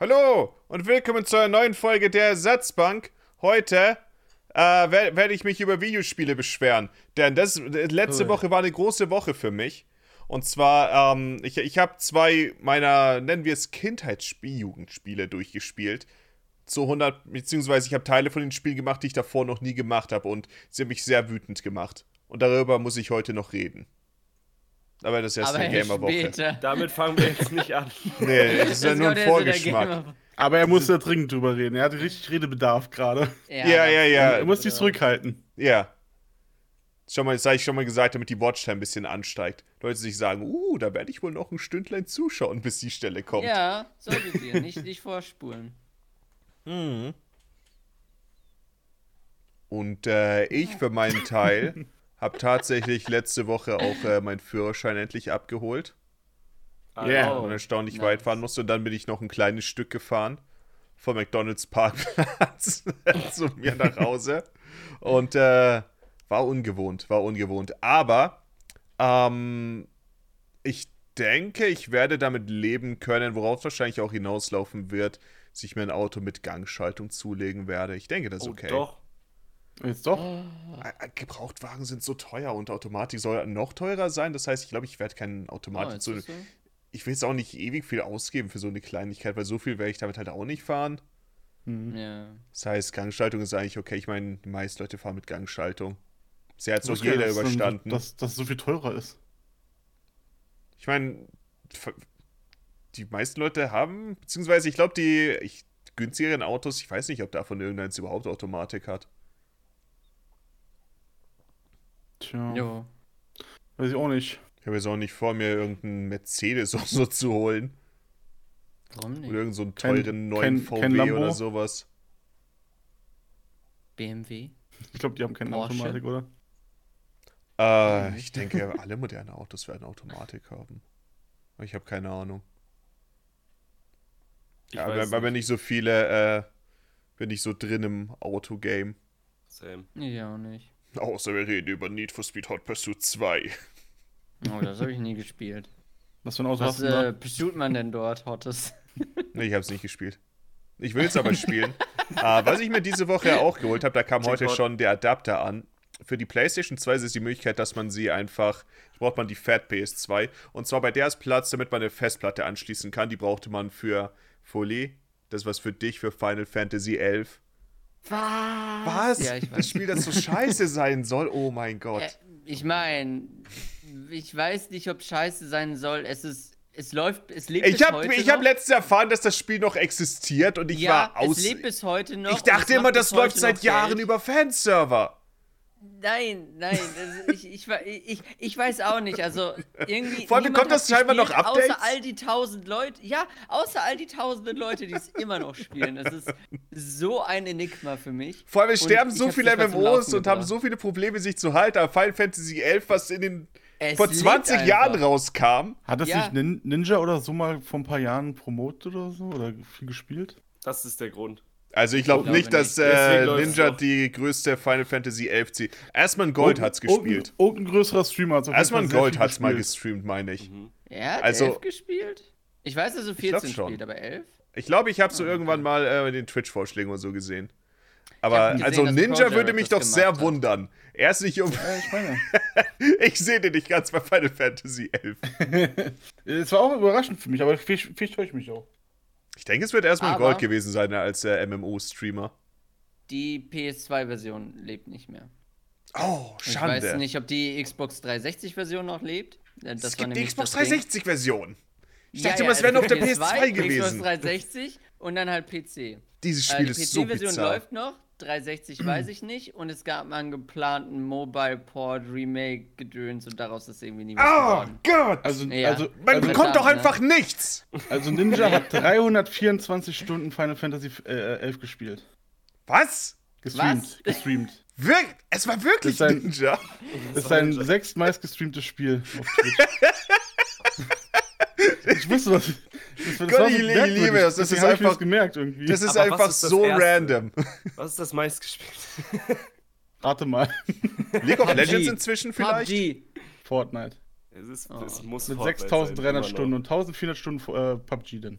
Hallo und willkommen zu einer neuen Folge der Ersatzbank. Heute äh, werde werd ich mich über Videospiele beschweren, denn das letzte Cool. Woche war eine große Woche für mich. Und zwar, ähm, ich, ich habe zwei meiner, nennen wir es Kindheitsspieljugendspiele durchgespielt. Zu 100, beziehungsweise ich habe Teile von den Spielen gemacht, die ich davor noch nie gemacht habe und sie haben mich sehr wütend gemacht. Und darüber muss ich heute noch reden. Aber das ist erst eine Gamerwoche. später. Damit fangen wir jetzt nicht an. Nee, das ist ja nur ein der Vorgeschmack. Aber er muss da dringend drüber reden. Er hat richtig Redebedarf gerade. Ja, ja, ja. Er muss sich zurückhalten. Ja. Schon mal, das habe ich schon mal gesagt, damit die Watchtime ein bisschen ansteigt. Leute sich sagen, uh, da werde ich wohl noch ein Stündlein zuschauen, bis die Stelle kommt. Ja, solltet ihr. Nicht, nicht vorspulen. Mhm. Und äh, ich für meinen Teil habe tatsächlich letzte Woche auch äh, meinen Führerschein endlich abgeholt. Yeah. Oh, und erstaunlich nice. weit fahren musste. Und dann bin ich noch ein kleines Stück gefahren. Vom McDonalds Parkplatz zu mir nach Hause. Und äh, war ungewohnt, war ungewohnt. Aber ähm, ich denke, ich werde damit leben können, worauf wahrscheinlich auch hinauslaufen wird, dass ich mir ein Auto mit Gangschaltung zulegen werde. Ich denke, das ist Oh, okay. doch. Jetzt doch. Äh, äh, Gebrauchtwagen sind so teuer und Automatik soll noch teurer sein. Das heißt, ich glaube, ich werde keinen Oh, Automatik zu das so? ich will jetzt auch nicht ewig viel ausgeben für so eine Kleinigkeit, weil so viel werde ich damit halt auch nicht fahren. Ja. Das heißt, Gangschaltung ist eigentlich okay. Ich meine, die meisten Leute fahren mit Gangschaltung. Sie hat so gar jeder nicht, dass dann- überstanden. Dass das so viel teurer ist. ich meine, die meisten Leute haben, beziehungsweise ich glaube, die ich, günstigeren Autos, ich weiß nicht, ob davon irgendeins überhaupt Automatik hat. Tja. Jo. Weiß ich auch nicht. Ich habe jetzt auch nicht vor, mir irgendeinen Mercedes oder so zu holen. Warum nicht? Oder irgendeinen so einen Kein- teuren neuen kein- kein VW Lambo? oder sowas. BMW? Ich glaube, die haben keine Porsche? Automatik, oder? Äh, ich denke, alle moderne Autos werden Automatik haben. Aber Ich habe keine Ahnung. Ich Ja, weiß aber, aber nicht so viele, äh, bin ich so drin im Autogame. Same. Ja, auch nicht. Außer wir reden über Need for Speed Hot Pursuit 2. Oh, das habe ich nie gespielt. Was für ein Auto Was hast du da? äh, pursuit man denn dort, Hottes? Nee, ich habe es nicht gespielt. Ich will es aber spielen. äh, was ich mir diese Woche auch geholt habe, da kam heute schon der Adapter an. Für die PlayStation 2 ist die Möglichkeit, dass man sie einfach, braucht man die Fat PS2. Und zwar bei der ist Platz, damit man eine Festplatte anschließen kann. Die brauchte man für Folie. Das was für dich, für Final Fantasy 11. Was? Was? Ja, das. Spiel, das so scheiße sein soll? Oh mein Gott. Äh, ich meine, ich weiß nicht, ob scheiße sein soll. Es ist, es läuft, es lebt Ich bis habe heute ich hab noch. letztens erfahren, dass das Spiel noch existiert und ich ja, war aus. es lebt bis heute noch. ich dachte immer, das läuft seit Jahren Geld. über Fanserver. Nein, nein, das, ich, ich, ich, ich weiß auch nicht. Also irgendwie. Vor allem bekommt das scheinbar noch Updates? Außer all die tausend Leute. Ja, außer all die tausenden Leute, die es immer noch spielen. Das ist so ein Enigma für mich. Vor allem, sterben so viele MMOs und haben so viele Probleme, sich zu halten. Aber Final Fantasy 11, was in den Es vor lebt 20 Jahren rauskam. Hat das Ja. nicht Nin Ninja oder so mal vor ein paar Jahren promotet oder so? Oder viel gespielt? Das ist der Grund. Also ich glaube glaube nicht, dass nicht. äh, Ninja die größte Final Fantasy 11 zieht. Erstmal Gold hat's gespielt. Irgendein, größerer Streamer hat Erstmal Gold hat's mal gestreamt, meine ich. Mhm. Er hat Also- elf gespielt? Ich weiß, dass er glaub 14 schon. spielt, aber 11? Ich glaube, ich habe so irgendwann mal äh, in den Twitch-Vorschlägen oder so gesehen. Aber hab gesehen, also Ninja würde mich doch sehr hat. wundern. Er ist nicht um. Ja, ich ich sehe den nicht ganz bei Final Fantasy 11. Es war auch überraschend für mich, aber vielleicht täusche ich mich auch. Ich denke, es wird erstmal Aber- Gold gewesen sein als äh, MMO-Streamer. Die PS2-Version lebt nicht mehr. Oh, Ich Schande. weiß nicht, ob die Xbox 360-Version noch lebt. Äh, Das es gibt die Xbox das Ding. 360-Version. Ich Ja, dachte ja, immer, es wäre nur auf der PS2 Xbox gewesen. 360 und dann halt PC. Dieses Äh, Spiel die ist so PC-Version bizarr. läuft noch, 360 weiß ich nicht. Und es gab mal einen geplanten Mobile Port Remake gedöns und daraus ist irgendwie nie was Oh geworden. Gott! Also, Ja. also, Man also, bekommt doch ne? einfach nichts! also Ninja hat 324 Stunden Final Fantasy äh, 11 gespielt. Was? Gestreamt. Was? Gestreamt. Wir es war wirklich Das ist ein- Ninja. Das ist sein sechstmeist gestreamtes Spiel auf Twitch. ich wusste was. Das, das Gott, ich ich liebe das. Das Deswegen ist einfach- gemerkt irgendwie. Das ist Aber einfach ist das so Erste? random. Was ist das meistgespielt? Rate mal. League of. Legends inzwischen vielleicht? PUBG. Fortnite. Es, ist, Oh. es muss Mit Fortnite sein, 6300 immer Stunden und 1400 Stunden äh, PUBG denn.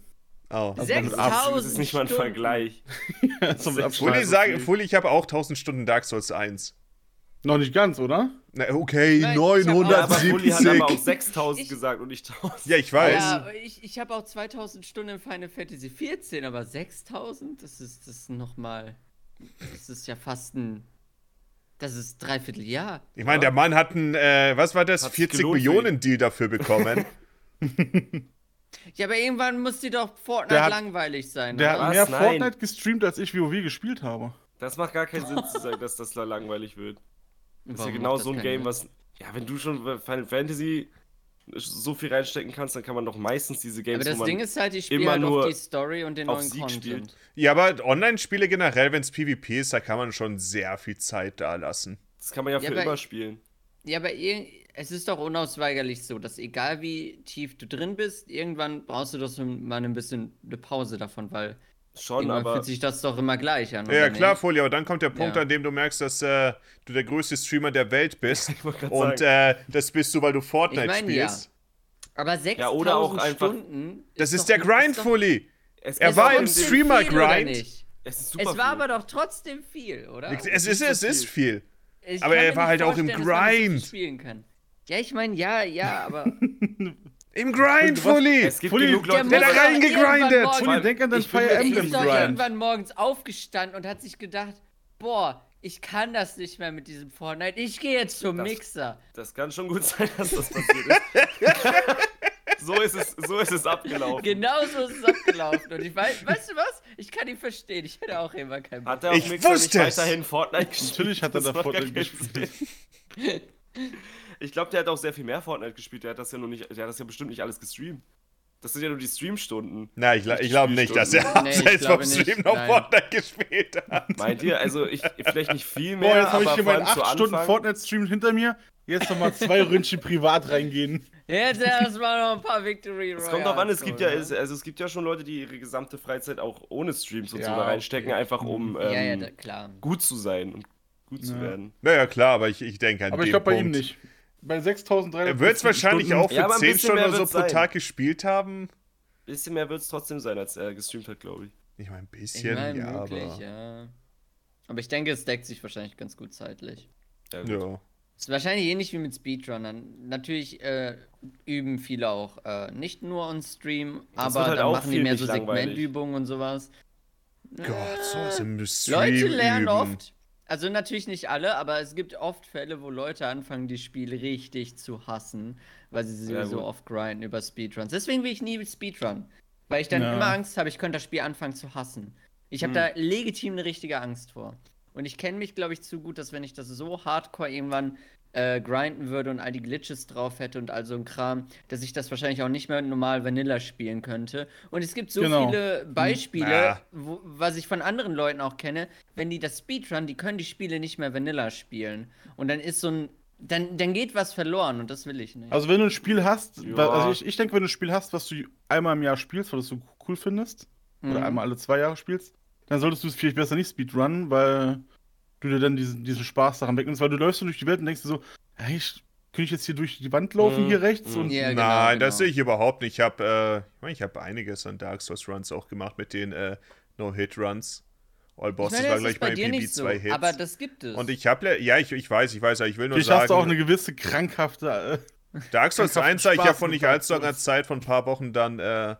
Oh. Also mit 6000 Abstand. Das ist nicht mal ein Stunden. Vergleich. So sage, viel. Fully, ich habe auch 1000 Stunden Dark Souls 1. Noch nicht ganz, oder? Na, okay, Nein, ich hab aber 970. Hat aber auch 6000 Ich- gesagt und nicht 1000. Ja, ich weiß. Ja, ich, ich habe auch 2000 Stunden in Final Fantasy 14, aber 6000, das ist das nochmal. Das ist ja fast ein. Das ist dreiviertel Jahr. Ich meine, der Mann hat einen, äh, was war das, Hat's 40 gelohnt für Millionen Deal dafür bekommen. Ja, aber irgendwann muss dir doch Fortnite Der hat- langweilig sein. Der oder? hat Was? mehr Nein. Fortnite gestreamt, als ich WoW gespielt habe. Das macht gar keinen Sinn zu sagen, dass das da langweilig wird. Das ist ja genau so ein das Game, was. Ja, wenn du schon Final Fantasy so viel reinstecken kannst, dann kann man doch meistens diese Aber Games, das wo man Ding ist halt, ich spiele immer halt nur auf die Story und den neuen Sieg Content. spielt. ja, aber Online-Spiele generell, wenn es PvP ist, da kann man schon sehr viel Zeit da lassen. Das kann man ja Ja, für aber- immer spielen. Ja, aber ir- es ist doch unausweigerlich so, dass egal wie tief du drin bist, irgendwann brauchst du doch mal ein bisschen eine Pause davon, weil Schon, irgendwann aber fühlt sich das doch immer gleich an. Ja, klar, nicht? Folie, aber dann kommt der Punkt, Ja. an dem du merkst, dass äh, du der größte Streamer der Welt bist. und sagen. äh, das bist du, weil du Fortnite Ich mein, ja. spielst. Aber 6000 Ja, oder auch einfach- Stunden. Das ist doch- der Grind, doch- Fully. es Er ist war im in dem- trotzdem Streamer viel, oder Grind. nicht? Es ist super Es war viel. aber doch trotzdem viel, oder? Es ist, es ist viel. Ich aber er war halt auch im Grind. spielen kann. Ja, ich meine, ja, ja, aber. Im Grind, was- Fully. Es gibt Fully, genug Der Leute, Der muss da reingegrindet. Fully, denk an dein Ich bin Fire mir- Der Emblem ist doch Grind. irgendwann morgens aufgestanden und hat sich gedacht, boah, ich kann das nicht mehr mit diesem Fortnite. Ich gehe jetzt zum Das- Mixer. Das kann schon gut sein, dass das passiert ist. so, ist es, so ist es abgelaufen. Genau so ist es abgelaufen. Und ich weiß, weißt du was? Ich kann ihn verstehen. Ich hätte auch immer keinen Bock. Hat er auf Ich Mixer nicht wusste weiterhin Fortnite gespielt? Natürlich hat er Das da Fortnite gespielt. Ich glaube, der hat auch sehr viel mehr Fortnite gespielt. Der hat das ja noch nicht, der hat das ja bestimmt nicht alles gestreamt. Das sind ja nur die Streamstunden. Na, ich, ich glaube nicht, dass er abseits vom Stream noch nein. Fortnite gespielt hat. Meint ihr? Also ich vielleicht nicht viel mehr, Boah, jetzt habe ich hier meinen allem zu 8 Stunden Anfang- Fortnite-Stream hinter mir. Jetzt nochmal zwei Ründchen privat reingehen. Jetzt erstmal noch ein paar Victory Es kommt drauf an, es gibt ja, also es gibt ja schon Leute, die ihre gesamte Freizeit auch ohne Streams und so Ja, da reinstecken, okay. einfach um oder? Ja, ja, ähm, gut zu sein und gut zu werden. Naja, klar, aber ich, ich denke an Aber ich glaube bei ihm nicht. Bei 6300 Er wird es wahrscheinlich auch für Ja, aber ein 10 bisschen Stunden oder so pro sein. Tag gespielt haben. Bisschen mehr wird es trotzdem sein, als er gestreamt hat, glaube ich. Ich meine, ein Ich bisschen, meine, ja, möglich, aber... ja. Aber ich denke, es deckt sich wahrscheinlich ganz gut zeitlich. Ja. Ja. Ist wahrscheinlich ähnlich wie mit Speedrunnern. Natürlich äh, üben viele auch äh, nicht nur on Stream, Das aber halt dann machen die mehr so. Segmentübungen und sowas. Gott, so ist im Stream Leute lernen üben. oft, also natürlich nicht alle, aber es gibt oft Fälle, wo Leute anfangen, die Spiele richtig zu hassen, weil sie sie Ja, oft grinden über Speedruns. Deswegen will ich nie Speedrun, weil ich dann Ja. immer Angst habe, ich könnte das Spiel anfangen zu hassen. Ich habe Hm. da legitim eine richtige Angst vor. Und ich kenne mich, glaube ich, zu gut, dass wenn ich das so hardcore irgendwann äh, grinden würde und all die Glitches drauf hätte und all so ein Kram, dass ich das wahrscheinlich auch nicht mehr normal Vanilla spielen könnte. Und es gibt so Genau. viele Beispiele, Ja. wo, was ich von anderen Leuten auch kenne, wenn die das Speedrun, die können die Spiele nicht mehr Vanilla spielen. Und dann ist so ein. Dann, dann geht was verloren und das will ich nicht. Also wenn du ein Spiel hast, Ja. also ich, ich denke, wenn du ein Spiel hast, was du einmal im Jahr spielst, weil du es so cool findest, oder Mhm. einmal alle zwei Jahre spielst, dann solltest du es vielleicht besser nicht speedrunnen, weil du dir dann diesen, diesen Spaß daran wegnimmst, weil du läufst so durch die Welt und denkst dir so, hey, ich, kann ich jetzt hier durch die Wand laufen, Mhm. hier rechts? Mhm. Und Ja, genau, Nein, genau. das sehe ich überhaupt nicht. Ich habe äh, ich mein, ich hab einiges an Dark Souls Runs auch gemacht mit den äh, No-Hit-Runs. All ich Bosses meine, war gleich bei bei dir PB nicht so, zwei Hits. aber das gibt es. und ich habe, ja, ich, ich weiß, ich weiß, aber ich will nur vielleicht sagen, hast du auch eine gewisse krankhafte. Äh, Dark Souls krankhaften 1 habe ich ja von nicht allzu langer. Zeit, von ein paar Wochen dann äh,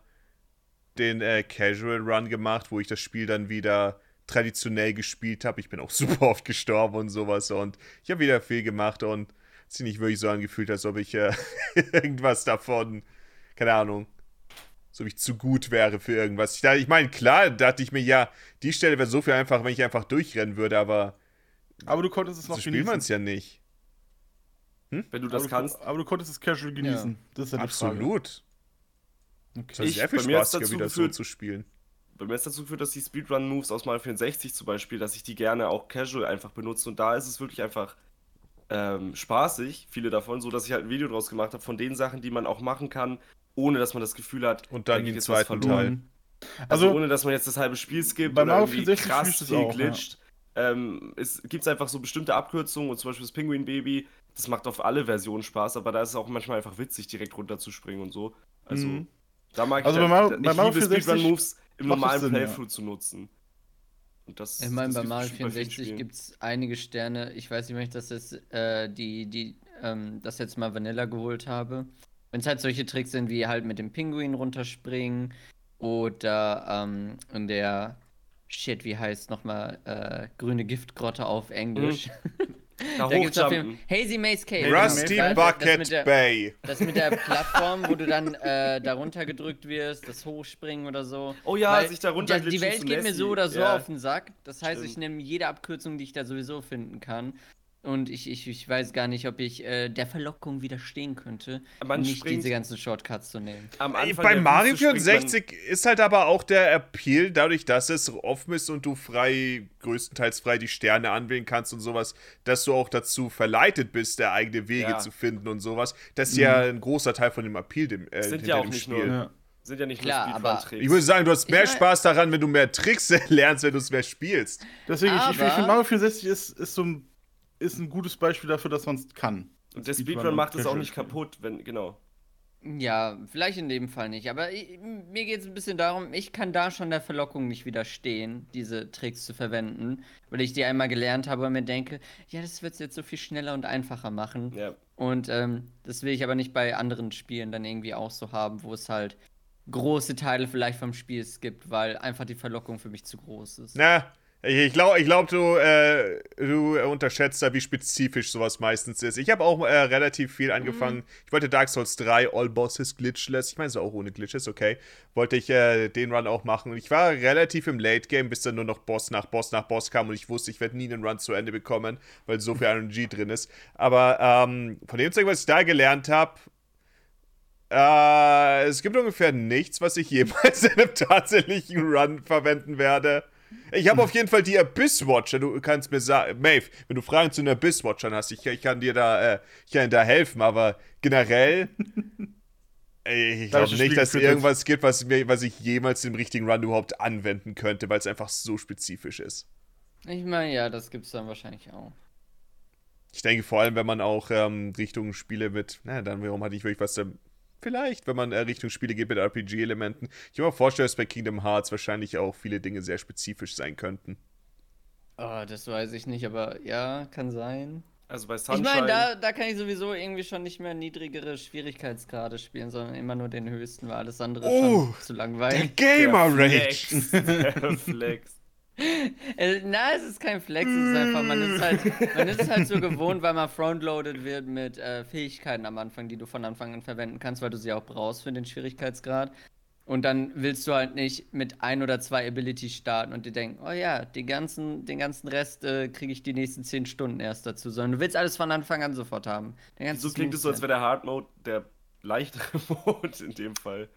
den äh, Casual Run gemacht, wo ich das Spiel dann wieder traditionell gespielt habe. Ich bin auch super oft gestorben und sowas und ich habe wieder viel gemacht und es sich nicht wirklich so angefühlt, als ob ich äh, irgendwas davon, keine Ahnung, so wie ich zu gut wäre für irgendwas. Ich, dachte- ich meine, klar, dachte ich mir, ja, die Stelle wäre so viel einfacher, wenn ich einfach durchrennen würde, aber aber du konntest es so noch spielt man es ja nicht. Wenn du aber, das du, kannst. aber du konntest es casual genießen. Das ist ja. Absolut. Es Okay. hat Ich- sehr viel Spaß, dazu wieder so zu spielen. Bei mir ist dazu geführt, dass die Speedrun-Moves aus Mario 64 zum Beispiel, dass ich die gerne auch casual einfach benutze. Und da ist es wirklich einfach ähm, spaßig, viele davon, so dass ich halt ein Video draus gemacht habe von den Sachen, die man auch machen kann, ohne dass man das Gefühl hat, Und dann den zweiten verloren. Teil. Also, Also, ohne dass man jetzt das halbe Spiel skippt bei Mario irgendwie 64 krass ich viel auch, ja. glitscht. Ähm, es gibt einfach so bestimmte Abkürzungen und zum Beispiel das Penguin Baby, das macht auf alle Versionen Spaß, aber da ist es auch manchmal einfach witzig, direkt runterzuspringen und so. Also, Mhm. Da mag Also ich, bei Mario- da, bei ich Mario liebe 64 Speedrun-Moves im macht normalen Sinn, ja. Playthrough zu nutzen. Und das, Ich meine, bei Mario bestimmt bei vielen 64 Spielen. gibt es einige Sterne. Ich weiß nicht, wenn ich das jetzt, äh, die, die, ähm, das jetzt mal Vanilla geholt habe. Wenn es halt solche Tricks sind, wie halt mit dem Pinguin runterspringen oder ähm, in der, shit, wie heißt nochmal, äh, grüne Giftgrotte auf Englisch. Da Da gibt's auf jeden Hazy Maze Cave. Genau, Rusty das- das Bucket mit der, Bay. Das mit der Plattform, wo du dann äh, darunter gedrückt wirst, das Hochspringen oder so. Oh ja, Weil sich da runter Die glitschen Welt geht mir so oder so Ja. auf den Sack. Das heißt, ich Stimmt. nehme jede Abkürzung, die ich da sowieso finden kann. Und ich, ich, ich weiß gar nicht, ob ich äh, der Verlockung widerstehen könnte, Man nicht springt diese ganzen Shortcuts zu nehmen. am Ey, Anfang Bei Mario Wüste springt man- 64 ist halt aber auch der Appeal, dadurch, dass es offen ist und du frei, größtenteils frei die Sterne anwählen kannst und sowas, dass du auch dazu verleitet bist, der eigene Wege Ja. zu finden und sowas. Das ist ja ein großer Teil von dem Appeal dem, äh, Sind hinter ja auch dem nicht Spiel. nur- Ja. Sind ja nicht Klar, nur aber-. Ich würde sagen, du hast Ich mehr mein- Spaß daran, wenn du mehr Tricks lernst, wenn du es mehr spielst. Deswegen, ich, ich, ich Aber- finde Mario 64 ist, ist so ein, ist ein gutes Beispiel dafür, dass man es kann. Und der Speedrun Speedrun macht es auch nicht kaputt, wenn, genau. Ja, vielleicht in dem Fall nicht. Aber ich, mir geht es ein bisschen darum, ich kann da schon der Verlockung nicht widerstehen, diese Tricks zu verwenden, weil ich die einmal gelernt habe und mir denke, ja, das wird es jetzt so viel schneller und einfacher machen. Ja. Und ähm, das will ich aber nicht bei anderen Spielen dann irgendwie auch so haben, wo es halt große Teile vielleicht vom Spiel gibt, weil einfach die Verlockung für mich zu groß ist. Na, ich, glaube, ich glaub, du, äh, du unterschätzt da, wie spezifisch sowas meistens ist. Ich habe auch äh, relativ viel angefangen. Ich wollte Dark Souls 3, All Bosses Glitchless. Ich meine, es auch ohne Glitches, okay. Wollte ich äh, den Run auch machen. Und ich war relativ im Late Game, bis dann nur noch Boss nach Boss nach Boss kam. Und ich wusste, ich werde nie einen Run zu Ende bekommen, weil so viel RNG drin ist. Aber ähm, von dem Zeug, was ich da gelernt habe, äh, es gibt ungefähr nichts, was ich jemals in einem tatsächlichen Run verwenden werde. Ich habe auf jeden Fall die Abyss Watcher. Du kannst mir sagen, Maeve, wenn du Fragen zu den Abyss Watchern hast, ich, ich kann dir da, äh, ich kann dir da helfen, aber generell, ich glaube nicht, dass es irgendwas gibt, was, mir, was ich jemals im richtigen Run überhaupt anwenden könnte, weil es einfach so spezifisch ist. Ich meine, ja, das gibt's dann wahrscheinlich auch. Ich denke vor allem, wenn man auch ähm, Richtung Spiele mit, na, dann warum hatte ich wirklich was da. Vielleicht, wenn man äh, Richtung Spiele geht mit RPG-Elementen. Ich kann mir vorstellen, dass bei Kingdom Hearts wahrscheinlich auch viele Dinge sehr spezifisch sein könnten. Oh, das weiß ich nicht, aber ja, kann sein. Also bei Ich Sunshine. meine, da, da kann ich sowieso irgendwie schon nicht mehr niedrigere Schwierigkeitsgrade spielen, sondern immer nur den höchsten, weil alles andere Oh, schon zu langweilig. Gamer Der Rage! Flex. Der Flex. Äh, na, es ist kein Flex, es ist einfach, man ist halt, man ist halt so gewohnt, weil man frontloaded wird mit äh, Fähigkeiten am Anfang, die du von Anfang an verwenden kannst, weil du sie auch brauchst für den Schwierigkeitsgrad. Und dann willst du halt nicht mit ein oder zwei Abilities starten und dir denken, oh ja, den ganzen, den ganzen Rest äh, kriege ich die nächsten zehn Stunden erst dazu, sondern du willst alles von Anfang an sofort haben. So klingt es so, als wäre der Hard Mode der leichtere Mode in dem Fall.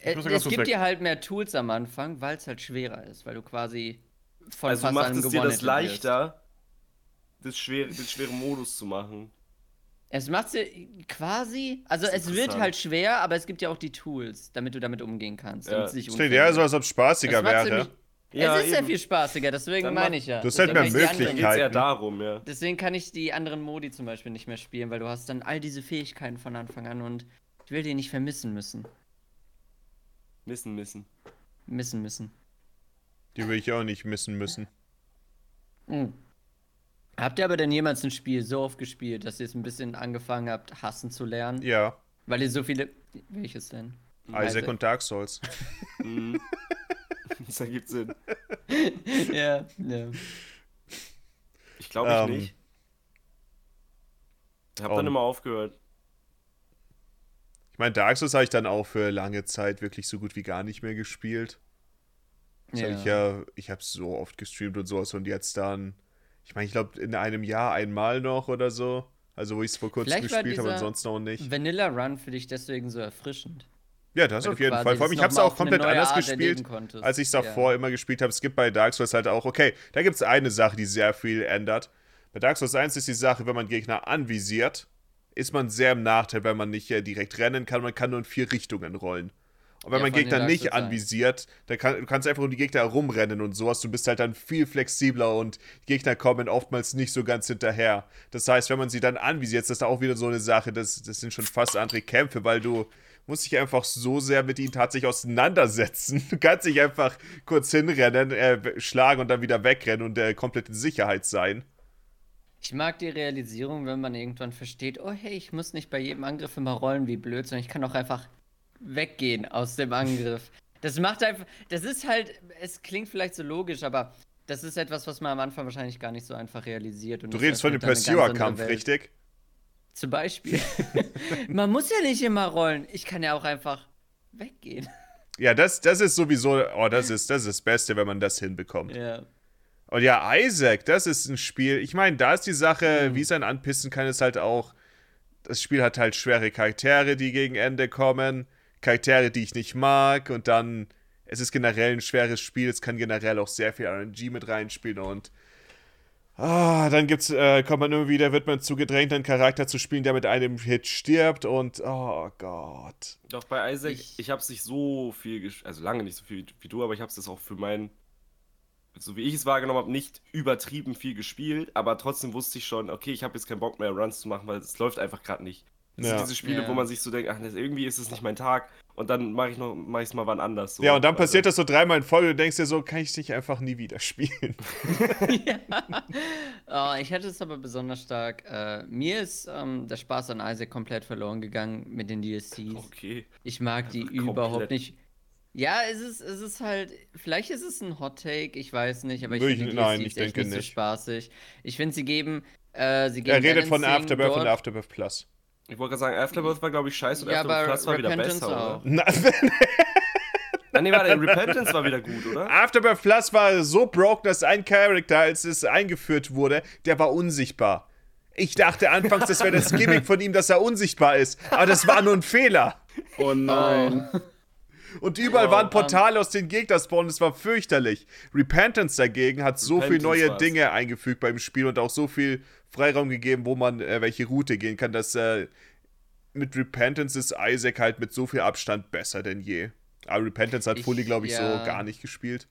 Äh, es gibt dir halt mehr Tools am Anfang, weil es halt schwerer ist, weil du quasi von Also fast macht allem es dir das leichter, das schwere, den schweren Modus zu machen. Es macht sie quasi, also es wird halt schwer, aber es gibt ja auch die Tools, damit du damit umgehen kannst. Ja. es klingt eher so, als ob es spaßiger wäre. Ja, es ist sehr eben. viel spaßiger, deswegen meine ich ja. Du hast halt mehr Möglichkeiten. darum, ja. Deswegen kann ich die anderen Modi zum Beispiel nicht mehr spielen, weil du hast dann all diese Fähigkeiten von Anfang an und ich will die nicht vermissen müssen. Missen, missen. Missen müssen. Die will ich auch nicht missen müssen. Mhm. Habt ihr aber denn jemals ein Spiel so oft gespielt, dass ihr es ein bisschen angefangen habt, hassen zu lernen? Ja, Weil ihr so viele. Welches denn? Isaac und Dark Souls. Mhm. das ergibt Sinn. ja, ja. Ich glaube ich Ähm. nicht. Ich hab Oh. dann immer aufgehört. Ich meine, Dark Souls habe ich dann auch für lange Zeit wirklich so gut wie gar nicht mehr gespielt. Das hab ich ja, ich habe so oft gestreamt und sowas und jetzt dann, ich meine, ich glaube in einem Jahr einmal noch oder so. Also wo ich es vor kurzem Vielleicht gespielt habe, dieser ansonsten auch nicht. Vanilla Run für dich deswegen so erfrischend. Ja, das weil auf jeden Fall. Vor allem, ich habe es auch komplett anders Art gespielt, als ich es Ja. davor immer gespielt habe. Es gibt bei Dark Souls halt auch, okay, da gibt es eine Sache, die sehr viel ändert. Bei Dark Souls 1 ist die Sache, wenn man Gegner anvisiert, ist man sehr im Nachteil, weil man nicht äh, direkt rennen kann, man kann nur in vier Richtungen rollen. Und wenn Ja, man Gegner nicht Souls 1. anvisiert, dann kann, du kannst einfach um die Gegner herumrennen und sowas. Du bist halt dann viel flexibler und die Gegner kommen oftmals nicht so ganz hinterher. Das heißt, wenn man sie dann anvisiert, ist das auch wieder so eine Sache, das, das sind schon fast andere Kämpfe, weil du musst dich einfach so sehr mit ihnen tatsächlich auseinandersetzen. Du kannst nicht einfach kurz hinrennen, äh, schlagen und dann wieder wegrennen und äh, komplett in Sicherheit sein. Ich mag die Realisierung, wenn man irgendwann versteht, oh hey, ich muss nicht bei jedem Angriff immer rollen wie blöd, sondern ich kann auch einfach weggehen aus dem Angriff. Das macht einfach, das ist halt, es klingt vielleicht so logisch, aber das ist etwas, was man am Anfang wahrscheinlich gar nicht so einfach realisiert. Und Du redest von dem Pursuer-Kampf, richtig? Zum Beispiel. man muss ja nicht immer rollen. Ich kann ja auch einfach weggehen. Ja, das, das ist sowieso, oh, das ist, das ist das Beste, wenn man das hinbekommt. Ja. Und ja, Isaac, das ist ein Spiel. Ich meine, da ist die Sache, Mhm. wie es einen anpissen kann, ist halt auch, das Spiel hat halt schwere Charaktere, die gegen Ende kommen. Charaktere, die ich nicht mag. Und dann, es ist generell ein schweres Spiel. Es kann generell auch sehr viel RNG mit reinspielen. Und ah, dann gibt's, äh, kommt man immer wieder, wird man zugedrängt, einen Charakter zu spielen, der mit einem Hit stirbt. Und, oh Gott. Doch bei Isaac, Ich- ich, habe es nicht so viel, also lange nicht so viel wie du, aber ich habe es auch für mein, so wie ich es wahrgenommen habe, nicht übertrieben viel gespielt, aber trotzdem wusste ich schon, okay, ich habe jetzt keinen Bock mehr Runs zu machen, weil es läuft einfach gerade nicht. Das Ja. sind diese Spiele, Ja. wo man sich so denkt, ach, irgendwie ist es nicht mein Tag und dann mache ich noch, mache ich es mal wann anders. So. Ja, und dann Also, passiert das so dreimal in Folge. Du denkst dir so, kann ich dich einfach nie wieder spielen. ja. Oh, ich hatte es aber besonders stark. Äh, mir ist ähm, der Spaß an Isaac komplett verloren gegangen mit den DLCs. Okay. Ich mag die überhaupt komplett. nicht. Ja, es ist, es ist halt, vielleicht ist es ein Hot Take, ich weiß nicht, aber ich finde ich- die nein, ich echt denke nicht, nicht. so spaßig. Ich finde, sie geben, äh, sie geben Er redet von Afterbirth und. Afterbirth Plus. Ich wollte gerade sagen, Afterbirth war, glaube ich, scheiße und Ja, Afterbirth war wieder besser, auch. oder? Na, Ah, nee, warte, Repentance war wieder gut, oder? Afterbirth Plus war so broken, dass ein Charakter, als es eingeführt wurde, der war unsichtbar. Ich dachte anfangs, das wäre das Gimmick von ihm, dass er unsichtbar ist. Aber das war nur ein Fehler. Oh nein. Und überall Wow, waren Portale aus den Gegnerspawnen, es war fürchterlich. Repentance dagegen hat so viele Repentance neue war's. Dinge eingefügt beim Spiel und auch so viel Freiraum gegeben, wo man äh, welche Route gehen kann, dass äh, mit Repentance ist Isaac halt mit so viel Abstand besser denn je. Aber Repentance hat Fully, glaube ich, ja. so gar nicht gespielt.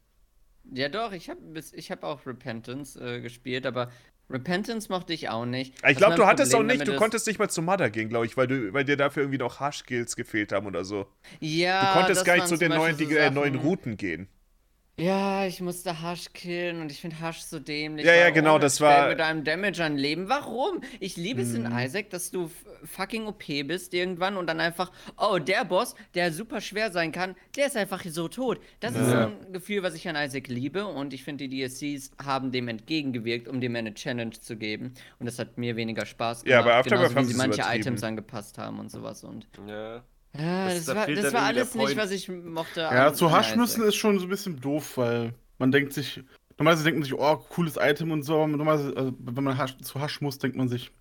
Ja, doch, ich habe ich hab auch Repentance äh, gespielt, aber Repentance mochte ich auch nicht. Ich glaube, du hattest auch Problem nicht, damit du konntest nicht mal zu Mother gehen, glaube ich, weil, du, weil dir dafür irgendwie noch Hash-Skills gefehlt haben oder so. Ja, Du konntest gar nicht zu den neuen, die, äh, neuen Routen gehen. Ja, ich musste Hasch killen und ich finde Hasch so dämlich. Ja, ja, genau, das war- mit einem Damage an Leben. Warum? Ich liebe es Mhm. in Isaac, dass du fucking OP bist irgendwann und dann einfach, oh, der Boss, der super schwer sein kann, der ist einfach so tot. Das ist so Ja. ein Gefühl, was ich an Isaac liebe und ich finde, die DSCs haben dem entgegengewirkt, um dem eine Challenge zu geben. Und das hat mir weniger Spaß gemacht. Ja, Afterbirth genauso, haben sie manche. Items angepasst haben und sowas. Und Ja. Ja, Das- das, da war, das war alles nicht, was ich mochte. Ja, zu Hasch müssen ist schon so ein bisschen doof, weil man denkt sich, normalerweise denkt man sich, oh, cooles Item und so, aber normalerweise, also, wenn man Hasch, zu Hasch muss, denkt man sich,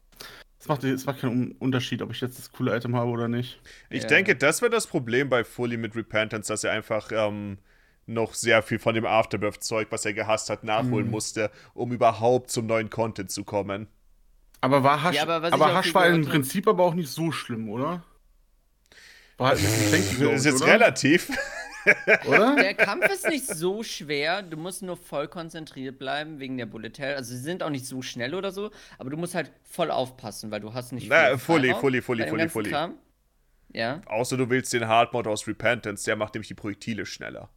es macht, macht keinen Un- Unterschied, ob ich jetzt das coole Item habe oder nicht. Ich Ja. denke, das wäre das Problem bei Fully mit Repentance, dass er einfach ähm, noch sehr viel von dem Afterbirth-Zeug, was er gehasst hat, nachholen Mhm. musste, um überhaupt zum neuen Content zu kommen. Aber war Hasch, Ja, aber aber Hasch war im Prinzip aber auch nicht so schlimm, oder? War halt ein bisschen tanky, glaub Das ist ich, jetzt oder? relativ. Oder? Der Kampf ist nicht so schwer, du musst nur voll konzentriert bleiben wegen der Bullet Hell. Also sie sind auch nicht so schnell oder so, aber du musst halt voll aufpassen, weil du hast nicht Na, viel fully, fully, fully, fully, fully. Ja, Außer du willst den Hardmode aus Repentance, der macht nämlich die Projektile schneller.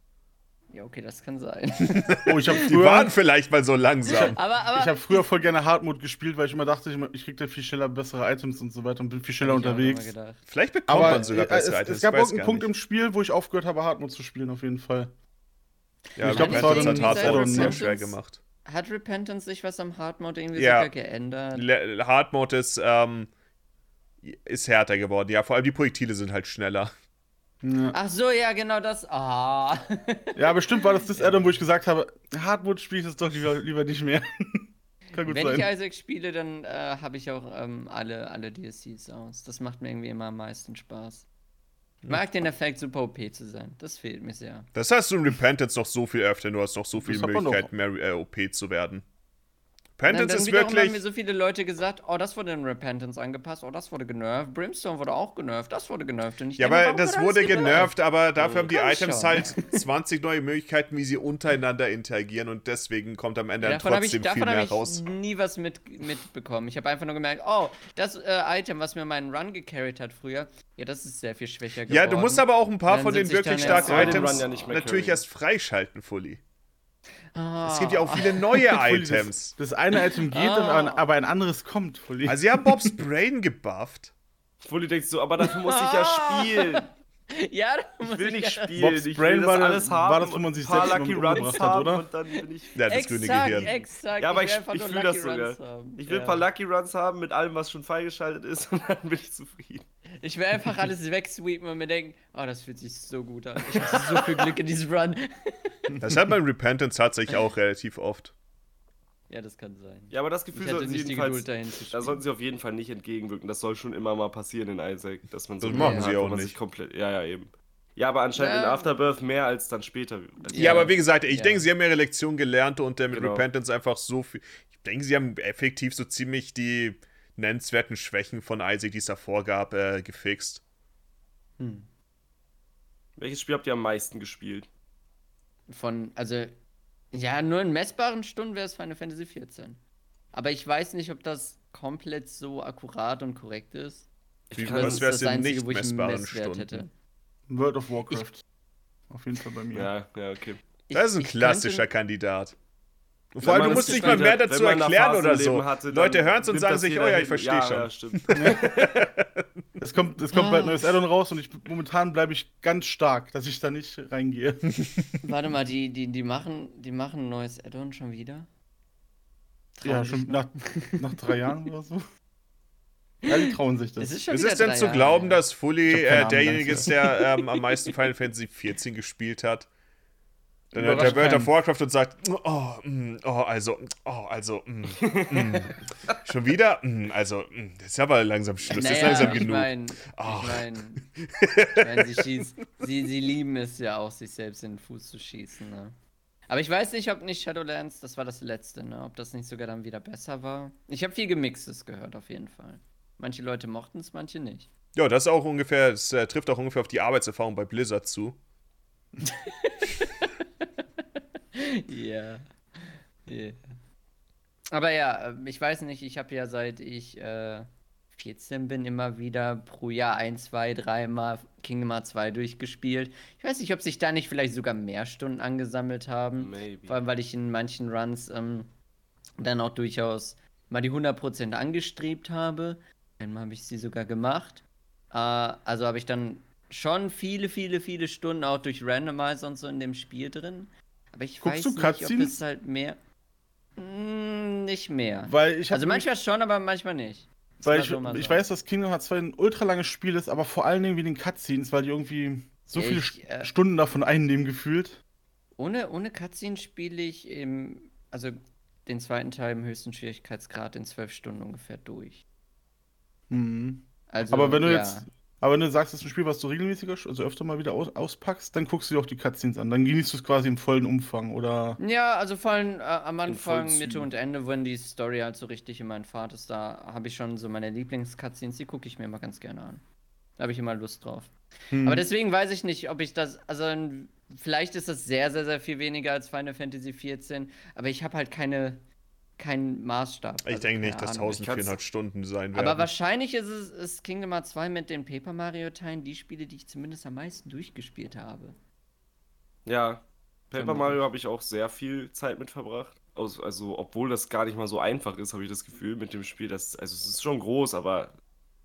Ja, okay, das kann sein. Oh, ich habe Die früher, waren vielleicht mal so langsam. aber aber ich hab früher voll gerne Hardmode gespielt, weil ich immer dachte, ich, ich krieg da viel schneller bessere Items und so weiter und bin viel schneller hab unterwegs. Vielleicht bekommt Aber man sogar äh, bessere es, Items. es gab auch einen Punkt nicht. im Spiel, wo ich aufgehört habe, Hardmode zu spielen, auf jeden Fall. Ja, ich glaub, das Repentance war hat dann- Hardmode sehr schwer gemacht. Hat Repentance sich was am Hard Mode irgendwie Ja. sogar geändert? Hardmode ist, ähm, ist härter geworden. Ja, vor allem die Projektile sind halt schneller. Ja. Ach so, ja, genau das. Ah. ja, bestimmt war das das Addon, wo ich gesagt habe, Hardmode spiele ich jetzt doch lieber, lieber nicht mehr. Kann gut Wenn sein. ich Isaac spiele, dann äh, habe ich auch ähm, alle, alle DSCs aus. Das macht mir irgendwie immer am meisten Spaß. Ich mag den Effekt, super OP zu sein. Das fehlt mir sehr. Das hast du in Repentance noch so viel öfter, du hast noch so viele Das man Möglichkeiten, mehr äh, OP zu werden. Repentance dann ist wiederum haben mir wirklich. so viele Leute gesagt, oh, das wurde in Repentance angepasst, oh, das wurde genervt, Brimstone wurde auch genervt, das wurde genervt. Und ich Ja, aber das wurde genervt, aber dafür haben die Items halt 20 neue Möglichkeiten, wie sie untereinander interagieren und deswegen kommt am Ende Ja, dann davon habe ich, trotzdem viel davon mehr ich raus. nie was mit, mitbekommen. Ich habe einfach nur gemerkt, oh, das äh, Item, was mir meinen Run gecarried hat früher, ja, das ist sehr viel schwächer geworden. Ja, du musst aber auch ein paar von den ich wirklich starken Items ja natürlich erst freischalten, Fully. Ah. Es gibt ja auch viele neue Items. Das, das eine Item geht, Ah. aber, aber ein anderes kommt. Fully. Also sie haben Bobs Brain gebufft. Fully denkst du, aber dafür muss ich ja spielen. Ja, da Ich will nicht spielen. Bob's ich Brain will das war das- alles war haben das, wo man und sich selbst Lucky Runs hat, oder? und dann bin ich... Ja, das grüne exakt, Gehirn. exakt. Ja, aber will ich, einfach ich nur fühle Lucky das sogar. Runs haben. Ich will Ja. ein paar Lucky Runs haben mit allem, was schon freigeschaltet ist und dann bin ich zufrieden. Ich will einfach alles wegsweepen und mir denken, oh, das fühlt sich so gut an. Ich hatte so viel Glück in diesem Run. Das hat man in Repentance tatsächlich auch relativ oft. Ja, das kann sein. Ja, aber das Gefühl sollten sie nicht die jedenfalls... Geduld dahin zu Da sollten sie auf jeden Fall nicht entgegenwirken. Das soll schon immer mal passieren in Isaac, dass man so Das machen sie wo auch nicht. sich komplett. Ja, ja, eben. Ja, aber anscheinend in Ja. Afterbirth mehr als dann später. Also Ja, aber wie gesagt, ich Ja. denke, sie haben ihre Lektion gelernt und äh, mit Genau. Repentance einfach so viel. Ich denke, sie haben effektiv so ziemlich die nennenswerten Schwächen von Isaac, die es davor gab, äh, gefixt. Hm. Welches Spiel habt ihr am meisten gespielt? Von, also, ja, nur in messbaren Stunden wäre es Final Fantasy 14. Aber ich weiß nicht, ob das komplett so akkurat und korrekt ist. Wie, kann- Das wäre das in nicht wo ich messbaren Stunden? hätte. World of Warcraft. Auf jeden Fall bei mir. Ja, ja, okay. Das ist ein Ich- ich klassischer könnte- Kandidat. Und vor allem, du musst nicht mal mehr dazu erklären oder so. Hatte, Leute hören es und sagen sich, oh ja, ich verstehe ja, schon. Ja, stimmt. Es kommt, es kommt bald ein neues Addon raus und ich, momentan bleibe ich ganz stark, dass ich da nicht reingehe. Warte mal, die, die, die, machen, die machen ein neues Add-on schon wieder? Trauen ja, schon nach, nach drei Jahren oder so. Ja, die trauen sich das. Es ist Ist es denn zu Jahre glauben, her. dass Fully äh, derjenige ist, der ähm, am meisten Final Fantasy 14 gespielt hat? Dann hört der World of. Warcraft und sagt, oh, mm, oh also, oh, also, mm, mm. schon wieder? Mm, also, mm, das ist aber langsam Schluss, das ist Naja, langsam ich genug. mein, Ach. ich mein, ich mein sie, schießt, sie, sie lieben es ja auch, sich selbst in den Fuß zu schießen. Ne? Aber ich weiß nicht, ob nicht Shadowlands, das war das letzte, ne? ob das nicht sogar dann wieder besser war. Ich habe viel Gemixtes gehört, auf jeden Fall. Manche Leute mochten es, manche nicht. Ja, das ist auch ungefähr, das äh, trifft auch ungefähr auf die Arbeitserfahrung bei Blizzard zu. Ja. Yeah. Aber ja, äh, ich weiß nicht, ich habe ja seit ich äh, 14 bin immer wieder pro Jahr ein, zwei, dreimal Kingdom Hearts 2 durchgespielt. Ich weiß nicht, ob sich da nicht vielleicht sogar mehr Stunden angesammelt haben. Maybe. Vor allem, weil ich in manchen Runs ähm, dann auch durchaus mal die 100% angestrebt habe. Einmal habe ich sie sogar gemacht. Äh, also habe ich dann schon viele, viele, viele Stunden auch durch Randomizer und so in dem Spiel drin. Aber ich Guckst weiß du nicht, ob Cutscenes? es halt mehr. Mm, nicht mehr. Weil ich also manchmal schon, aber manchmal nicht. Weil ich, so, ich so. weiß, dass Kingdom Hearts 2 ein ultra langes Spiel ist, aber vor allen Dingen wegen den Cutscenes, weil die irgendwie so viele ich, St- äh, Stunden davon einnehmen gefühlt. Ohne, ohne Cutscene spiele ich im, also den zweiten Teil im höchsten Schwierigkeitsgrad in zwölf Stunden ungefähr durch. Mhm. Also, aber wenn du ja. jetzt, aber wenn du sagst, das ist ein Spiel, was du regelmäßiger, also öfter mal wieder aus, auspackst, dann guckst du dir auch die Cutscenes an. Dann genießt du es quasi im vollen Umfang, oder? Ja, also vor allem äh, am vollen Anfang. Mitte und Ende, wenn die Story halt so richtig in meinen Fahrt ist, da habe ich schon so meine Lieblings-Cutscenes, die gucke ich mir immer ganz gerne an. Da habe ich immer Lust drauf. Hm. Aber deswegen weiß ich nicht, ob ich das, also vielleicht ist das sehr, sehr, sehr viel weniger als Final Fantasy 14, aber ich habe halt keine, keinen Maßstab. Ich also denke nicht, dass Ahnung. 1400 Stunden sein werden. Aber wahrscheinlich ist es ist Kingdom Hearts 2 mit den Paper Mario Teilen die Spiele, die ich zumindest am meisten durchgespielt habe. Ja, Paper. Mario habe ich auch sehr viel Zeit mit verbracht. Aus- Also, obwohl das gar nicht mal so einfach ist, habe ich das Gefühl mit dem Spiel. Das, also, es ist schon groß, aber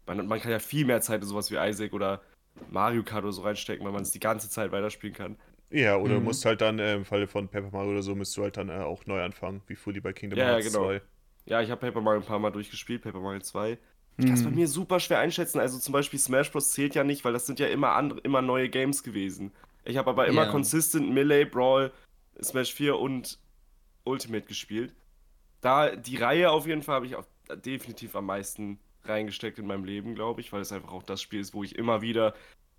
man, man kann ja viel mehr Zeit in sowas wie Isaac oder Mario Kart oder so reinstecken, weil man es die ganze Zeit weiterspielen kann. Ja, oder du Mhm. musst halt dann äh, im Falle von Paper Mario oder so, musst du halt dann äh, auch neu anfangen, wie Fully bei Kingdom Ja, ja, Hearts genau. 2. Ja, ich habe Paper Mario ein paar Mal durchgespielt, Paper Mario 2. Ich kann es bei Hm. mir super schwer einschätzen. Also zum Beispiel Smash Bros. zählt ja nicht, weil das sind ja immer andere, immer neue Games gewesen. Ich habe aber immer Ja. consistent Melee, Brawl, Smash 4 und Ultimate gespielt. Da die Reihe auf jeden Fall habe ich auch definitiv am meisten reingesteckt in meinem Leben, glaube ich, weil es einfach auch das Spiel ist, wo ich immer wieder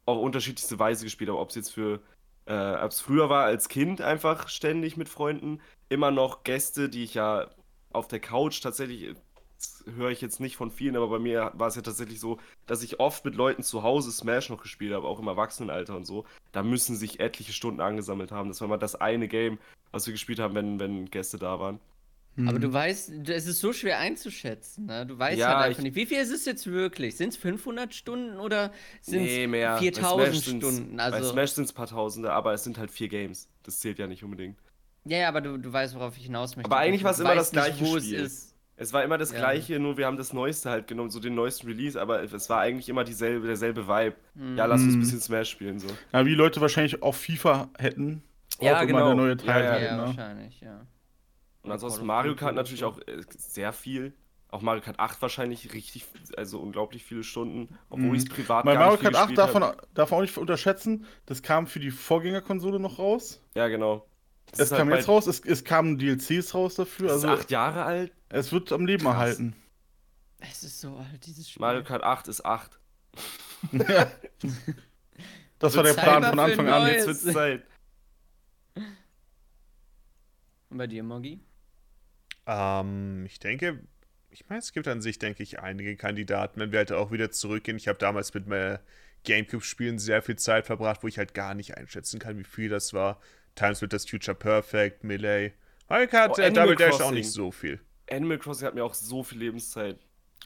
auf unterschiedlichste Weise gespielt habe. Ob es jetzt für, äh, ob es früher war als Kind einfach ständig mit Freunden, immer noch Gäste, die ich ja auf der Couch tatsächlich, das höre ich jetzt nicht von vielen, aber bei mir war es ja tatsächlich so, dass ich oft mit Leuten zu Hause Smash noch gespielt habe, auch im Erwachsenenalter und so. Da müssen sich etliche Stunden angesammelt haben. Das war mal das eine Game, was wir gespielt haben, wenn, wenn Gäste da waren. Aber Mhm. du weißt, du- es ist so schwer einzuschätzen. Ne? Du weißt Ja, halt einfach ich- nicht. Wie viel ist es jetzt wirklich? Sind es 500 Stunden oder sind es mehr. Bei 4000 Smash sind's- Stunden? Bei Also, Smash sind es ein paar Tausende, aber es sind halt vier Games. Das zählt ja nicht unbedingt. ja, ja, aber du, du weißt, worauf ich hinaus möchte. Aber eigentlich Du war's immer weißt das nicht, gleiche wo Spiel. es ist. Es war immer das Ja. gleiche, nur wir haben das Neueste halt genommen, so den neuesten Release, aber es war eigentlich immer dieselbe, derselbe Vibe. Hm. Ja, lass uns ein Mhm. bisschen Smash spielen so. Ja, wie Leute wahrscheinlich auch FIFA hätten. Ja, auch immer genau. der neue Teil Ja, Ja, halt, ja, ne? wahrscheinlich, ja. Und ansonsten Mario Kart natürlich auch äh, sehr viel. Auch Mario Kart 8 wahrscheinlich richtig, also unglaublich viele Stunden, obwohl Mhm. ich es privat Bei gar Mario nicht viel Kart 8 gespielt darf man, darf man auch nicht unterschätzen, das kam für die Vorgängerkonsole noch raus. Ja, genau. Das Es halt kam bei- jetzt raus, es, es kamen DLCs raus dafür. Das ist Also acht Jahre alt. es wird am Leben Krass. erhalten. Es ist so alt, dieses Spiel. Mario Kart 8 ist 8. Ja. Das war der Plan von Anfang an. Jetzt wird's Zeit. Und bei dir, Moggi? Ähm, ich denke, ich meine, es gibt an sich, denke ich, einige Kandidaten, wenn wir halt auch wieder zurückgehen. Ich habe damals mit äh, Gamecube-Spielen sehr viel Zeit verbracht, wo ich halt gar nicht einschätzen kann, wie viel das war. Times with das Future Perfect, Melee. Mario Kart, Oh, äh, Animal Double Dash auch Crossing. nicht so viel. Animal Crossing hat mir auch so viel Lebenszeit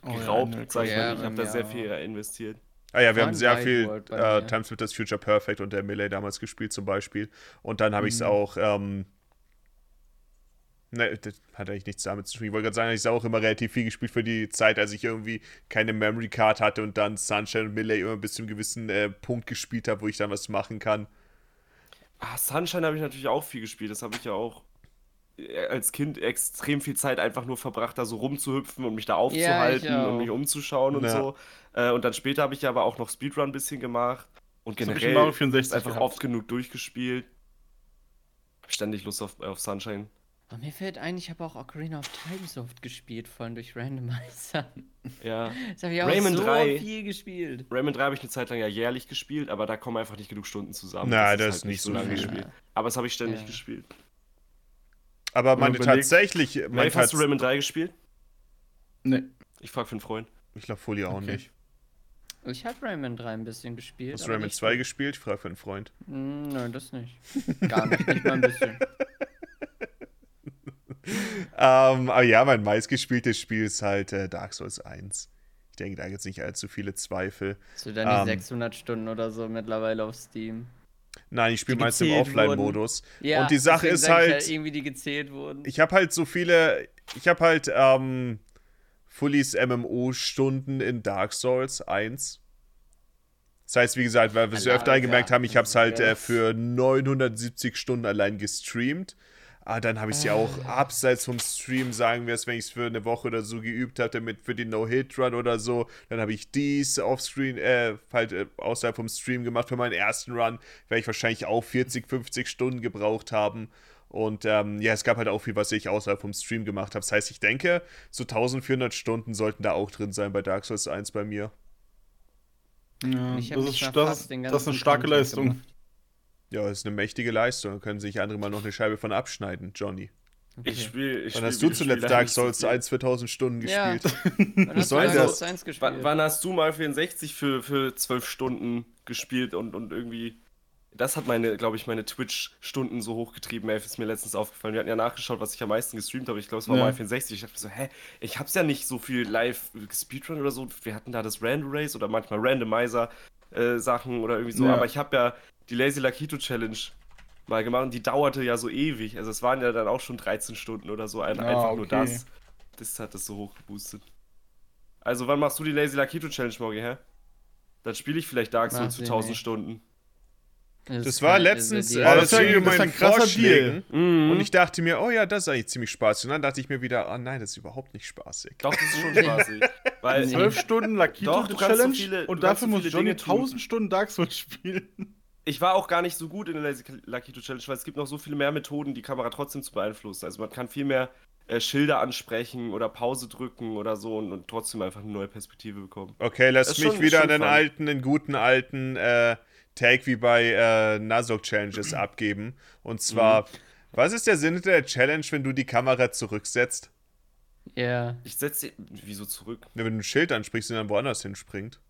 Oh ja, geraubt, Animal sag ich mal. Ich Ja, habe da ja. sehr viel investiert. Ah ja, wir haben sehr viel World äh. Times with das Future Perfect und der Melee damals gespielt zum Beispiel. Und dann habe ich es Mhm. auch, ähm, ne, das hat eigentlich nichts damit zu tun. Ich wollte gerade sagen, ich habe auch immer relativ viel gespielt für die Zeit, als ich irgendwie keine Memory Card hatte und dann Sunshine und Melee immer bis zu einem gewissen äh, Punkt gespielt habe, wo ich dann was machen kann. Ah, Sunshine habe ich natürlich auch viel gespielt. Das habe ich ja auch äh, als Kind extrem viel Zeit einfach nur verbracht, da so rumzuhüpfen und mich da aufzuhalten auch. und mich umzuschauen und Ja. so. Äh, und dann später habe ich ja aber auch noch Speedrun ein bisschen gemacht. Und Das generell Mario ist 64 einfach gehabt. oft genug durchgespielt. Ständig Lust auf, auf Sunshine. Aber mir fällt ein, ich habe auch Ocarina of Time so oft gespielt, vor allem durch Randomizer. Ja. Das habe ich auch Rayman so 3. viel gespielt. Rayman 3 habe ich eine Zeit lang ja jährlich gespielt, aber da kommen einfach nicht genug Stunden zusammen. Na, Das das ist nicht so lange viel. gespielt. Aber das habe ich ständig Ja. gespielt. Aber meine überlegt- tatsächlich, mein hast du Rayman 3 gespielt? Nee. Ich frage für einen Freund. ich glaube Folie auch Okay. nicht. Ich habe Rayman 3 ein bisschen gespielt. Hast du Rayman nicht 2 viel. gespielt? Ich frage für einen Freund. Mm, Nein, das nicht. Gar nicht, nicht mal ein bisschen. Ähm, aber ja, mein meistgespieltes Spiel ist halt äh, Dark Souls 1. Ich denke, da gibt es nicht allzu viele Zweifel. So dann die Ähm. 600 Stunden oder so mittlerweile auf Steam. Nein, ich spiele Die meist im Offline-Modus. Ja, Und die Sache ist halt- ja irgendwie die gezählt wurden. Ich habe halt so viele. Ich habe halt ähm, Fullies MMO-Stunden in Dark Souls 1. Das heißt, wie gesagt, weil wir es öfter Alter, gemerkt haben, ich habe es halt äh, für 970 Stunden allein gestreamt. Ah, dann habe ich es ja auch abseits vom Stream, sagen wir es, wenn ich es für eine Woche oder so geübt hatte, mit für den No-Hit-Run oder so. Dann habe ich dies offscreen, äh, halt äh, außerhalb vom Stream gemacht. Für meinen ersten Run werde ich wahrscheinlich auch 40, 50 Stunden gebraucht haben. Und ähm, ja, es gab halt auch viel, was ich außerhalb vom Stream gemacht habe. Das heißt, ich denke, so 1400 Stunden sollten da auch drin sein bei Dark Souls 1 bei mir. Ja, das, ist, das, das ist eine starke Content Leistung. gemacht. Ja, das ist eine mächtige Leistung. Da können sich andere mal noch eine Scheibe von abschneiden, Johnny. Okay. Ich spiele. Ich Wann spiel hast du zuletzt Dark Souls viel. 1 für 1000 Stunden Ja. gespielt? Wann hast soll das? Souls 1 gespielt? Wann, wann hast du mal 64 für, für 12 Stunden gespielt und, und irgendwie. Das hat meine, glaube ich, meine Twitch-Stunden so hochgetrieben, ey, ist mir letztens aufgefallen. Wir hatten ja nachgeschaut, was ich am meisten gestreamt habe. Ich glaube, es war Ja. mal 64. Ich dachte mir so, hä, ich hab's ja nicht so viel live Speedrun oder so. Wir hatten da das Random Race oder manchmal Randomizer-Sachen oder irgendwie so. Ja. Aber ich habe ja die Lazy Lakito Challenge mal gemacht und die dauerte ja so ewig. Also es waren ja dann auch schon 13 Stunden oder so. Ein, Ah, einfach nur okay. das. Das hat das so hochgeboostet. Also wann machst du die Lazy Lakito Challenge, Morgi, hä? Dann spiele ich vielleicht Dark Souls Ach, für nee, 1000 nee. Stunden. Das war kann- letztens äh, das zu ist ja- das meinen Vorschlägen. Mhm. Und ich dachte mir, oh ja, das ist eigentlich ziemlich spaßig. Und dann dachte ich mir wieder, oh nein, das ist überhaupt nicht spaßig. Doch, das ist schon spaßig. Weil Nee. 12 Stunden Lakito kannst so Challenge viele- und dafür so muss Johnny Dinge tun. 1000 Stunden Dark Souls spielen. ich war auch gar nicht so gut in der Lazy Lakito Challenge, weil es gibt noch so viele mehr Methoden, die Kamera trotzdem zu beeinflussen. Also man kann viel mehr äh, Schilder ansprechen oder Pause drücken oder so und, und trotzdem einfach eine neue Perspektive bekommen. Okay, lass Das mich schon- wieder schon einen fun. alten, den guten alten äh, Tag wie bei äh, Nuzlocke Challenges abgeben. Und zwar, Mhm. was ist der Sinn der Challenge, wenn du die Kamera zurücksetzt? Ja. Ich setze wieso zurück? Ja, wenn du ein Schild ansprichst und dann woanders hinspringt.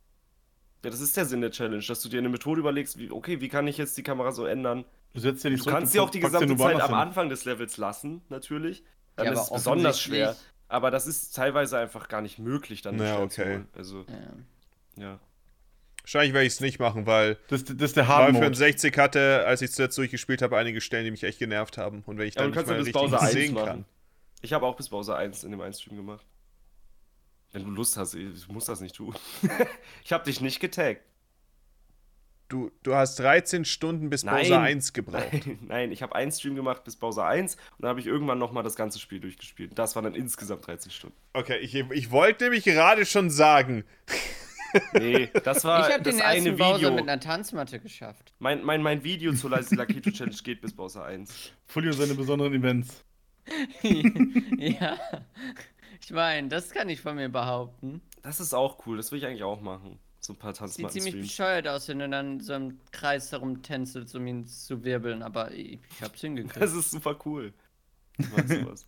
Ja, das ist der Sinn der Challenge, dass du dir eine Methode überlegst, wie, okay, wie kann ich jetzt die Kamera so ändern? Du setzt ja nicht Du zurück, kannst sie auch die gesamte Zeit am. Anfang des Levels lassen, natürlich. Dann Ja, ist aber es besonders schwer. Aber das ist teilweise einfach gar nicht möglich, dann Ja, schnell zu okay. holen. Also, ja. ja. Wahrscheinlich werde ich es nicht machen, weil Das, das ist der Hard Mode. 65 hatte, als ich zuletzt durchgespielt habe, einige Stellen, die mich echt genervt haben. Und wenn ich Ja, dann du nicht ja mal bis richtig Bowser 1 sehen machen. kann. Ich habe auch bis Bowser 1 in dem 1-Stream gemacht. Wenn du Lust hast, ich muss das nicht tun. ich habe dich nicht getaggt. Du, du hast 13 Stunden bis Nein. Bowser 1 gebraucht. Nein, nein, ich habe einen Stream gemacht bis Bowser 1 und dann habe ich irgendwann nochmal das ganze Spiel durchgespielt. Das waren dann insgesamt 13 Stunden. Okay, ich, ich wollte nämlich gerade schon sagen, Nee, das war Ich habe das den eine ersten Bowser Video. mit einer Tanzmatte geschafft. Mein, mein, mein Video zur Leise Lakitu Challenge geht bis Bowser 1. Fully und seine besonderen Events. ja. Ich meine, das kann ich von mir behaupten. Das ist auch cool, das will ich eigentlich auch machen. So ein paar Sieht ziemlich bescheuert aus, wenn du dann so im Kreis darum tänzelst, um ihn zu wirbeln, aber ich, ich hab's hingekriegt. Das ist super cool. Ich mag sowas.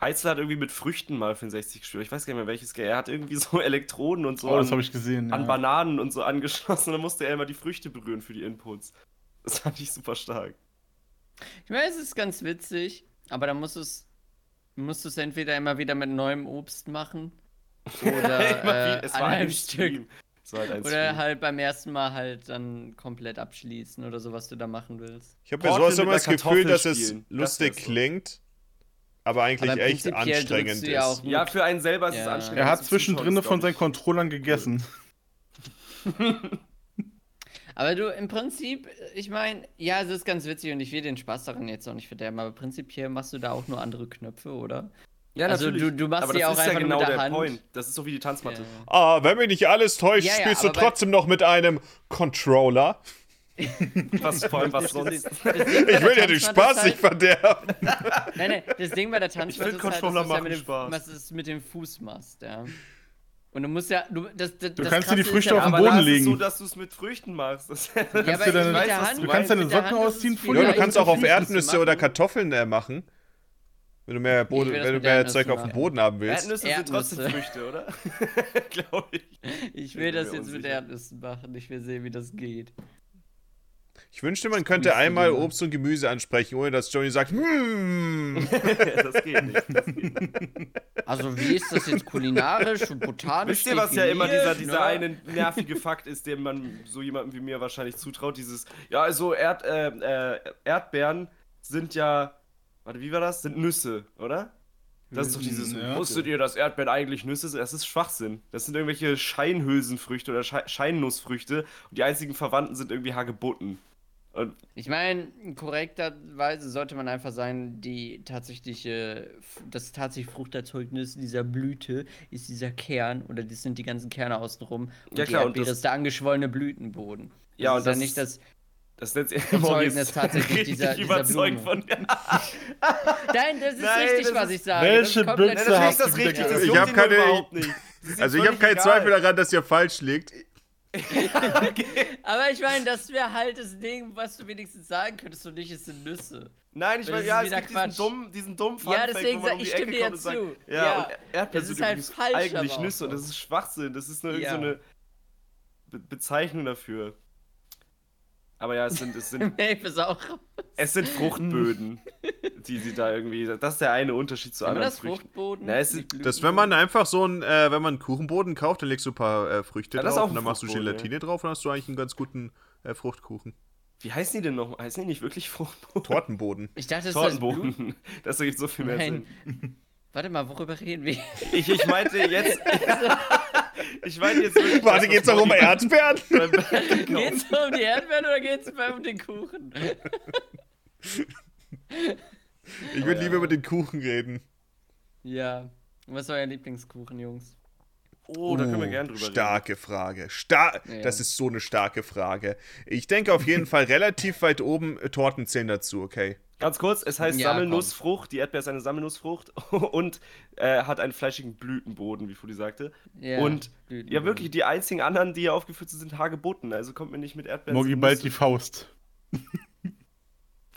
Heizler hat irgendwie mit Früchten mal für den 60 gespielt. Ich weiß gar nicht mehr welches. Er hat irgendwie so Elektroden und so Oh, das an, habe ich gesehen. an ja. Bananen und so angeschlossen. Und dann musste er immer die Früchte berühren für die Inputs. Das fand ich super stark. Ich meine, es ist ganz witzig, aber da musst du es musst du es entweder immer wieder mit neuem Obst machen oder äh, es war ein Stück halt ein oder Stream. halt beim ersten Mal halt dann komplett abschließen oder so, was du da machen willst. ich habe Portal sowas immer das Gefühl, dass es. Das lustig so. klingt, aber eigentlich Aber echt anstrengend drückst ist. ja Ja, für einen selber ist es Ja. anstrengend. Er hat zwischendrin von seinen Controllern gegessen. Aber du, im Prinzip, ich meine, ja, es ist ganz witzig und ich will den Spaß daran jetzt auch nicht verderben, aber prinzipiell machst du da auch nur andere Knöpfe, oder? Ja, Also natürlich. du- du machst aber die das auch ist ja einfach nur genau mit der der Hand. Point. Das ist so wie die Tanzmatte. Ah, wenn mich nicht alles täuscht, Ja, ja, spielst du trotzdem noch mit einem Controller. Was, vor allem was sonst. Ich will ja den Tanzmatte Spaß ist nicht verderben. Nein, nein, das Ding bei der find ist halt, dass du's ja machen mit dem, Spaß. was du es mit dem Fuß machst, ja. Und du musst ja, du, das, das, Du kannst dir die Früchte ja, auf den aber Boden ist es legen. so, dass du es mit Früchten machst. Das, Ja, aber du ich deine- weiß, Hand, du kannst deine Socken ausziehen, Ja, du kannst auch auf Erdnüsse oder machen. Kartoffeln äh, machen. Wenn du mehr, Boden, wenn du mehr Zeug auf dem machen. Boden haben willst. Erdnüsse sind trotzdem Erdnüsse. Früchte, oder? Glaube ich. Ich will das jetzt mit. Erdnüssen machen. Ich will sehen, wie das geht. Ich wünschte, man könnte einmal Junge. Obst und Gemüse ansprechen, ohne dass Johnny sagt, hm. das geht nicht. Das geht nicht. Also, wie ist das jetzt kulinarisch und botanisch? Wisst ihr, was ja immer dieser, dieser ne? eine nervige Fakt ist, dem man so jemandem wie mir wahrscheinlich zutraut? Dieses, ja, also Erd, äh, äh, Erdbeeren sind ja, warte, wie war das? Sind Nüsse, oder? Das ist doch dieses, Ja. wusstet ihr, dass Erdbeeren eigentlich Nüsse sind? Das ist Schwachsinn. Das sind irgendwelche Scheinhülsenfrüchte oder Schei Scheinnussfrüchte und die einzigen Verwandten sind irgendwie Hagebutten. Und Ich meine, korrekterweise sollte man einfach sagen, die tatsächliche, das tatsächliche Fruchterzeugnis dieser Blüte ist dieser Kern oder das sind die ganzen Kerne außenrum. Und Ja, die klar, und Erdbeere das- ist der angeschwollene Blütenboden. Ja, das und ist das- ja nicht das. das sich Erzeugnis tatsächlich dieser- dieser überzeugt Blume. von. Nein, das ist Nein, richtig, das was ist- ich sage. Welche das ist natürlich hast ist das du richtig, das? Ich juckt hab ihn doch keine- überhaupt nicht. Das ist Also ich habe keinen. Zweifel daran, dass ihr falsch liegt. Aber ich meine, das wäre halt das Ding, was du wenigstens sagen könntest und nicht, es sind Nüsse. Nein, ich meine, ja, es gibt diesen dummen, diesen dummen Ja, Funfact, deswegen wo man sag- um ich stimme dir sagt, zu. Ja, Ja, und sind ist halt falsch, eigentlich Nüsse und das ist Schwachsinn. Das ist nur irgend Ja. so eine Be Bezeichnung dafür. Aber ja, es sind, es sind, ist auch. es sind Fruchtböden, die sie da irgendwie. Das ist der eine Unterschied zu anderen das Früchten. Fruchtboden? Na, es ist- Das, wenn man einfach so ein, äh, wenn man einen Kuchenboden kauft, dann legst du ein paar äh, Früchte Ja, das ist drauf auch und dann machst du Gelatine drauf und dann hast du eigentlich einen ganz guten äh, Fruchtkuchen. Wie heißen die denn noch? Heißen die nicht wirklich Fruchtboden? Tortenboden. Ich dachte, das ist das Blut. Tortenboden. Das ergibt so viel mehr Nein. Sinn. Warte mal, worüber reden wir? Ich, ich meinte jetzt. Ich meinte jetzt wirklich. Warte, geht's noch um Erdbeeren? genau. Geht's um die Erdbeeren oder geht's um den Kuchen? Ich würde lieber über den Kuchen reden. Ja. Was ist euer Lieblingskuchen, Jungs? Oh, da können wir gerne drüber Starke Frage. Star Ja. Das ist so eine starke Frage. Ich denke auf jeden Fall relativ weit oben äh, Torten zählen dazu, okay? reden. Ganz kurz, es heißt Ja, Sammelnussfrucht. Die Erdbeere ist eine Sammelnussfrucht und äh, hat einen fleischigen Blütenboden, wie Fudi sagte. Ja, und ja, wirklich, die einzigen anderen, die hier aufgeführt sind, sind Hagebutten. Also kommt mir nicht mit Erdbeeren. Mogi bald die Faust.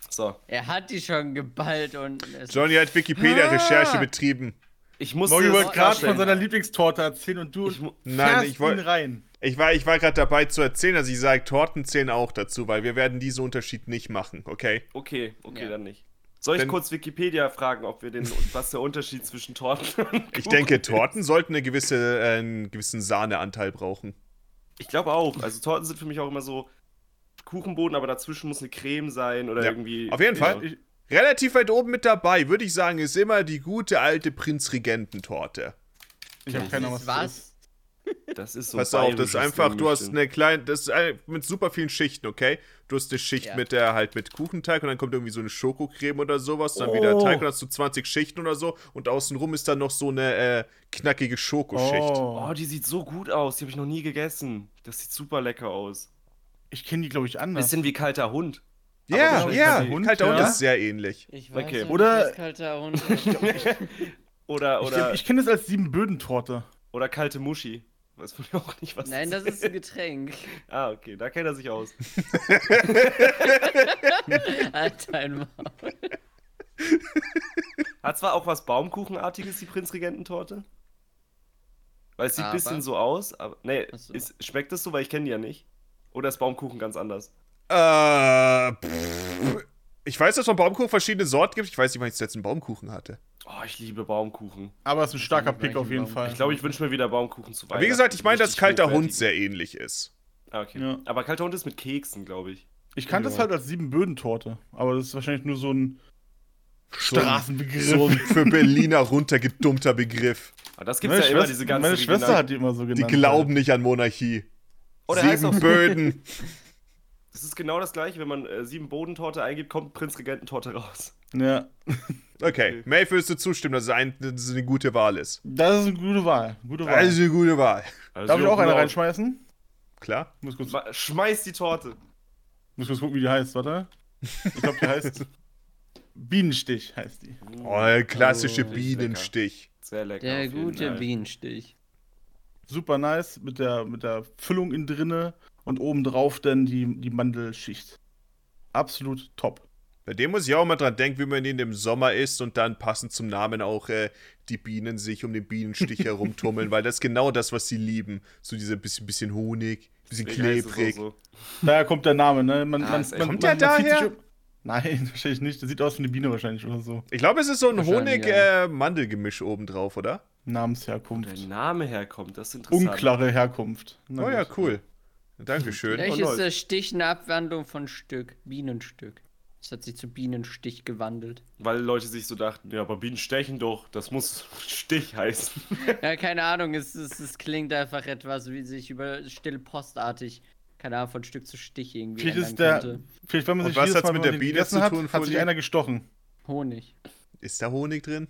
So. Er hat die schon geballt und. es- Johnny hat Wikipedia-Recherche Ah. betrieben. Ich muss Morgi wollte gerade von seiner Lieblingstorte erzählen und du Ich Nein, ich wollt- ihn rein. Ich war, ich war gerade dabei zu erzählen, dass ich sage, Torten zählen auch dazu, weil wir werden diesen Unterschied nicht machen, okay? Okay, okay, Ja. dann nicht. Soll ich Wenn- kurz Wikipedia fragen, ob wir den, was der Unterschied zwischen Torten und Ich Kuchen denke, ist? Torten sollten eine gewisse, äh, einen gewissen Sahneanteil brauchen. Ich glaube auch. Also Torten sind für mich auch immer so Kuchenboden, aber dazwischen muss eine Creme sein oder Ja, irgendwie. auf jeden Fall. Ich, Relativ weit oben mit dabei, würde ich sagen, ist immer die gute alte Prinzregententorte. ich habe keine Ahnung, ist was das was? ist. Das ist so. Pass auf, das ist einfach, du hast eine kleine, das ist ein- mit super vielen Schichten, okay? Du hast eine Schicht Ja. mit der halt mit Kuchenteig und dann kommt irgendwie so eine Schokocreme oder sowas, dann wieder Oh. Teig und dann hast du 20 Schichten oder so und außenrum ist dann noch so eine äh, knackige Schokoschicht. Oh, Oh, die sieht so gut aus. Die habe ich noch nie gegessen. Das sieht super lecker aus. ich kenne die, glaube ich, anders. Bisschen wie kalter Hund. Ja, ja, wahrscheinlich kalter Hund, Hund, ja. ist sehr ähnlich. Ich weiß Okay. nicht, Oder- kalter Hund. Oder, ich oder, ich kenne das als Siebenböden-Torte. oder kalte Muschi. Weiß man auch nicht, was Nein, das ist ein Getränk. Ah, okay, da kennt er sich aus. Alter, ein Maul. Hat zwar auch was Baumkuchenartiges, die Prinzregententorte. Weil es sieht ein bisschen so aus, aber. Nee, so. ist, schmeckt das so, weil ich kenne die ja nicht? Oder ist Baumkuchen ganz anders? Äh, pff. ich weiß, dass es von Baumkuchen verschiedene Sorten gibt. Ich weiß nicht, wann ich zuletzt einen Baumkuchen hatte. Oh, ich liebe Baumkuchen. Aber es ist ein starker Pick auf jeden. Fall. Ich glaube, ich wünsche mir wieder Baumkuchen zu Aber Weihnachten. wie gesagt, ich meine, dass kalter. Hund sehr ähnlich ist. Ah, okay. Ja. Aber kalter Hund ist mit Keksen, glaube ich. Ich kannte es Ja. halt als Siebenböden-Torte. Aber das ist wahrscheinlich nur so ein Straßenbegriff. So ein für Berliner runtergedummter Begriff. Aber das gibt's meine ja immer, Schwester, diese ganzen meine Schwester Regional- hat die immer so genannt. Die glauben nicht an Monarchie. Oh, der Das ist genau das gleiche, wenn man äh, sieben Bodentorte eingibt, kommt Prinzregententorte raus. Ja. Okay, May, würdest du zustimmen, dass es, ein, dass es eine gute Wahl ist? Das ist eine gute Wahl. Gute Wahl. Das ist eine gute Wahl. Also, Darf ich auch eine genau. reinschmeißen? Klar. Muss kurz, Schmeiß die Torte. muss kurz gucken, wie die heißt, warte. Ich glaube, die heißt Bienenstich heißt die. Oh, der klassische Oh, Bienenstich. Sehr lecker. Der gute. Bienenstich. Super nice mit der, mit der Füllung innen drinne und obendrauf dann die, die Mandelschicht. Absolut top. Bei dem muss ich auch mal dran denken, wie man ihn im Sommer isst und dann passend zum Namen auch äh, die Bienen sich um den Bienenstich herumtummeln, weil das ist genau das, was sie lieben. So diese bisschen, bisschen Honig, bisschen Deswegen klebrig. so. Daher kommt der Name, ne? Man, Ah, man, man, Kommt man, der man daher? um- Nein, wahrscheinlich nicht. Der sieht aus wie eine Biene wahrscheinlich oder so. Ich glaube, es ist so ein Wahrscheinlich, ja. Honig-Mandelgemisch obendrauf, oder? Wo Namensherkunft. der Name herkommt, das ist interessant. Unklare Herkunft. Na Oh ja, cool. Dankeschön. Vielleicht ist der Stich eine Abwandlung von Stück. Bienenstück. Das hat sich zu Bienenstich gewandelt. Weil Leute sich so dachten, ja, aber Bienen stechen doch, das muss Stich heißen. Ja, keine Ahnung, es, es, es klingt einfach etwas, wie sich über still postartig, keine Ahnung, von Stück zu Stich irgendwie Vielleicht ist der. könnte. Vielleicht, wenn man Und sich was jedes hat's Mal, mit der Biene zu hat, tun, hat sich Fully? einer gestochen. Honig. Ist da Honig drin?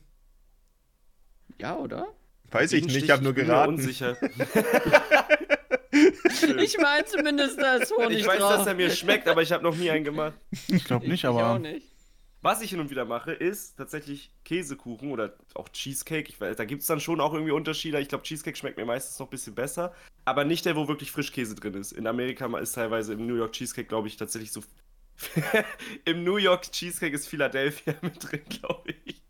Ja, oder? Weiß ich nicht, ich habe nur geraten. Unsicher. Ich meine zumindest, da ist Honig ich weiß, drauf. dass er mir schmeckt, aber ich habe noch nie einen gemacht. Ich glaube nicht, Ich auch aber. nicht. Was ich hin und wieder mache, ist tatsächlich Käsekuchen oder auch Cheesecake. Ich weiß, da gibt es dann schon auch irgendwie Unterschiede. Ich glaube, Cheesecake schmeckt mir meistens noch ein bisschen besser. Aber nicht der, wo wirklich Frischkäse drin ist. In Amerika ist teilweise im New York Cheesecake, glaube ich, tatsächlich so. Im New York Cheesecake ist Philadelphia mit drin, glaube ich.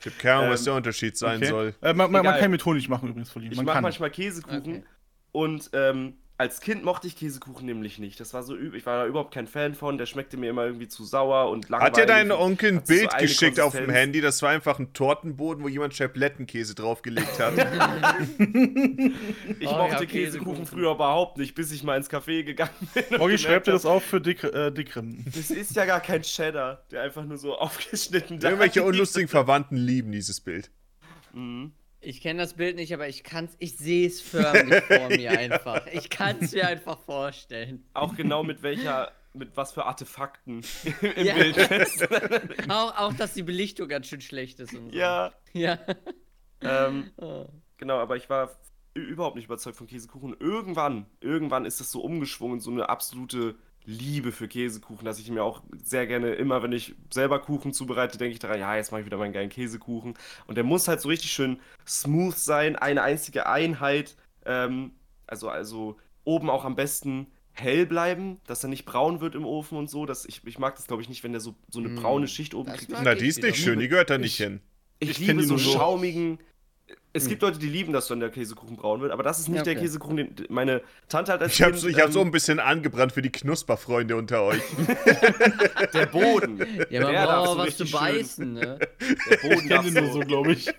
Ich habe keine Ahnung, was Ähm, der Unterschied sein Okay. soll. Äh, man, man, kann mit Honig machen übrigens, Fully. Ich Man mache manchmal Käsekuchen. Okay. Und ähm, als Kind mochte ich Käsekuchen nämlich nicht. Das war so übel. Ich war da überhaupt kein Fan von. Der schmeckte mir immer irgendwie zu sauer und langweilig. Hat dir dein Onkel ein so Bild eine geschickt auf dem. Handy? Das war einfach ein Tortenboden, wo jemand Schablettenkäse draufgelegt hat. Ich Oh, mochte ja, Käsekuchen Käsekuchen. früher überhaupt nicht, bis ich mal ins Café gegangen bin. und Morgi, gemerkt schreib dir das auf für Dick, äh, Dickrim. Das ist ja gar kein Cheddar, der einfach nur so aufgeschnitten da Irgendwelche unlustigen Verwandten lieben dieses Bild. Mhm. Ich kenne das Bild nicht, aber ich kann's, ich sehe es förmlich vor mir einfach. Ich kann es mir einfach vorstellen. Auch genau mit welcher, mit was für Artefakten im Ja. Bild ist. Auch, auch, dass die Belichtung ganz schön schlecht ist und so. ja. Ja. Ähm, Oh. genau, aber ich war überhaupt nicht überzeugt von Käsekuchen. Irgendwann, irgendwann ist das so umgeschwungen, so eine absolute Liebe für Käsekuchen, dass ich mir auch sehr gerne immer, wenn ich selber Kuchen zubereite, denke ich daran, ja, jetzt mache ich wieder meinen geilen Käsekuchen. Und der muss halt so richtig schön smooth sein, eine einzige Einheit. Ähm, also, also oben auch am besten hell bleiben, dass er nicht braun wird im Ofen und so. Dass ich, ich mag das, glaube ich, nicht, wenn der so, so eine Mm, braune Schicht oben das kriegt. Na, die ist nicht schön, die gehört da nicht Ich- hin. ich ich liebe so. schaumigen, Es gibt Leute, die lieben das, wenn der Käsekuchen braun wird, aber das ist nicht Ja, der okay. Käsekuchen, den meine Tante hat als Ich habe Kind, ich hab so ähm, ein bisschen angebrannt für die Knusperfreunde unter euch. der Boden. Ja, man braucht so auch was zu beißen, ne? Der Boden Ich kenne den nur so. so, glaube ich.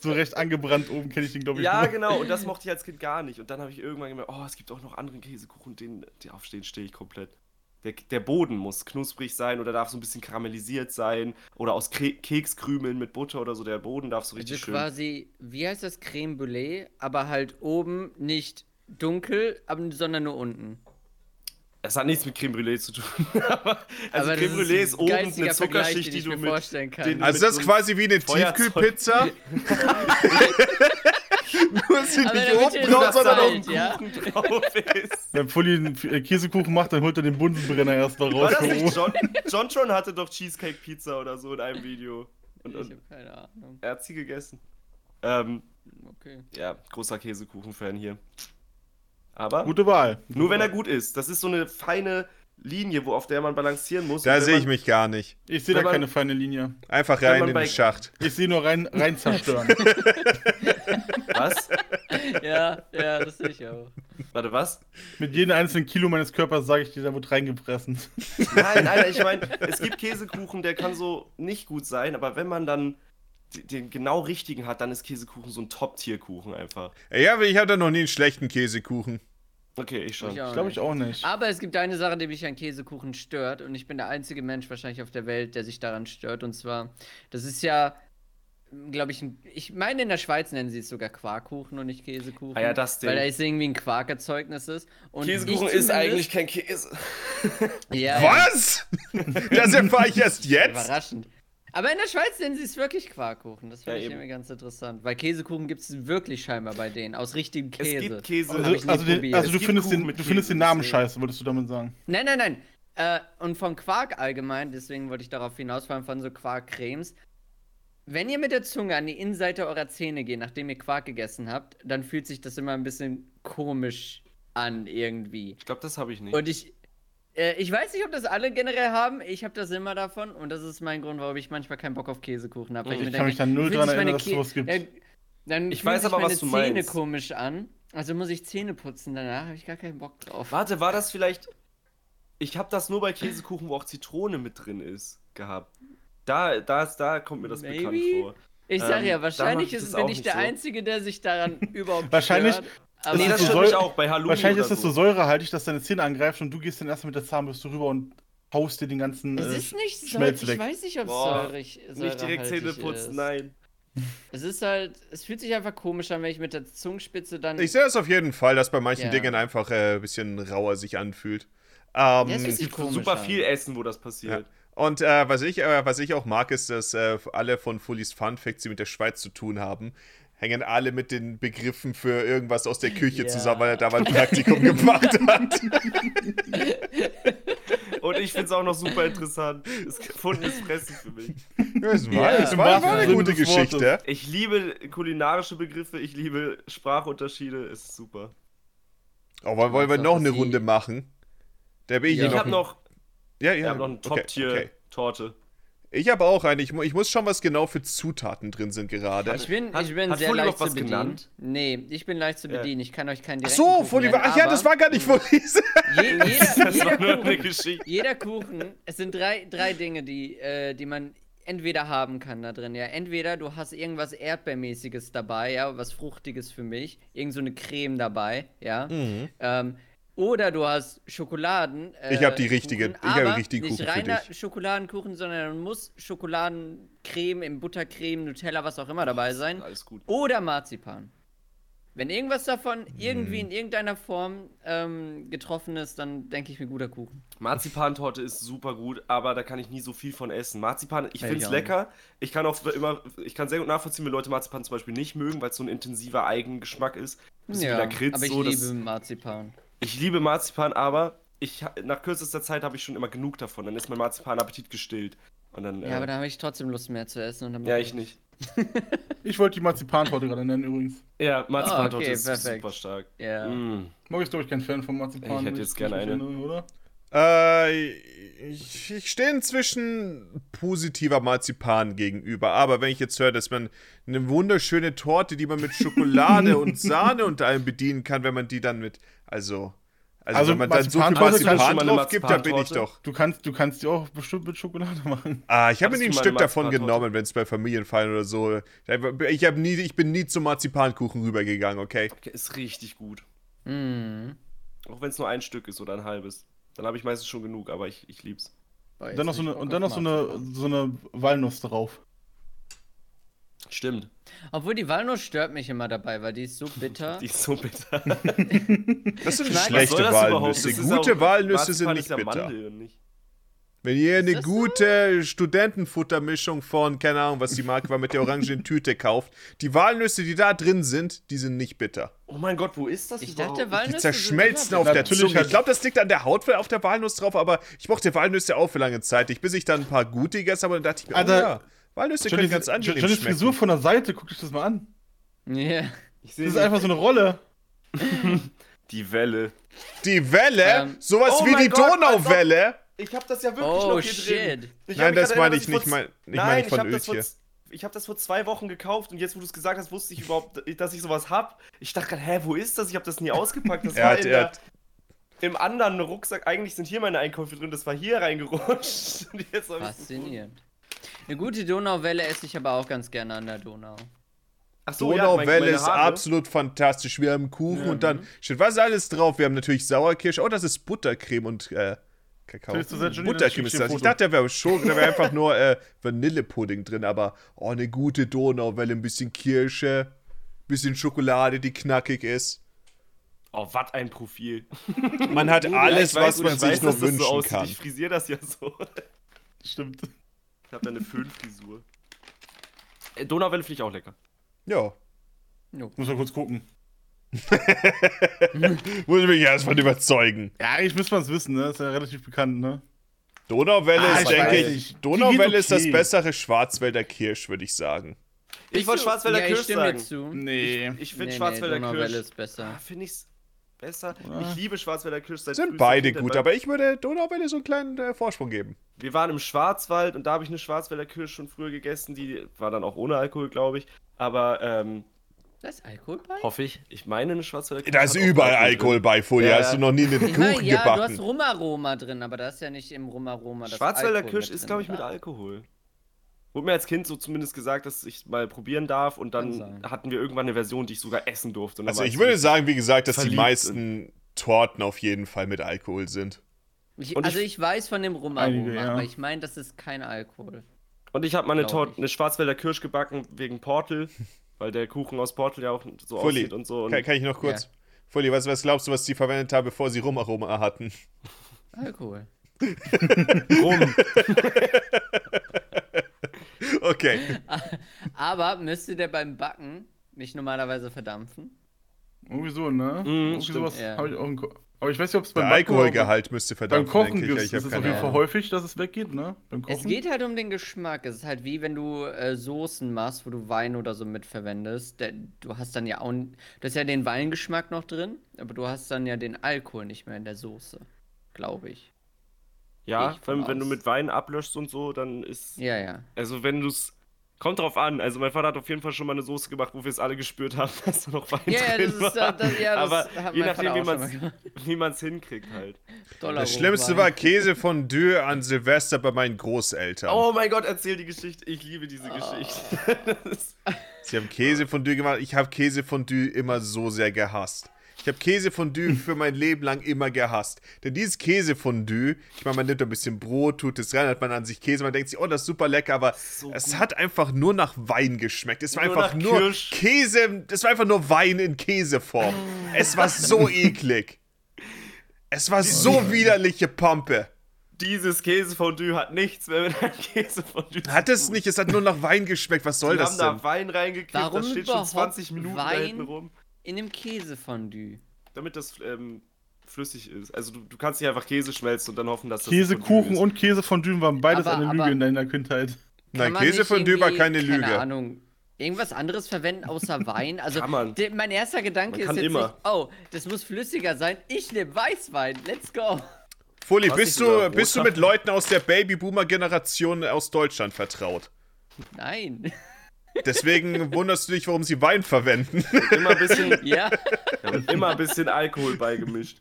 so recht angebrannt oben kenne ich den, glaube ich. Ja, nur. genau, und das mochte ich als Kind gar nicht. Und dann habe ich irgendwann gemerkt, oh, es gibt auch noch anderen Käsekuchen, den, die aufstehen, stehe ich komplett. Der, der Boden muss knusprig sein oder darf so ein bisschen karamellisiert sein oder aus Kre Kekskrümeln mit Butter oder so. Der Boden darf so richtig Also schön. quasi, wie heißt das, Creme Brûlée, aber halt oben nicht dunkel, sondern nur unten. Es hat nichts mit Creme Brûlée zu tun. aber, also aber Creme das Brûlée ist ein oben eine Zuckerschicht, den die du mir mit. vorstellen kann. den- Also das ist quasi wie eine Feuerzeug. Tiefkühlpizza. Nur sind Aber nicht oben drauf, sondern Salz, unten. ja? Kuchen drauf ist. Wenn Fully einen äh, Käsekuchen macht, dann holt er den Bunsenbrenner erst mal War raus. das nicht John? John Tron hatte doch Cheesecake Pizza oder so in einem Video. Und, Ich habe keine Ahnung. er hat sie gegessen. Ähm, Okay. ja, großer Käsekuchen-Fan hier. Aber Gute Wahl. nur wenn er gut ist. Das ist so eine feine Linie, wo auf der man balancieren muss. Da sehe ich mich gar nicht. Ich sehe da keine feine Linie. Einfach rein in den Schacht. Ich sehe nur rein, rein zerstören. Was? Ja, ja, das sehe ich auch. Warte, was? Mit jedem einzelnen Kilo meines Körpers sage ich dir, da wird reingepressen. Nein, Alter, ich meine, es gibt Käsekuchen, der kann so nicht gut sein, aber wenn man dann den genau richtigen hat, dann ist Käsekuchen so ein Top-Tier-Kuchen einfach. Ja, aber ich hatte noch nie einen schlechten Käsekuchen. Okay, ich schon. Ich Glaube ich auch nicht. Aber es gibt eine Sache, die mich an Käsekuchen stört und ich bin der einzige Mensch wahrscheinlich auf der Welt, der sich daran stört und zwar, das ist ja, glaube ich, ein, ich meine in der Schweiz nennen sie es sogar Quarkkuchen und nicht Käsekuchen. Ah ja, das Ding. Weil da ist irgendwie ein Quarkerzeugnis ist. Und Käsekuchen ist eigentlich kein Käse. ja, Was? Das erfahre ich erst jetzt. Überraschend. Aber in der Schweiz nennen sie es wirklich Quarkkuchen. Das finde Ja, ich eben. irgendwie ganz interessant. Weil Käsekuchen gibt es wirklich scheinbar bei denen. Aus richtigem Es Käse. gibt Käse. Also, also, den, also Es du, gibt findest Kuchen den, du findest den Namen scheiße, würdest du damit sagen. Nein, nein, nein. Äh, und vom Quark allgemein, deswegen wollte ich darauf hinaus, vor allem von so Quarkcremes. Wenn ihr mit der Zunge an die Innenseite eurer Zähne geht, nachdem ihr Quark gegessen habt, dann fühlt sich das immer ein bisschen komisch an irgendwie. Ich glaube, das habe ich nicht. Und ich, äh, ich weiß nicht, ob das alle generell haben. Ich habe das immer davon und das ist mein Grund, warum ich manchmal keinen Bock auf Käsekuchen habe. Ich kann mich da null dran erinnern, dass es sowas gibt. dann Ich weiß aber, meine was du Zähne meinst. komisch an. Also muss ich Zähne putzen danach, habe ich gar keinen Bock drauf. Warte, war das vielleicht. Ich habe das nur bei Käsekuchen, wo auch Zitrone mit drin ist, gehabt. Da, da, da kommt mir das Maybe? bekannt vor. Ich sag Ähm, ja, wahrscheinlich ich ist, bin ich nicht der so. Einzige, der sich daran überhaupt Wahrscheinlich stört. Ist Aber Nee, es das so mich auch bei Halloumi Wahrscheinlich oder ist das so säurehaltig, dass deine Zähne angreift und du gehst dann erst mit der Zahnbürste rüber und haust dir den ganzen. es äh, ist nicht säurig. Ich weiß nicht, ob es säurig Nicht direkt Zähne putzen, ist. nein. Es ist halt, es fühlt sich einfach komisch an, wenn ich mit der Zungenspitze dann. Ich sehe das auf jeden Fall, dass bei manchen Ja. Dingen einfach äh, ein bisschen rauer sich anfühlt. Ähm, Ja, es Es gibt super an. viel Essen, wo das passiert. Und äh, was, ich, äh, was ich auch mag, ist, dass äh, alle von Fully's Fun Facts, die mit der Schweiz zu tun haben, hängen alle mit den Begriffen für irgendwas aus der Küche Ja. zusammen, weil er da mal ein Praktikum gemacht hat. Und ich finde es auch noch super interessant. Ist gefundenes Fressen für mich. Das war, Ja, das im war, war eine gute. Geschichte. Ich liebe kulinarische Begriffe, ich liebe Sprachunterschiede, es ist super. Oh, wollen, wollen wir noch eine Runde machen? Da bin ich Ja. hier Ich noch. habe noch, ja, ich ja, hab noch eine okay, okay. Ich habe auch eine. Ich, ich muss schauen, was genau für Zutaten drin sind gerade. ich bin, Hat- ich bin hat sehr Fully leicht zu bedienen. genannt? Nee, ich bin leicht zu bedienen. Ich kann euch keinen Ach direkten so, Kuchen nennen. Ach ja, das war gar nicht Fully's. Je, jeder, jeder Kuchen, jeder Kuchen, es sind drei, drei Dinge, die, äh, die man entweder haben kann da drin, ja. Entweder du hast irgendwas Erdbeermäßiges dabei, ja, was Fruchtiges für mich, irgend so eine Creme dabei, ja. Mhm. Ähm, oder du hast Schokoladen. Äh, Ich hab die richtige- Kuchen, ich hab die aber richtigen nicht Kuchen für reiner dich. Schokoladenkuchen, sondern muss Schokoladencreme im Buttercreme, Nutella, was auch immer dabei sein. Alles gut. Oder Marzipan. Wenn irgendwas davon Hm. irgendwie in irgendeiner Form ähm, getroffen ist, dann denke ich mir guter Kuchen. Marzipantorte ist super gut, aber da kann ich nie so viel von essen. Marzipan, ich Ja, finde es lecker. Ich kann auch immer, ich kann sehr gut nachvollziehen, wenn Leute Marzipan zum Beispiel nicht mögen, weil es so ein intensiver Eigengeschmack ist. Bisschen wie Lakritz, aber ich so, liebe das, Marzipan. Ich liebe Marzipan, aber ich, ha- nach kürzester Zeit habe ich schon immer genug davon. Dann ist mein Marzipan-Appetit gestillt. Und dann, Ja, äh, aber da habe ich trotzdem Lust mehr zu essen. Und dann ja, ich nicht. Ich wollte die Marzipantorte gerade nennen übrigens. Ja, Marzipantorte okay, ist perfekt. super stark. Ja. Mm. Morgen ist, glaube ich, kein Fan von Marzipan. Ich hätte jetzt gerne eine. erinnere, Oder? Äh, ich, ich stehe inzwischen positiver Marzipan gegenüber. Aber wenn ich jetzt höre, dass man eine wunderschöne Torte, die man mit Schokolade und Sahne unter allem bedienen kann, wenn man die dann mit. Also. Also, Also wenn man dann so viel Marzipan drauf gibt, dann bin ich doch. Du kannst, du kannst die auch bestimmt mit Schokolade machen. Ah, ich habe mir nie ein Stück davon genommen, wenn es bei Familienfeiern oder so. Ich, hab nie, ich bin nie zum Marzipankuchen rübergegangen, okay? Okay, ist richtig gut. Mhm. Auch wenn es nur ein Stück ist oder ein halbes. Dann habe ich meistens schon genug, aber ich, ich lieb's. Boah, jetzt Dann noch so eine, und dann noch so eine, so eine Walnuss drauf. Stimmt. Obwohl die Walnuss stört mich immer dabei, weil die ist so bitter. Die ist so bitter. Das sind schlechte? Walnüsse. Gute Walnüsse sind nicht bitter. Und nicht. Wenn ihr eine das so? gute Studentenfuttermischung von, keine Ahnung, was die Marke war, mit der orangen Tüte kauft, die Walnüsse, die da drin sind, die sind nicht bitter. Oh mein Gott, wo ist das Ich überhaupt? dachte, Die Walnüsse zerschmelzen sind auf der Zunge. Ich glaube, das liegt an der Haut auf der Walnuss drauf, aber ich mochte Walnüsse auch für lange Zeit. Ich, bis ich dann ein paar gute gegessen habe, dann dachte ich mir, Alter, oh ja, Walnüsse können ganz angenehm schmecken. Frisur von der Seite, guck dich das mal an. Ja. Ich sehe Das ist einfach so eine Rolle. die Welle. Die Welle, Ähm, sowas oh wie die Gott, Donauwelle. Ich habe das ja wirklich Oh noch hier shit. drin. Ich Nein, das meine ich nicht, mein, nicht Nein, meine ich von habe das, vor- Ötje. ich hab das vor zwei Wochen gekauft und jetzt, wo du es gesagt hast, wusste ich überhaupt, dass ich sowas hab. Ich dachte gerade, hä, wo ist das? Ich habe das nie ausgepackt. Das Er war hat, in er der, hat, im anderen Rucksack. Eigentlich sind hier meine Einkäufe drin. Das war hier reingerutscht. Faszinierend. Eine gute Donauwelle esse ich aber auch ganz gerne an der Donau. Ach so, ja, Donauwelle meine ist absolut fantastisch. Wir haben Kuchen und dann steht was ist alles drauf. Wir haben natürlich Sauerkirsche. Oh, das ist Buttercreme und äh, Kakao. Buttercreme ist ich das. ein dachte, da wäre Schoko, da wäre einfach nur äh, Vanillepudding drin, aber oh, eine gute Donauwelle, ein bisschen Kirsche, bisschen Schokolade, die knackig ist. Oh, was ein Profil. Man hat alles, weiß, was man ich sich weiß, nur dass das wünschen so aussieht. kann. Ich frisiere das ja so. Stimmt. Ich habe da eine Föhnfrisur. Äh, Donauwelle finde ich auch lecker. Ja. Muss mal kurz gucken. Muss ich mich erstmal überzeugen. Ja, eigentlich müsste man es wissen, ne? Ist ja relativ bekannt, ne? Donauwelle Ah, ist, ich denke ich, Donauwelle geht ist das okay. bessere Schwarzwälder Kirsch, würde ich sagen. Ich wollte Schwarzwälder ja, Kirsch ich sagen. zu. Nee. Ich finde Nee, Schwarzwälder nee, Donauwelle Kirsch. ist besser. Finde ich's besser. Ich liebe Schwarzwälder Kirsch seit Sind beide Kindheit, gut, aber ich würde Donauwelle so einen kleinen äh, Vorsprung geben. Wir waren im Schwarzwald und da habe ich eine Schwarzwälder Kirsch schon früher gegessen. Die war dann auch ohne Alkohol, glaube ich. Aber ähm, Da ist Alkohol bei? hoffe ich. Ich meine, eine Schwarzwälder Kirsch. Da ist überall drin. Alkohol bei, Folie. Ja, Hast du ja. noch nie einen Ich meine, Kuchen ja, du hast gebacken? Rumaroma drin, aber da ist ja nicht im Rumaroma das Schwarzwälder Alkohol Kirsch ist, drin, glaube ich, mit? Alkohol. Wurde mir als Kind so zumindest gesagt, dass ich mal probieren darf und dann hatten wir irgendwann eine Version, die ich sogar essen durfte. Also ich würde sagen, wie gesagt, dass die meisten Torten auf jeden Fall mit Alkohol sind. Ich, also ich- ich weiß von dem Rumaroma, Einige, ja. aber ich meine, das ist kein Alkohol. Und ich habe mal eine, Glaub Torte, eine Schwarzwälder Kirsch gebacken wegen Portal, weil der Kuchen aus Portal ja auch so Fully, aussieht und so. Und kann, kann ich noch kurz? Ja. Fully, was, was glaubst du, was die verwendet haben, bevor sie Rumaroma hatten? Alkohol. rum. Okay. Aber müsste der beim Backen nicht normalerweise verdampfen? Irgendwie so, ne? Mhm, Irgendwie stimmt. sowas Ja. habe ich auch im Ko Aber ich weiß nicht, ob es beim Der Backen oder Alkoholgehalt müsste beim verdammt Kochen denke ich. ist. Ich ist auf keine jeden Fall häufig, dass es weggeht, ne? Beim Kochen. Es geht halt um den Geschmack. Es ist halt wie wenn du äh, Soßen machst, wo du Wein oder so mit verwendest. Der, du hast dann ja auch. Du hast ja den Weingeschmack noch drin, aber du hast dann ja den Alkohol nicht mehr in der Soße. Glaube ich. Ja, ich wenn, wenn du mit Wein ablöschst und so, dann ist. Ja, ja. Also wenn du es. Kommt drauf an. Also mein Vater hat auf jeden Fall schon mal eine Soße gemacht, wo wir es alle gespürt haben, dass da noch Wein Ja, ja, drin das war. ist ja- das- ja, das Aber je nachdem, wie man es hinkriegt halt. Dollar Das Schlimmste war Käsefondue an Silvester bei meinen Großeltern. Oh mein Gott, erzähl die Geschichte. Ich liebe diese Ah. Geschichte. Sie haben Käsefondue gemacht. Ich habe Käsefondue immer so sehr gehasst. Ich habe Käsefondue für mein Leben lang immer gehasst. Denn dieses Käsefondue, ich meine, man nimmt ein bisschen Brot, tut es rein, hat man an sich Käse, man denkt sich, oh, das ist super lecker, aber So es gut. hat einfach nur nach Wein geschmeckt. Es war Nur einfach nur Kirsch. Käse, es war einfach nur Wein in Käseform. es war so eklig. Es war so widerliche Pampe. Dieses Käsefondue hat nichts mehr mit einem Käsefondue Hat es nicht, es hat nur nach Wein geschmeckt. Was soll Wir das haben denn? da Wein reingekriegt, Warum das steht schon überhaupt 20 Minuten da Wein? hinten rum, In dem Käsefondue. damit das ähm, flüssig ist. Also du, du kannst nicht einfach Käse schmelzen und dann hoffen, dass das Käse, Fondue Kuchen ist. und Käse von Dünen waren beides Aber- eine Lüge in deiner Kindheit. Nein, Käsefondue war keine Lüge. Keine Ahnung. Irgendwas anderes verwenden außer Wein? Also, Kann man. de- mein erster Gedanke Man ist jetzt immer. nicht, oh, das muss flüssiger sein. Ich nehme Weißwein. Let's go. Fully, Was bist du, bist du mit Leuten aus der Babyboomer-Generation aus Deutschland vertraut? Nein. Deswegen wunderst du dich, warum sie Wein verwenden. Immer ein bisschen, ja. da wird immer ein bisschen Alkohol beigemischt.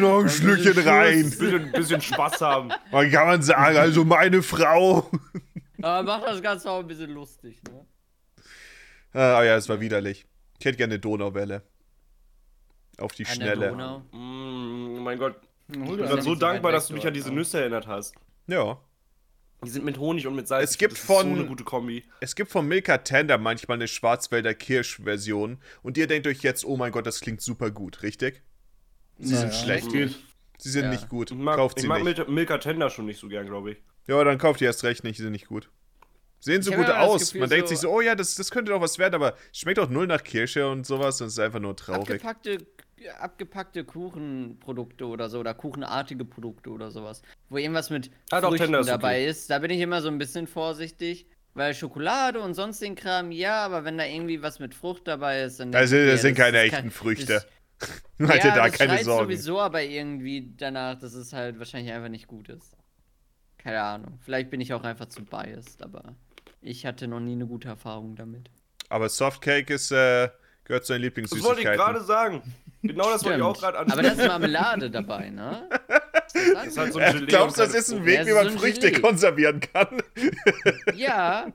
Noch ein Schlückchen Ein rein. bisschen, bisschen Spaß haben. Man kann man sagen, also meine Frau. Aber macht das Ganze auch ein bisschen lustig, ne? Ah ja, es war widerlich. Ich hätte gerne eine Donauwelle. Auf die An Schnelle. Donau. Mm, mein Gott. Hol Ich bin so dankbar, dass du mich an diese ja. Nüsse erinnert hast. Ja. Die sind mit Honig und mit Salz. Es Ich gibt das von- Ist so eine gute Kombi. Es gibt von Milka Tender manchmal eine Schwarzwälder Kirsch-Version. Und ihr denkt euch jetzt, oh mein Gott, das klingt super gut, richtig? Sie sind Naja, schlecht. Geht. Sie sind Ja. nicht gut. Ich mag, kauft ich sie mag nicht. Milka, Milka Tender schon nicht so gern, glaube ich. Ja, dann kauft ihr erst recht nicht, die sind nicht gut. Sehen so Ich gut aus. Gefühl, Man denkt so- sich so, oh ja, das, das könnte doch was werden, aber es schmeckt auch null nach Kirsche und sowas und es ist einfach nur traurig. Abgepackte, abgepackte Kuchenprodukte oder so, oder kuchenartige Produkte oder sowas. Wo irgendwas mit Ah, doch, Früchten dabei okay. ist. Da bin ich immer so ein bisschen vorsichtig. Weil Schokolade und sonst den Kram, ja, aber wenn da irgendwie was mit Frucht dabei ist, dann. Also, das mir, sind keine echten kein- Früchte. Macht ihr ja, da das keine Sorgen. sowieso aber irgendwie danach, dass es halt wahrscheinlich einfach nicht gut ist. Keine Ahnung. Vielleicht bin ich auch einfach zu biased, aber ich hatte noch nie eine gute Erfahrung damit. Aber Softcake ist, äh, gehört zu Das Lieblingssüßigkeiten. wollte ich gerade sagen. Genau das wollte ich auch Stimmt. gerade Aber ansprechen. da ist Marmelade dabei, ne? Das ist halt so ein Gelee glaubst du, das ist ein Weg, wie so man ein Früchte Gelee. konservieren kann? Ja,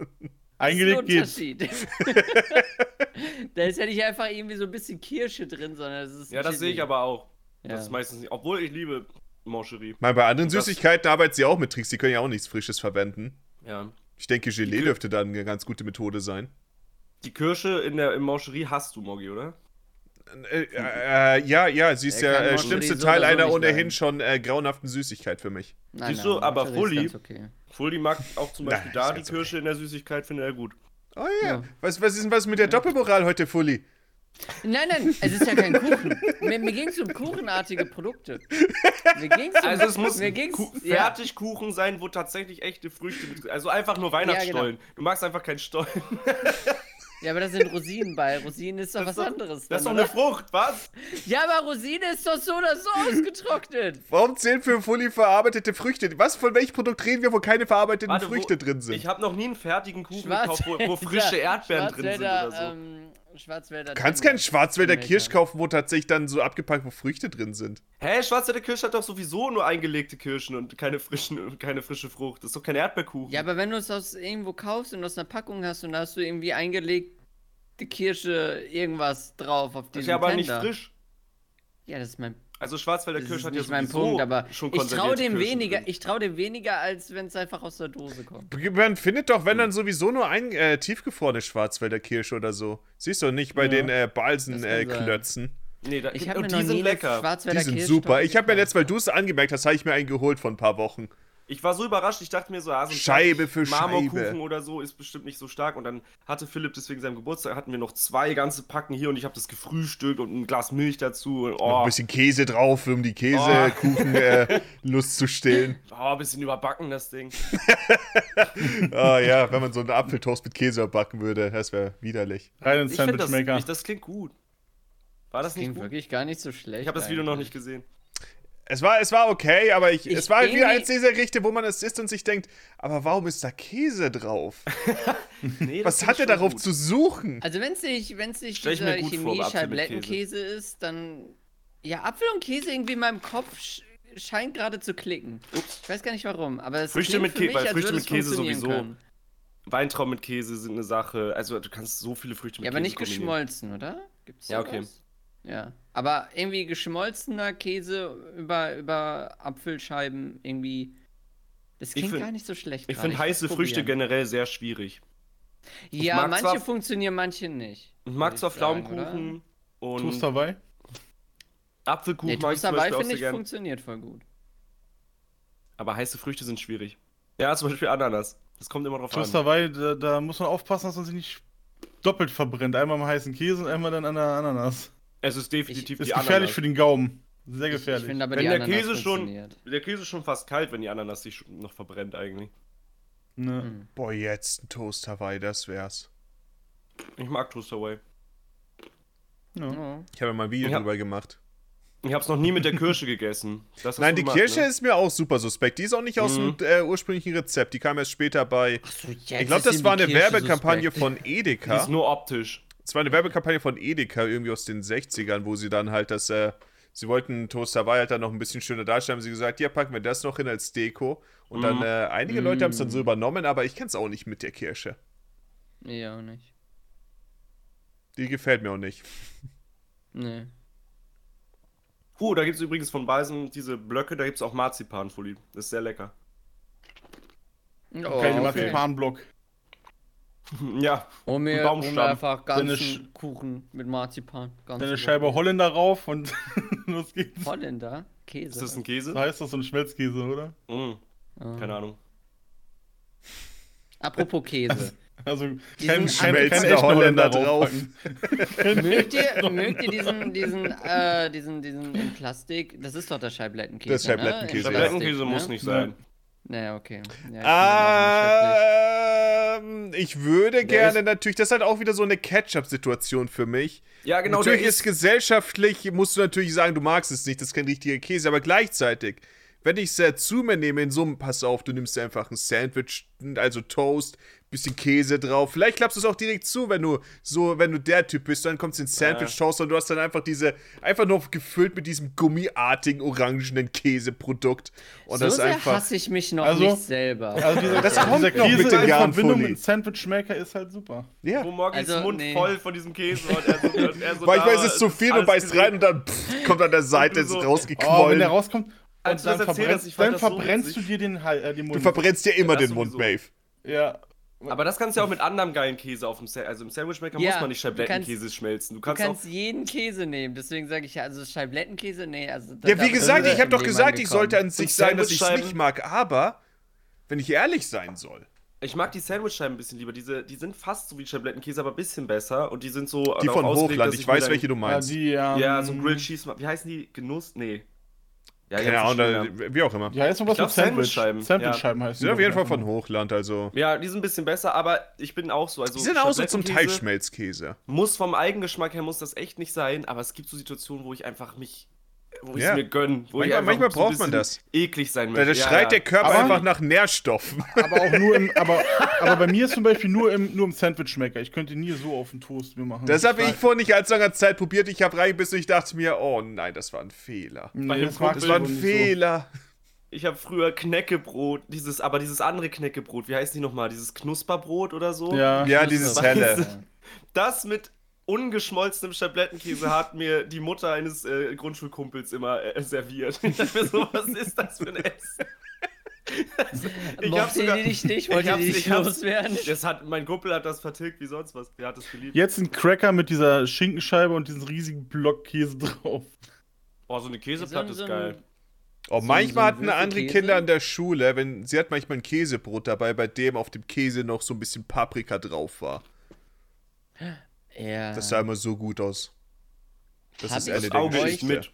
Eingelegt das ist geht's. ein Unterschied. da ist ja nicht einfach irgendwie so ein bisschen Kirsche drin, sondern es ist. Ja, das sehe ich aber auch. Ja. Das ist meistens nicht. Obwohl ich liebe Moncherie. Mal bei anderen Das- Süßigkeiten arbeiten sie auch mit Tricks, die können ja auch nichts Frisches verwenden. Ja. Ich denke, Gelee dürfte dann eine ganz gute Methode sein. Die Kirsche in der im Moncherie hast du, Moggi, oder? Äh, äh, ja, ja, sie ist Er der kann äh, schlimmste Teil so einer ohnehin leiden. schon äh, grauenhaften Süßigkeit für mich. Nein, Siehst du, nein, aber Fully- okay. Fully mag auch zum Nein, Beispiel ist da die Kirsche in der Süßigkeit, findet er gut. Oh ja. Ja. Was, was ist denn was mit der Doppelmoral heute, Fully? Nein, nein, es ist ja kein Kuchen. Mir, mir ging es um kuchenartige Produkte. Mir ging's um, Also es muss mir ging's, Ku ja, Fertigkuchen sein, wo tatsächlich echte Früchte mit. Also einfach nur Weihnachtsstollen. genau. Du magst einfach keinen Stollen. ja, aber da sind Rosinen bei. Rosinen ist doch was doch- anderes. Das ist doch dann, eine oder? Frucht, was? Ja, aber Rosine ist doch so oder so ausgetrocknet. Warum zählen für Fully verarbeitete Früchte? Was, von welchem Produkt reden wir, wo keine verarbeiteten Warte, wo- Früchte drin sind? Ich habe noch nie einen fertigen Kuchen gekauft, wo, wo frische Erdbeeren drin sind oder so. Ähm, Schwarzwälder. Du kannst keinen Schwarzwälder. Kirsch kaufen, wo tatsächlich dann so abgepackt, wo Früchte drin sind. Hä, Schwarzwälder Kirsche hat doch sowieso nur eingelegte Kirschen und keine, frischen, keine frische Frucht. Das ist doch kein Erdbeerkuchen. Ja, aber wenn du es aus irgendwo kaufst und aus einer Packung hast und da hast du irgendwie eingelegte Kirsche irgendwas drauf auf das diesem ist ja aber nicht Tender. frisch. Ja, das ist mein, Also Schwarzwälder das Kirsch ist hat ja mein sowieso Punkt, aber schon ich traue dem Kirschen weniger, drin. ich traue dem weniger, als wenn es einfach aus der Dose kommt. Man findet doch, wenn dann sowieso nur ein äh, tiefgefrorene Schwarzwälder Kirsche oder so. Siehst du nicht bei Ja. den äh, Balsen-Klötzen. Nee, da, Ich habe mir noch die sind lecker. die sind Kirsch super. Ich habe mir jetzt, weil du es angemerkt hast, habe ich mir einen geholt vor ein paar Wochen. Ich war so überrascht, ich dachte mir so, ah, so ein Scheibe für Marmorkuchen Scheibe. oder so ist bestimmt nicht so stark. Und dann hatte Philipp deswegen seinem Geburtstag, hatten wir noch zwei ganze Packen hier und ich habe das gefrühstückt und ein Glas Milch dazu. Und, Noch oh, ein bisschen Käse drauf, um die Käsekuchen äh, Lust zu stillen. oh, ein bisschen überbacken das Ding. Ah ja, wenn man so einen Apfeltoast mit Käse backen würde, das wäre widerlich. Rein ins Ich finde das, Sandwichmaker. ich, das klingt gut. War das nicht Klingt gut? wirklich gar nicht so schlecht. Ich habe das Video noch eigentlich. nicht gesehen. Es war, es war okay, aber ich, Ich es war halt wieder eins dieser Gerichte, wo man es isst und sich denkt, aber warum ist da Käse drauf? Nee, Was hat er darauf gut. zu suchen? Also wenn es nicht, wenn's nicht Stell dieser Chemie-Scheiblettenkäse ist, dann. Ja, Apfel und Käse irgendwie in meinem Kopf sch scheint gerade zu klicken. Ups. Ich weiß gar nicht warum, aber es Früchte mit für Kä- mich, Früchte mit Käse sowieso. können. Weintrauben mit Käse sind eine Sache. Also du kannst so viele Früchte mit Ja, Käse aber nicht kombinieren. geschmolzen, oder? Gibt's Ja, okay. Ja, aber irgendwie geschmolzener Käse über, über Apfelscheiben irgendwie. Das klingt find- gar nicht so schlecht. Ich finde heiße Früchte generell sehr schwierig. Ja, manche zwar- funktionieren, manche nicht. Ich mag zwar Pflaumenkuchen Toast und dabei? Apfelkuchen Nee, mag ich Toast zum dabei Beispiel auch finde sehr ich gern. funktioniert voll gut. Aber heiße Früchte sind schwierig. Ja, zum Beispiel Ananas. Das kommt immer drauf Toast an. dabei, da, da muss man aufpassen, dass man sich nicht doppelt verbrennt. Einmal am heißen Käse und einmal dann an der Ananas. Es ist definitiv Das die ist gefährlich Ananas. für den Gaumen. Sehr Ich, gefährlich. ich finde aber Wenn die der Ananas Käse schon, der Käse ist schon fast kalt, wenn die Ananas sich noch verbrennt eigentlich. ne. Hm. Boah, jetzt ein Toast Hawaii, das wär's. Ich mag Toast Away. ja. Ich habe ja mal ein Video Ja. drüber gemacht. Ich hab's noch nie mit der Kirsche gegessen. Nein, die gemacht, Kirsche ne? ist mir auch super suspekt. Die ist auch nicht aus Mhm. dem äh, ursprünglichen Rezept. Die kam erst später bei. So, jetzt Ich glaube, das war die eine Kirsche Werbekampagne suspekt. von Die Edeka. ist nur optisch. Es war eine Werbekampagne von Edeka, irgendwie aus den 60ern, wo sie dann halt das, äh, sie wollten Toast Hawaii halt dann noch ein bisschen schöner darstellen, haben sie gesagt, ja, packen wir das noch hin als Deko. Und dann, Mhm. äh, einige Leute haben es dann so übernommen, aber ich kenn's auch nicht mit der Kirsche. Nee, auch nicht. Die gefällt mir auch nicht. Nee. Uh, da gibt's übrigens von Beisen diese Blöcke, da gibt's auch Marzipanfolie. Das ist sehr lecker. Oh, okay. Marzipanblock. Ja, Ein mir, Baumstamm. mir einfach Deine ganzen Kuchen mit Marzipan. Ganz Dann eine Scheibe Holländer rauf und los geht's. Holländer? Käse. ist das ein Käse? heißt das so ein Schmelzkäse, oder? Mm, Ah. keine Ahnung. Apropos Käse. Also kein, schmelzender Holländer drauf. mögt, ihr, mögt ihr diesen, diesen, äh, diesen, diesen in Plastik? Das ist doch der Scheiblettenkäse. Das ist Scheiblettenkäse, ne? Scheiblettenkäse muss ne? nicht sein. Naja, okay. Ja, ich Ähm, ich würde gerne natürlich, das ist halt auch wieder so eine Ketchup-Situation für mich. Ja, genau, natürlich der ist gesellschaftlich, musst du natürlich sagen, du magst es nicht, das ist kein richtiger Käse, aber gleichzeitig, wenn ich es zu mir nehme, in Summen, pass auf, du nimmst einfach ein Sandwich, also Toast, bisschen Käse drauf. Vielleicht klappst du es auch direkt zu, wenn du so, wenn du der Typ bist, dann kommst du in Sandwich Toast und du hast dann einfach diese, einfach nur gefüllt mit diesem gummiartigen, orangenen Käseprodukt. Und so das ist sehr einfach. hasse ich mich noch Also- nicht selber. Also dieser, Das kommt noch Käse mit Jahren, Verbindung mit Sandwich-Maker ist halt super. Ja. Wo Morgis Also, Mund nee. voll von diesem Käse und Er so, und er so Manchmal da ist es zu viel, du beißt gesehen. rein und dann pff, kommt an der Seite so- rausgequollen. Oh, wenn der rauskommt, und du dann, ich fand dann das so verbrennst witzig. du dir den, äh, den Mund. du verbrennst dir immer Ja, den Mund. Maeve. ja. Aber das kannst du ja auch mit anderem geilen Käse auf dem Sa Also im Sandwichmaker Ja, muss man nicht du kannst- Scheiblettenkäse schmelzen. Du Du kannst, kannst auch. jeden Käse nehmen, deswegen sage ich ja, also Scheiblettenkäse, nee, also. Ja, wie gesagt, ich habe doch gesagt, ich sollte an sich sagen, dass ich es nicht mag, aber wenn ich ehrlich sein soll, Ich mag die Sandwichscheiben ein bisschen lieber. Diese, die sind fast so wie Scheiblettenkäse, aber ein bisschen besser. Und die sind so. die von Hochland, ich mir weiß, dann- welche du Ja, meinst. die, ähm, Ja, so Grilled Cheese. Wie heißen die? Genuss? Nee. Ja, Keine Ahnung, wie auch immer. Die heißt noch was Ich mit Sandwich. Sandwichscheiben. Sandwichscheiben heißt Die sind auf jeden Fall von Hochland, also. Ja, die sind ein bisschen besser, aber ich bin auch so. Also Die sind auch so zum Teil Schmelzkäse. Muss vom Eigengeschmack her muss das echt nicht sein, aber es gibt so Situationen, wo ich einfach mich, wo ich Ja. es mir gönn, wo Manchmal- manchmal braucht man das. eklig sein Da, möchte. da Ja, schreit ja. der Körper Aber- einfach nach Nährstoffen. Aber auch nur im, aber, aber bei mir ist zum Beispiel nur im, nur im Sandwich-Maker. Ich könnte nie so auf den Toast mir machen. Das habe ich vor nicht allzu langer Zeit probiert. Ich habe reingebissen und ich dachte mir, oh nein, das war ein Fehler. Nee, das Das war ein nicht so. Fehler. Ich habe früher Knäckebrot, dieses, aber dieses andere Knäckebrot, wie heißt die nochmal? Dieses Knusperbrot oder so? Ja. Ja, dieses helle. Das mit ungeschmolzenem Schablettenkäse hat mir die Mutter eines äh, Grundschulkumpels immer äh, serviert. Ich dachte mir so, was ist das für ein Essen? Also, ich hab Mochte sogar- die dich nicht? ich Wollte hab's- die nicht ich hab's- loswerden? Das hat, mein Kumpel hat das vertilgt wie sonst was. Der hat das geliebt. Jetzt ein Cracker mit dieser Schinkenscheibe und diesem riesigen Block Käse drauf. Oh, so eine Käseplatte So ein- ist geil. Oh, So- manchmal so hatten andere Würfelkäse? Kinder an der Schule, wenn sie hat manchmal ein Käsebrot dabei, bei dem auf dem Käse noch so ein bisschen Paprika drauf war. Ja. Das sah immer so gut aus. Das Hab ist eine Auge nicht mit.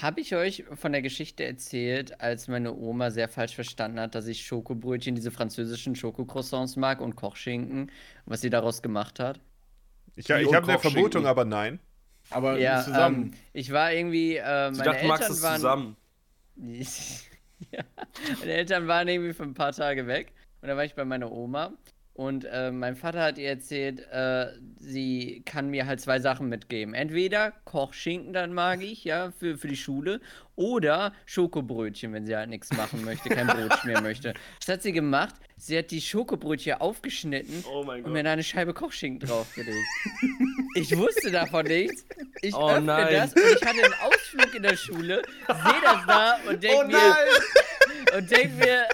Habe ich euch von der Geschichte erzählt, als meine Oma sehr falsch verstanden hat, dass ich Schokobrötchen, diese französischen Schokocroissants mag und Kochschinken, was sie daraus gemacht hat? Ich, ich habe eine. Vermutung, aber nein. Aber Ja, zusammen. ähm, ich war irgendwie, äh, Ich meine dachte, du magst Eltern es waren, zusammen. ja, meine Eltern waren irgendwie für ein paar Tage weg und da war ich bei meiner Oma und äh, mein Vater hat ihr erzählt, äh, sie kann mir halt zwei Sachen mitgeben. Entweder Kochschinken, dann mag ich, ja, für, für die Schule, oder Schokobrötchen, wenn sie halt nichts machen möchte, kein Brot schmieren möchte. Was hat sie gemacht? Sie hat die Schokobrötchen aufgeschnitten Oh mein und mir da eine Scheibe Kochschinken draufgelegt. ich wusste davon nichts. Ich Oh öffne nein. das und ich hatte einen Ausflug in der Schule, sehe das da und denke Oh mir, und denk mir,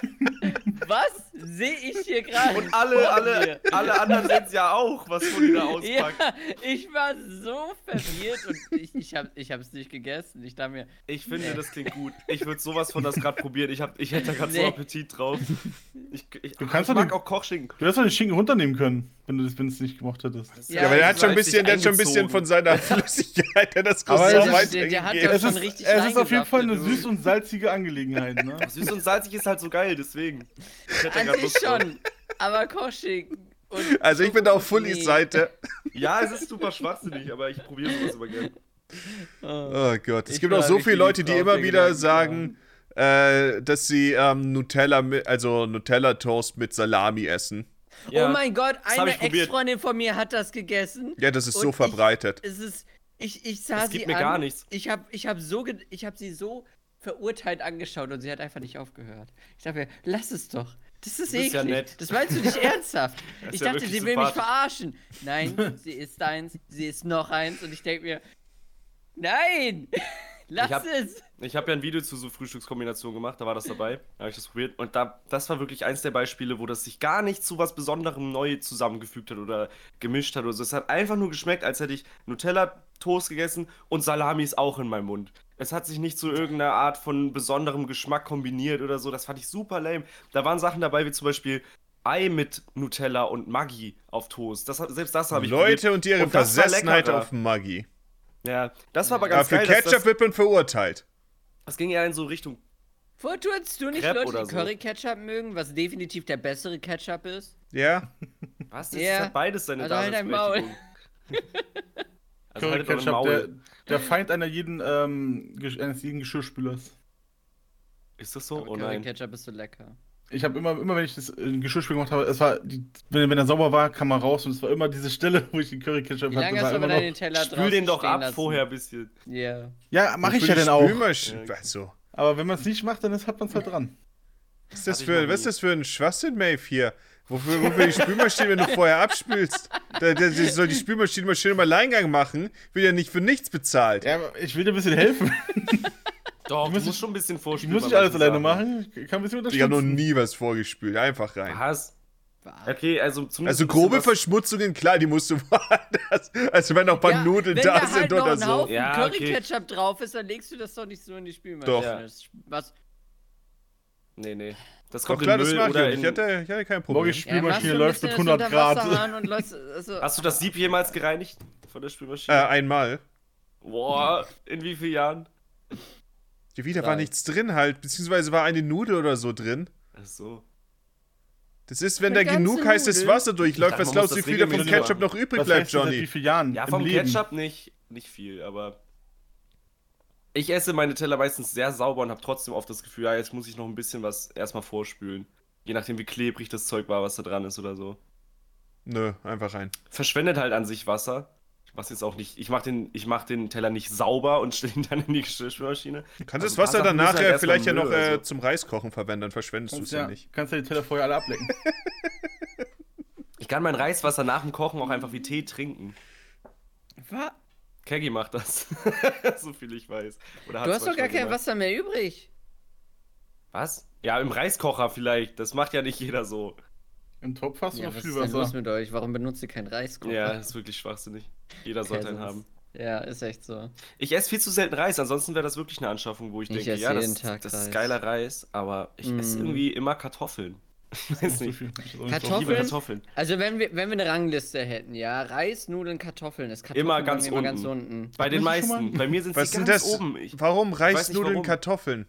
was sehe ich hier gerade? Und alle, vor alle, mir? alle anderen sehen es ja auch, was Fully da auspackt. Ja, ich war so verwirrt und ich, ich habe ich es nicht gegessen. Ich dachte mir, Ich finde, das klingt gut. Ich würde sowas von das gerade probieren. Ich, hab, ich hätte da gerade so Nee. Appetit drauf. Ich, ich, Du kannst ich doch mag den- auch Kochschinken. Du hättest doch den Schinken runternehmen können, wenn du das wenn du es nicht gemacht hättest. Ja, Ja, aber der hat schon ein bisschen, der hat schon ein bisschen von seiner Flüssigkeit, der das Croissant es ist- der- der hat weitergegeben. das Es schon ist, richtig es ist auf jeden Fall eine süß du. und salzige Angelegenheit, ne? Süß und salzig ist halt so geil, deswegen. Ich hätte da sich Lust schon, aber und Also ich bin da auf Fullys Nee. Seite. Ja, es ist super schwachsinnig, aber ich probiere sowas immer gerne. Oh Gott. Es Ich gibt auch so viele Leute, die immer der wieder Gedanken sagen, äh, dass sie ähm, Nutella mit, also Nutella-Toast mit Salami essen. Ja, oh mein Gott, hab eine ich. Ex-Freundin von mir hat das gegessen. Ja, das ist so ich- verbreitet. Es ist, ich, ich sah sie gibt mir an. gar nichts. Ich habe ich hab so, ich habe sie so verurteilt angeschaut und sie hat einfach nicht aufgehört. Ich dachte mir, lass es doch. Das ist eklig. ja nett. Das meinst du nicht ernsthaft. Ich ja dachte, sie will mich verarschen. Nein, sie ist eins, sie ist noch eins und ich denke mir, nein, lass Ich hab- es. Ich habe ja ein Video zu so Frühstückskombinationen gemacht, da war das dabei, da habe ich das probiert. Und da, das war wirklich eins der Beispiele, wo das sich gar nicht zu was Besonderem neu zusammengefügt hat oder gemischt hat oder so. Es hat einfach nur geschmeckt, als hätte ich Nutella-Toast gegessen und Salami ist auch in meinem Mund. Es hat sich nicht zu irgendeiner Art von besonderem Geschmack kombiniert oder so. Das fand ich super lame. Da waren Sachen dabei, wie zum Beispiel Ei mit Nutella und Maggi auf Toast. Das, selbst das habe ich Leute und ihre Und Versessenheit auf Maggi. Ja, das war aber Aber ganz für geil. dass Ketchup das, wird man verurteilt. das ging eher in so Richtung Vortunst du nicht Crepe Leute, die so. Curry-Ketchup mögen, was definitiv der bessere Ketchup ist? Ja? Was? Das Ja. hat beides seine Also halt dein Maul. Also Curry halt doch ein Ketchup, der, Maul. Der Feind einer jeden, ähm, Gesch- eines jeden Geschirrspülers. Ist das so? Aber Oh nein. Curry-Ketchup ist so lecker. Ich habe immer, immer wenn ich das in Geschirrspül gemacht habe, es war, die, wenn, wenn er sauber war, kam er raus und es war immer diese Stelle, wo ich den Curry Ketchup Wie lange hast war du aber noch, Teller Spül den doch ab lassen? vorher ein bisschen. Ja. Ja, mache ich ja dann auch. Ja. Also, Aber wenn man es nicht macht, dann ist, hat man es halt dran. was ist das Hatte für, was ist das für ein Schwachsinn, Maeve, hier? Wofür, wofür die Spülmaschine, wenn du vorher abspülst? Da, da, da soll die Spülmaschine mal schön im Alleingang machen, wird ja nicht für nichts bezahlt. Ja, ich will dir ein bisschen helfen. Doch, muss du ich- musst schon ein bisschen Ich vorspielen. muss nicht alles alleine machen. Ich kann ein bisschen Ich habe noch nie was vorgespült. Einfach rein. Was? Okay, also zumindest. Also grobe Verschmutzungen, klar, die musst du woanders. Also wenn noch ein paar Ja, Nudeln wenn da da sind halt noch oder so. Haufen Ja, okay. Curry-Ketchup drauf ist, dann legst du das doch nicht so in die Spülmaschine. Doch. Ja. Was? Nee, nee. Das Doch kommt klar, in das Müll mache oder ich. in... Ich hatte, ich hatte kein Problem. Ja, machst Spülmaschine ein läuft mit bisschen 100 das Grad. Lässt, also, Hast du das Sieb jemals gereinigt von der Äh, Spülmaschine? einmal. Boah, in wie vielen Jahren? Ja, wieder war nichts drin halt, beziehungsweise war eine Nudel oder so drin. Ach so. Das ist, wenn Eine da genug heißes? Wasser durchläuft, was glaubst du, wie das viel vom regelmäßig Ketchup machen. noch übrig Was bleibt, das Johnny? wie vielen Jahren? Ja, im vom Leben? Ketchup nicht, nicht viel, aber. Ich esse meine Teller meistens sehr sauber und habe trotzdem oft das Gefühl, ja, jetzt muss ich noch ein bisschen was erstmal vorspülen. Je nachdem, wie klebrig das Zeug war, was da dran ist oder so. Nö, einfach rein. Verschwendet halt an sich Wasser. Was jetzt auch nicht. Ich mache den, ich mach den Teller nicht sauber und stelle ihn dann in die Geschirrspülmaschine. Du kannst Also das Wasser dann nachher halt vielleicht ja noch äh, so. zum Reiskochen verwenden, dann verschwendest du es ja ja, nicht. kannst ja die Teller vorher alle ablecken. Ich kann mein Reiswasser nach dem Kochen auch einfach wie Tee trinken. wa? Keggy macht das. so viel ich weiß. Oder Du hast doch gar kein gemacht. Wasser mehr übrig. Was? Ja, im Reiskocher vielleicht. Das macht ja nicht jeder so. Im Topf hast du Ja, noch was viel ist denn los Wasser. mit euch? Warum benutzt ihr keinen Reiskocher? Ja, ist wirklich schwachsinnig. Jeder sollte einen haben. Ja, ist echt so. Ich esse viel zu selten Reis, ansonsten wäre das wirklich eine Anschaffung, wo ich, Ich denke, esse ja, das, das ist geiler Reis, aber ich esse Mm. irgendwie immer Kartoffeln. Ich weiß nicht. viel. Das so Ich Kartoffeln? liebe Kartoffeln. Also wenn wir, wenn wir eine Rangliste hätten, ja, Reis, Nudeln, Kartoffeln, ist Kartoffeln Immer ganz immer ganz unten. unten. Bei den meisten. Bei mir sind sie ganz das? oben. Ich, Warum Reis, nicht, Nudeln, warum. Kartoffeln?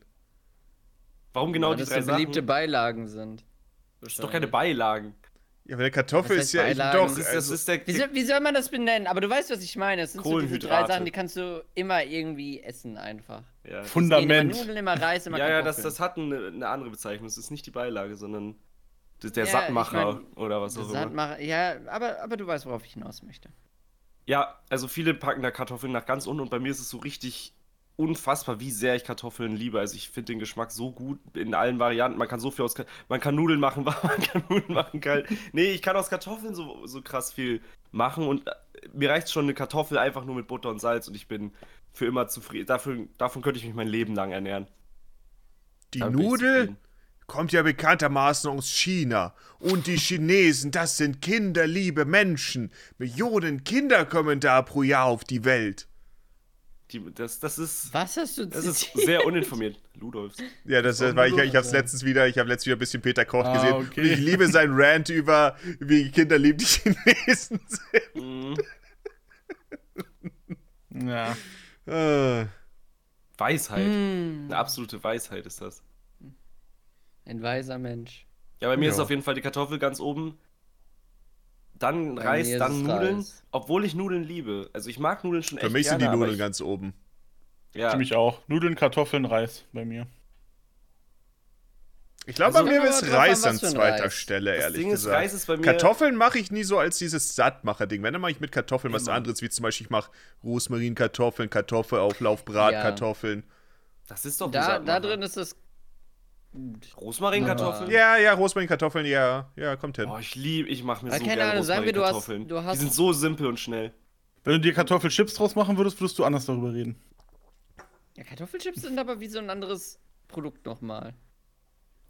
warum genau Weil die das drei so beliebte Sachen? Beilagen sind. Das ist doch keine Beilagen. Ja, weil eine Kartoffel ist ja Beilagen? doch. Das ist, das Also, ist der, Wie soll, wie soll man das benennen? Aber du weißt, was ich meine. Es sind so diese drei Kohlenhydrate. Sachen, die kannst du immer irgendwie essen einfach. ja, das- Fundament. Immer Nudeln, immer Reis, immer ja, ja, das, Kartoffeln. das hat eine, eine andere Bezeichnung. Das ist nicht die Beilage, sondern der, der Ja, ich Sattmacher mein, oder was auch immer. Sattmacher- Ja, aber, aber du weißt, worauf ich hinaus möchte. Ja, also viele packen da Kartoffeln nach ganz unten und bei mir ist es so richtig unfassbar, wie sehr ich Kartoffeln liebe. Also ich finde den Geschmack so gut in allen Varianten. Man kann so viel aus man kann Nudeln machen, man kann Nudeln machen kalt. Nee, ich kann aus Kartoffeln so, so krass viel machen und äh, mir reicht schon eine Kartoffel einfach nur mit Butter und Salz und ich bin für immer zufrieden. Dafür, davon könnte ich mich mein Leben lang ernähren. die ich Nudel zufrieden. Kommt ja bekanntermaßen aus China. Und die Chinesen, das sind kinderliebe Menschen. Millionen Kinder kommen da pro Jahr auf die Welt. Die, das, das ist Was hast du das ist sehr uninformiert. Ludolfs. Ja, das äh, war ich, ich hab's letztens wieder, ich habe letztens wieder ein bisschen Peter Koch Ah, gesehen. okay. Und ich liebe seinen Rant über, wie kinderlieb die Chinesen sind. Mhm. Ja. Äh, Weisheit. Hm, Eine absolute Weisheit ist das. Ein weiser Mensch. Ja, bei mir ist Ja. auf jeden Fall die Kartoffel ganz oben. dann Bei Reis, ist dann Nudeln. Reis. Obwohl ich Nudeln liebe. Also ich mag Nudeln schon Für echt mich sind die Nudeln ich, ganz oben. ja. Für mich auch. Nudeln, Kartoffeln, Reis bei mir. Ich glaube, Also bei mir ist Reis was an für zweiter Reis. Stelle, Das ehrlich Ding ist, gesagt. Reis ist bei mir. Kartoffeln mache ich nie so als dieses Sattmacher-Ding. Wenn, dann mache ich mit Kartoffeln was Immer. anderes, wie zum Beispiel ich mache Rosmarinkartoffeln, Kartoffelauflauf, Bratkartoffeln. Das ist doch Da, da drin ist es gut. Rosmarinkartoffeln? Ja, ja, Rosmarinkartoffeln, ja, ja, kommt hin. Oh, ich liebe, ich mache mir Aber so keine gerne Ahnung, sagen wir, du hast- Rosmarinkartoffeln. du hast- Die sind so simpel und schnell. Wenn du dir Kartoffelchips draus machen würdest, würdest du anders darüber reden. Ja, Kartoffelchips sind aber wie so ein anderes Produkt nochmal.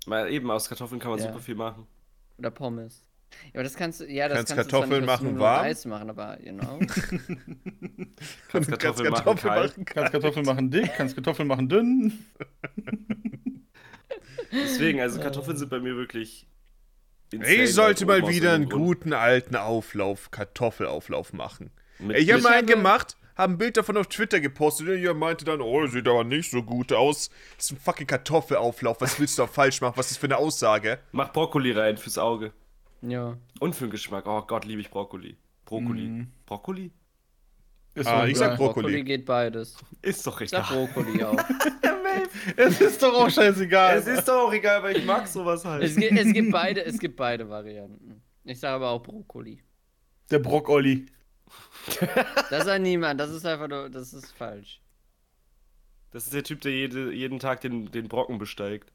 Weil eben aus Kartoffeln kann man Ja. super viel machen. Oder Pommes. Ja, aber das kannst du, ja, das Kannst kannst, du zwar Kartoffeln nicht aus machen warm? Reis machen, aber, you know. Kannst Kartoffeln machen kalt. Kannst Kartoffeln machen dick, kannst Kartoffeln machen dünn. Deswegen, also Kartoffeln sind bei mir wirklich. insane Ich sollte mal wieder einen Grund. guten alten Auflauf, Kartoffelauflauf machen. Mit- Ich habe mal einen gemacht, habe ein Bild davon auf Twitter gepostet und ihr meinte dann, oh, sieht aber nicht so gut aus. Das ist ein fucking Kartoffelauflauf. Was willst du da falsch machen? Was ist das für eine Aussage? Mach Brokkoli rein fürs Auge. ja. Und für den Geschmack. Oh Gott, liebe ich Brokkoli. Brokkoli. Mm. Brokkoli? Ist Ah, ich sag. Brokkoli. Brokkoli geht beides. Ist doch Ich sag. Brokkoli auch. Es ist doch auch scheißegal. Es ist doch auch egal, weil ich mag sowas halt. es, gibt, es, gibt beide, es gibt beide Varianten. Ich sage aber auch Brokkoli. Der Brock-Olli. Das sagt niemand, das ist einfach nur, das ist falsch. Das ist der Typ, der jede, jeden Tag den, den Brocken besteigt.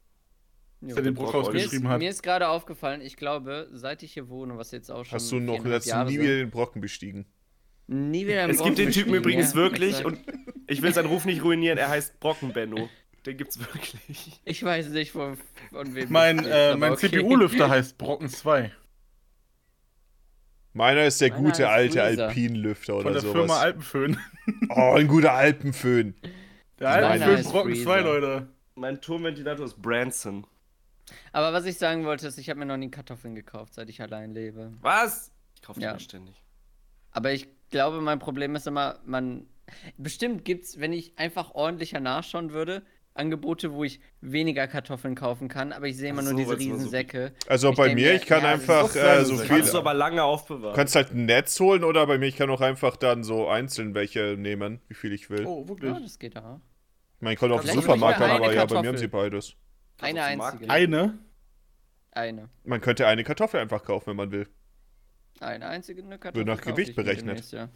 Jo. Der den Brock Brokkoli. Mir ist, ausgeschrieben hat. mir ist gerade aufgefallen, ich glaube, seit ich hier wohne, was jetzt auch schon. Hast du noch, Jahre nie wieder den Brocken bestiegen? Nie wieder im Es gibt den Typen übrigens ja, wirklich exakt. und ich will seinen Ruf nicht ruinieren, er heißt Brockenbenno. Den gibt's wirklich. Ich weiß nicht, von, von wem. Mein, äh, mein okay. CPU-Lüfter heißt Brocken 2. Meiner ist der Meiner gute ist alte. Alpinlüfter Von oder der sowas. Firma Alpenföhn. oh, ein guter Alpenföhn. Der Alpenföhn Brocken Freezer. 2, Leute. Mein Turmventilator ist Branson. Aber was ich sagen wollte, ist, ich habe mir noch nie Kartoffeln gekauft, seit ich allein lebe. Was? Ich kaufe die Ja. mir ständig. Aber ich glaube, mein Problem ist immer, man. Bestimmt gibt's, wenn ich einfach ordentlicher nachschauen würde, Angebote, wo ich weniger Kartoffeln kaufen kann, aber ich sehe immer Ach nur so, diese weil's immer riesen so- Säcke. Also Ich bei denke mir, ich kann ja, einfach äh, so viel. Kannst du aber lange aufbewahren. kannst halt ein Netz holen oder bei mir, ich kann auch einfach dann so einzeln welche nehmen, wie viel ich will. Oh, Ja, wirklich? das geht auch. Ich meine, ich kann auf den Supermarkt haben, aber eine ja, bei mir haben Kartoffel. sie beides. Eine einzige. Eine? Eine. Man könnte eine Kartoffel einfach kaufen, wenn man will. Eine einzige eine Kartoffel. nach kaufe Gewicht berechnet. demnächst, Ja.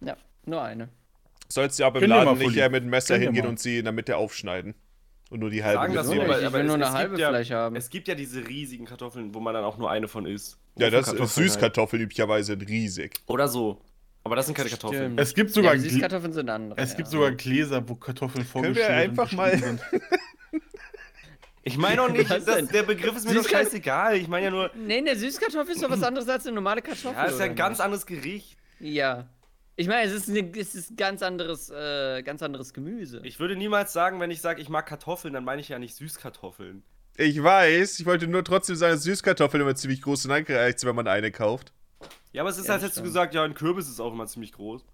ja, nur eine. Sollst du aber im Laden nicht äh, mit dem Messer dir hingehen und sie in der Mitte aufschneiden. Und nur die halbe Sagen das wir, aber, ich will nur es, eine halbe gibt ja, Fleisch haben. Es gibt ja diese riesigen Kartoffeln, wo man dann auch nur eine von isst. Ja, das ist Süßkartoffeln üblicherweise riesig. Halt. Oder so. Aber das sind keine Kartoffeln. Stimmt. Es gibt Ja, sogar, Gl- Süßkartoffeln sind andere. es gibt ja. sogar Gläser, wo Kartoffeln Können wir vorgeschnitten und einfach mal- sind. Ich meine auch nicht, denn? der Begriff ist mir doch scheißegal. Ich meine ja nur, Nee, eine Süßkartoffel ist doch was anderes als eine normale Kartoffel. ja, ist ja ein ganz anderes Gericht. Ja. Ich meine, es ist, eine, es ist ganz anderes, äh, ganz anderes Gemüse. Ich würde niemals sagen, wenn ich sage, ich mag Kartoffeln, dann meine ich ja nicht Süßkartoffeln. Ich weiß, ich wollte nur trotzdem sagen, dass Süßkartoffeln immer ziemlich groß sind wenn man eine kauft. Ja, aber es ist, Ja, als das hättest du gesagt, ja, ein Kürbis ist auch immer ziemlich groß.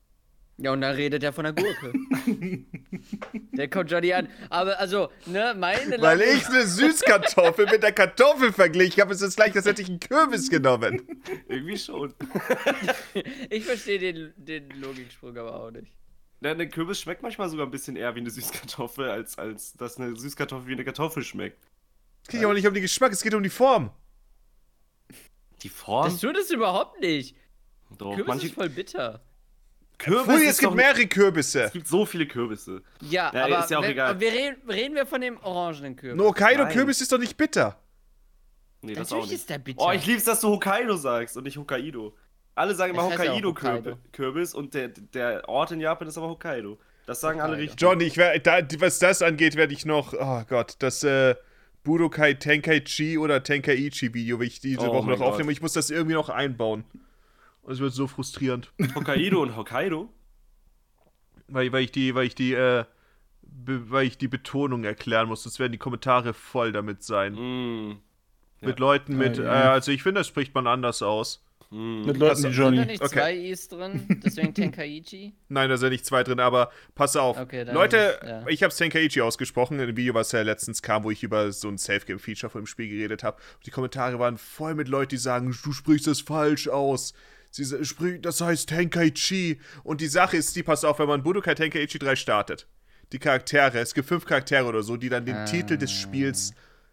Ja, und dann redet er von der Gurke. der kommt Johnny an. Aber also, ne, meine Weil Lange- ich eine Süßkartoffel mit der Kartoffel verglichen habe, ist es gleich, als hätte ich einen Kürbis genommen. Irgendwie schon. Ich verstehe den, den Logiksprung aber auch nicht. Ja, eine Kürbis schmeckt manchmal sogar ein bisschen eher wie eine Süßkartoffel, als, als dass eine Süßkartoffel wie eine Kartoffel schmeckt. Es geht aber nicht um den Geschmack, es geht um die Form. Die Form? Das tut es überhaupt nicht. Doch, Kürbis manche ist voll bitter. Kürbis Ui, es gibt mehrere Kürbisse. Es gibt so viele Kürbisse. Ja, Ja, aber ist ja auch wenn, egal. wir reden, reden wir von dem orangenen Kürbis. Ein Hokkaido-Kürbis ist doch nicht bitter. Nee, das Natürlich auch nicht. ist der bitter. Oh, ich lieb's, dass du Hokkaido sagst und nicht Hokkaido. Alle sagen immer Hokkaido-Kürbis Hokkaido. Kürbis und der, der Ort in Japan ist aber Hokkaido. Das sagen alle Hokkaido. richtig. Johnny, ich wär, da, was das angeht, werde ich noch, oh Gott, das äh, Budokai Tenkaichi oder Tenkaichi Video, will ich diese Oh Woche noch Gott. aufnehmen. Ich muss das irgendwie noch einbauen. Und es wird so frustrierend. Hokkaido und Hokkaido? weil, weil ich die, weil ich die, äh, be, weil ich die Betonung erklären muss. Sonst werden die Kommentare voll damit sein. Mm. Mit Leuten mit, äh, ja. also ich finde, das spricht man anders aus. Mm. Mit Leuten auf. wie Sind da Johnny. nicht Okay. zwei Is drin? Deswegen Tenkaichi? Nein, da sind nicht zwei drin, aber pass auf. Okay, Leute, ist- ja. ich habe Tenkaichi ausgesprochen in einem Video, was ja letztens kam, wo ich über so ein Safe-Game-Feature von dem Spiel geredet habe. Die Kommentare waren voll mit Leuten, die sagen, du sprichst das falsch aus. Sie spricht, das heißt Tenkaichi. Und die Sache ist, die pass auf, wenn man Budokai Tenkaichi 3 startet, die Charaktere, es gibt fünf Charaktere oder so, die dann den Ah. Titel des Spiels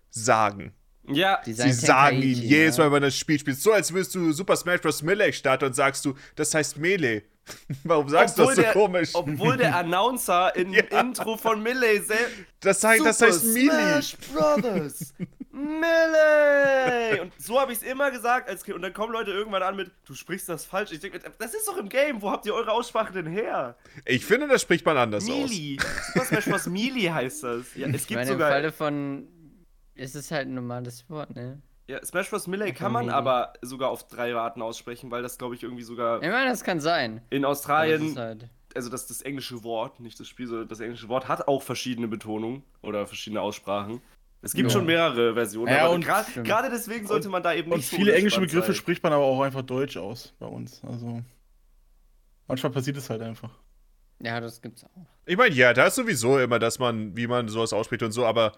sagen. Ja, Die Sie sagen sagen ihn jedes. Mal, wenn man das Spiel spielt. So, als würdest du Super Smash Bros. Melee starten und sagst du, das heißt Melee. Warum sagst du das so der, komisch? Obwohl der Announcer im Ja. Intro von Melee selbst. Das, heißt, das heißt Melee. Smash Brothers. Melee. Und so habe ich es immer gesagt als Kind. Und dann kommen Leute irgendwann an mit, du sprichst das falsch. Ich denke, das ist doch im Game. Wo habt ihr eure Aussprache denn her? Ich finde, das spricht man anders aus. Melee. Super Smash Bros. Melee heißt das. Ja, es Ich gibt meine, im sogar. Falle von. Es ist halt ein normales Wort, ne? Ja, Smash Bros. Melee kann man Melee. aber sogar auf drei Arten aussprechen, weil das, glaube ich, irgendwie sogar Ich meine, das kann sein. in es Australien halt. also das, das englische Wort, nicht das Spiel, sondern das englische Wort hat auch verschiedene Betonungen oder verschiedene Aussprachen. Es gibt Ja. schon mehrere Versionen, Ja, aber und- gerade deswegen sollte man da eben Und nicht so viele englische Begriffe sein. spricht man aber auch einfach Deutsch aus bei uns. Also manchmal passiert es halt einfach. Ja, das gibt's auch. Ich meine, ja, da ist sowieso immer, dass man, wie man sowas ausspricht und so, aber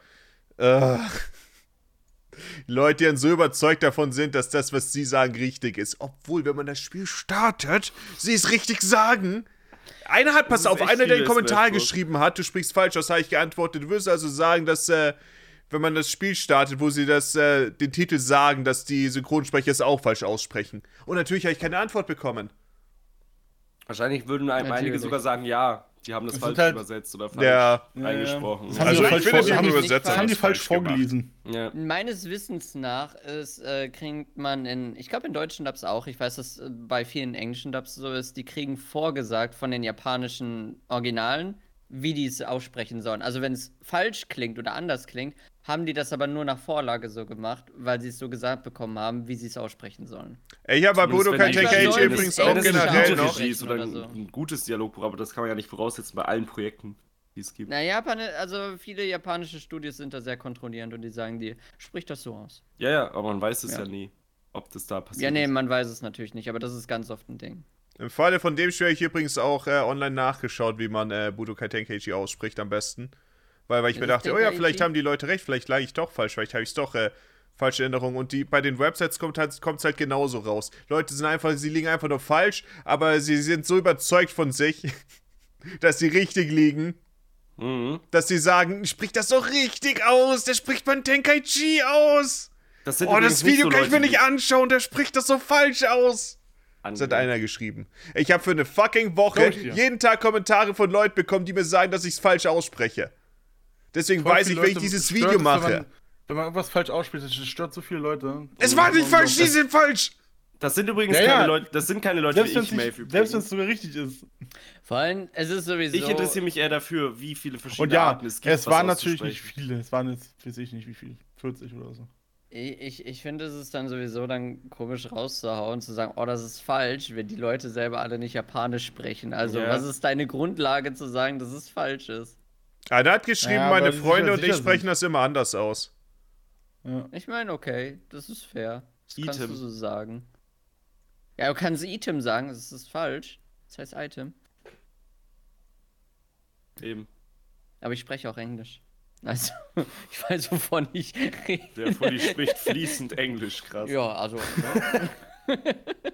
äh, Leute, die dann so überzeugt davon sind, dass das, was sie sagen, richtig ist. Obwohl, wenn man das Spiel startet, sie es richtig sagen. Einer hat, pass auf, einer, der einen Kommentar geschrieben hat, du sprichst falsch, das habe ich geantwortet. Du wirst also sagen, dass, äh, wenn man das Spiel startet, wo sie das, äh, den Titel sagen, dass die Synchronsprecher es auch falsch aussprechen. Und natürlich habe ich keine Antwort bekommen. Wahrscheinlich würden einem einige Natürlich. sogar sagen, ja, die haben das falsch halt- übersetzt oder falsch Ja. eingesprochen. Das haben Also ich falsch finde, die haben Das haben die falsch vorgelesen. ja. Meines Wissens nach ist, äh, kriegt man in, ich glaube in deutschen Dubs auch, ich weiß, dass äh, bei vielen englischen Dubs so ist, die kriegen vorgesagt von den japanischen Originalen, wie die es aussprechen sollen. Also wenn es falsch klingt oder anders klingt, haben die das aber nur nach Vorlage so gemacht, weil sie es so gesagt bekommen haben, wie sie es aussprechen sollen. Ich habe bei Budokai es- übrigens wenn auch generell gute noch. Oder so. ein gutes Dialogbuch, aber das kann man ja nicht voraussetzen bei allen Projekten, die es gibt. Na, Japan, also viele japanische Studios sind da sehr kontrollierend und die sagen dir, sprich das so aus. Ja, ja, aber man weiß es ja, Ja. nie, ob das da passiert. Ja, nee, ist. man weiß es natürlich nicht, aber das ist ganz oft ein Ding. Im Falle von dem Spiel habe ich übrigens auch äh, online nachgeschaut, wie man äh, Budokai Tenkaichi ausspricht am besten. Weil, weil ich Ist mir dachte, oh ja, vielleicht haben die Leute recht, vielleicht lag ich doch falsch, vielleicht habe ich es doch äh, falsche Erinnerungen. Und die, bei den Websites kommt es halt, halt genauso raus. Leute sind einfach, sie liegen einfach nur falsch, aber sie sind so überzeugt von sich, dass sie richtig liegen, Mhm. dass sie sagen, sprich das doch richtig aus, der spricht beim Tenkaichi aus. Das sind Oh, das Video so kann ich mir nicht anschauen, der spricht das so falsch aus. Das hat einer geschrieben. Ich habe für eine fucking Woche jeden Tag Kommentare von Leuten bekommen, die mir sagen, dass ich es falsch ausspreche. Deswegen Voll weiß viele ich, wenn ich dieses stört Video es, wenn mache. man- Wenn man irgendwas falsch ausspricht, das stört so viele Leute. Es war nicht falsch, die sind falsch. Das sind übrigens Ja, ja. keine Leute, das sind keine Leute Selbst wie wenn ich, es Maeve. nicht- selbst übrigens. wenn es sogar richtig ist. Vor allem, es ist sowieso. Ich interessiere mich eher dafür, wie viele verschiedene Und ja, Arten es es, gibt. was waren natürlich nicht viele. Es waren jetzt, weiß ich nicht wie viel. 40 oder so. Ich, ich, ich finde, es ist dann sowieso dann komisch rauszuhauen, zu sagen, oh, das ist falsch, wenn die Leute selber alle nicht Japanisch sprechen. Also, Ja. was ist deine Grundlage zu sagen, dass es falsch ist? Einer hat geschrieben, Ja, meine Freunde und ich sprechen sind. das immer anders aus. Ja. Ich meine, okay, das ist fair. Das kannst Item. du so sagen. Ja, du kannst Item sagen, das ist falsch. Das heißt Item. Eben. Aber ich spreche auch Englisch. Also, ich weiß, wovon ich rede. Der Fully spricht fließend Englisch, krass. Ja, also. Ne?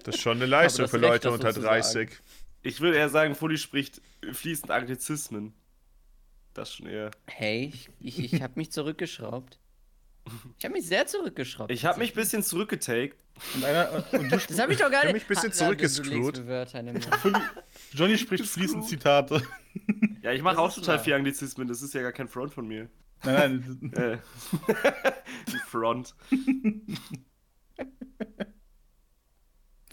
Das ist schon eine Leistung für Recht, Leute unter so zu 30. Ich würde eher sagen, Fully spricht fließend Anglizismen. Das schon eher. Hey, ich, ich, ich habe mich zurückgeschraubt. Ich habe mich sehr zurückgeschraubt. Ich habe mich ein bisschen zurückgetaked. Und, einer, und du, Das habe ich doch gar hab nicht. mich ein bisschen zurückgescrewt. Johnny spricht fließend Zitate. Ja, ich mache auch total wahr. viel Anglizismen. Das ist ja gar kein Front von mir. Nein, nein, Äh. Die Front. finde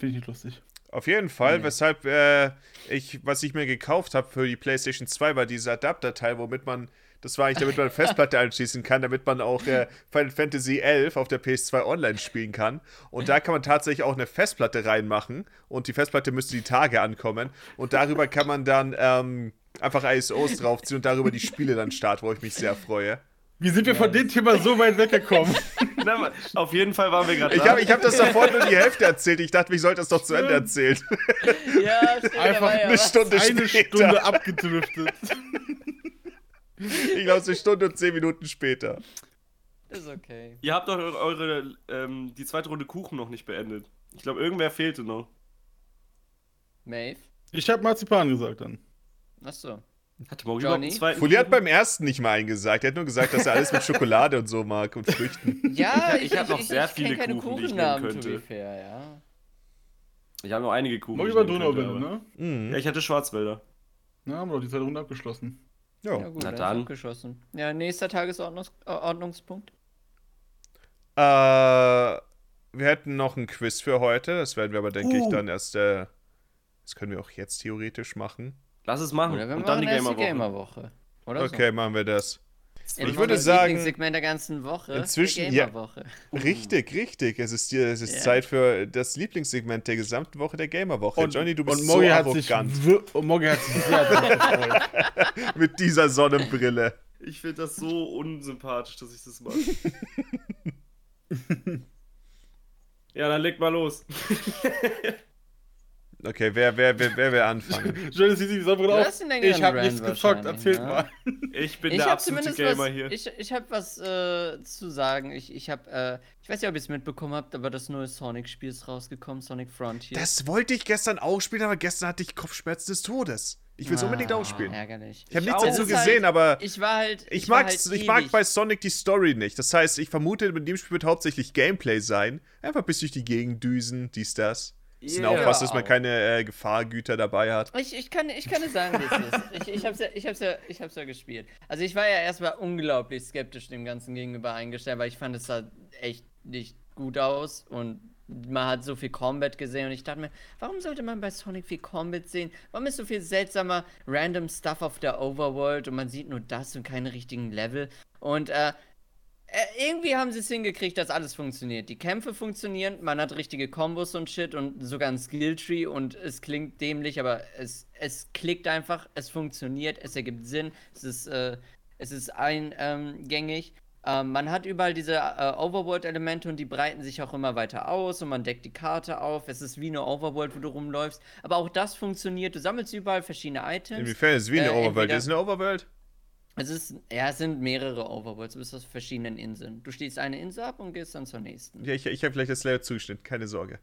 ich nicht lustig. Auf jeden Fall, Nee. weshalb äh, ich, was ich mir gekauft habe für die PlayStation 2, war dieser Adapterteil, womit man, das war eigentlich, damit man eine Festplatte anschließen kann, damit man auch äh, Final Fantasy 11 auf der PS2 online spielen kann. Und da kann man tatsächlich auch eine Festplatte reinmachen und die Festplatte müsste die Tage ankommen. Und darüber kann man dann ähm, einfach ISOs draufziehen und darüber die Spiele dann starten, wo ich mich sehr freue. Wie sind wir von dem Thema so weit weggekommen? Na, auf jeden Fall waren wir gerade Ich habe hab das davor nur die Hälfte erzählt. Ich dachte, ich sollte das doch zu Ende erzählen. Ja, stimmt, Einfach ja Eine was. Stunde Eine später. Stunde abgedriftet. Ich glaube, eine Stunde und zehn Minuten später. Ist okay. Ihr habt doch eure, eure ähm, die zweite Runde Kuchen noch nicht beendet. Ich glaube, irgendwer fehlte noch. Maeve? Ich habe Marzipan gesagt dann. Achso. Hatte Mogi Johnny? überhaupt einen zweiten Fully hat Kuchen? beim ersten nicht mal eingesagt. Er hat nur gesagt, dass er alles mit Schokolade und so mag und Früchten. Ja, Ich- ich hab noch sehr ich kenn viele keine Kuchen, die ich be könnte. fair, ja. Ich habe noch einige Kuchen. Mogi die war ich Donauwelle, ne? Mhm. Ja, ich hatte Schwarzwälder. Na, haben wir doch die zweite Runde abgeschlossen. Ja, Ja. gut, Na dann. abgeschossen. Ja, nächster Tagesordnungspunkt. Äh, wir hätten noch ein Quiz für heute. Das werden wir aber, denke ich, Uh. dann erst. Äh, das können wir auch jetzt theoretisch machen. Lass es machen. Oder wir Und dann die Gamer-Woche. Gamer-Woche. Oder Okay, machen wir das. so. ich würde das sagen, Lieblingssegment der ganzen Woche. inzwischen- ja. Gamer-Woche. Richtig, richtig. Es ist, es ist Ja. Zeit für das Lieblingssegment der gesamten Woche der Gamerwoche. Johnny, du bist und so Mogi hat sich arrogant wir- und Mogi hat sich sehr mit dieser Sonnenbrille. Ich finde das so unsympathisch, dass ich das mache. ja, dann leg mal los. Okay, wer, wer, wer, wer will anfangen? Johnny sieht sich die Sonnenbrille auf. Ich habe nichts gezockt, erzählt ne? mal. Ich bin Ich der absolute zumindest Gamer was, hier. ich, ich habe was äh, zu sagen. Ich, ich habe, äh, ich weiß nicht, ob ihr es mitbekommen habt, aber das neue Sonic-Spiel ist rausgekommen, Sonic Frontier. Das wollte ich gestern auch spielen, aber gestern hatte ich Kopfschmerzen des Todes. Ich will es unbedingt Ah, ausspielen. Ärgerlich. Ich habe Ich nichts auch. dazu gesehen, halt- aber Ich war halt. ich, war mag's, halt ich mag bei Sonic die Story nicht. Das heißt, ich vermute, in dem Spiel wird hauptsächlich Gameplay sein. Einfach bis durch die Gegend düsen, dies, das. Das sind auch was, dass man keine äh, Gefahrgüter dabei hat. Ich, ich, kann, ich kann dir sagen, wie es ist. Ich, ich, hab's ja, ich, hab's ja, ich hab's ja gespielt. Also ich war ja erstmal unglaublich skeptisch dem Ganzen gegenüber eingestellt, weil ich fand, es sah echt nicht gut aus und man hat so viel Combat gesehen und ich dachte mir, warum sollte man bei Sonic viel Combat sehen? Warum ist so viel seltsamer random Stuff auf der Overworld und man sieht nur das und keine richtigen Level? Und äh, irgendwie haben sie es hingekriegt, dass alles funktioniert. Die Kämpfe funktionieren, man hat richtige Kombos und Shit und sogar ein Skilltree und es klingt dämlich, aber es, es klickt einfach, es funktioniert, es ergibt Sinn, es ist, äh, es ist eingängig. Ähm, man hat überall diese äh, Overworld-Elemente und die breiten sich auch immer weiter aus und man deckt die Karte auf. Es ist wie eine Overworld, wo du rumläufst. Aber auch das funktioniert. Du sammelst überall verschiedene Items. Inwiefern ist es wie eine Äh, Overworld? Ist es eine Overworld? Es ist, ja, es sind mehrere Overworlds, du bist aus verschiedenen Inseln. Du stehst eine Insel ab und gehst dann zur nächsten. Ja, ich, ich habe vielleicht das Layout zugeschnitten, keine Sorge.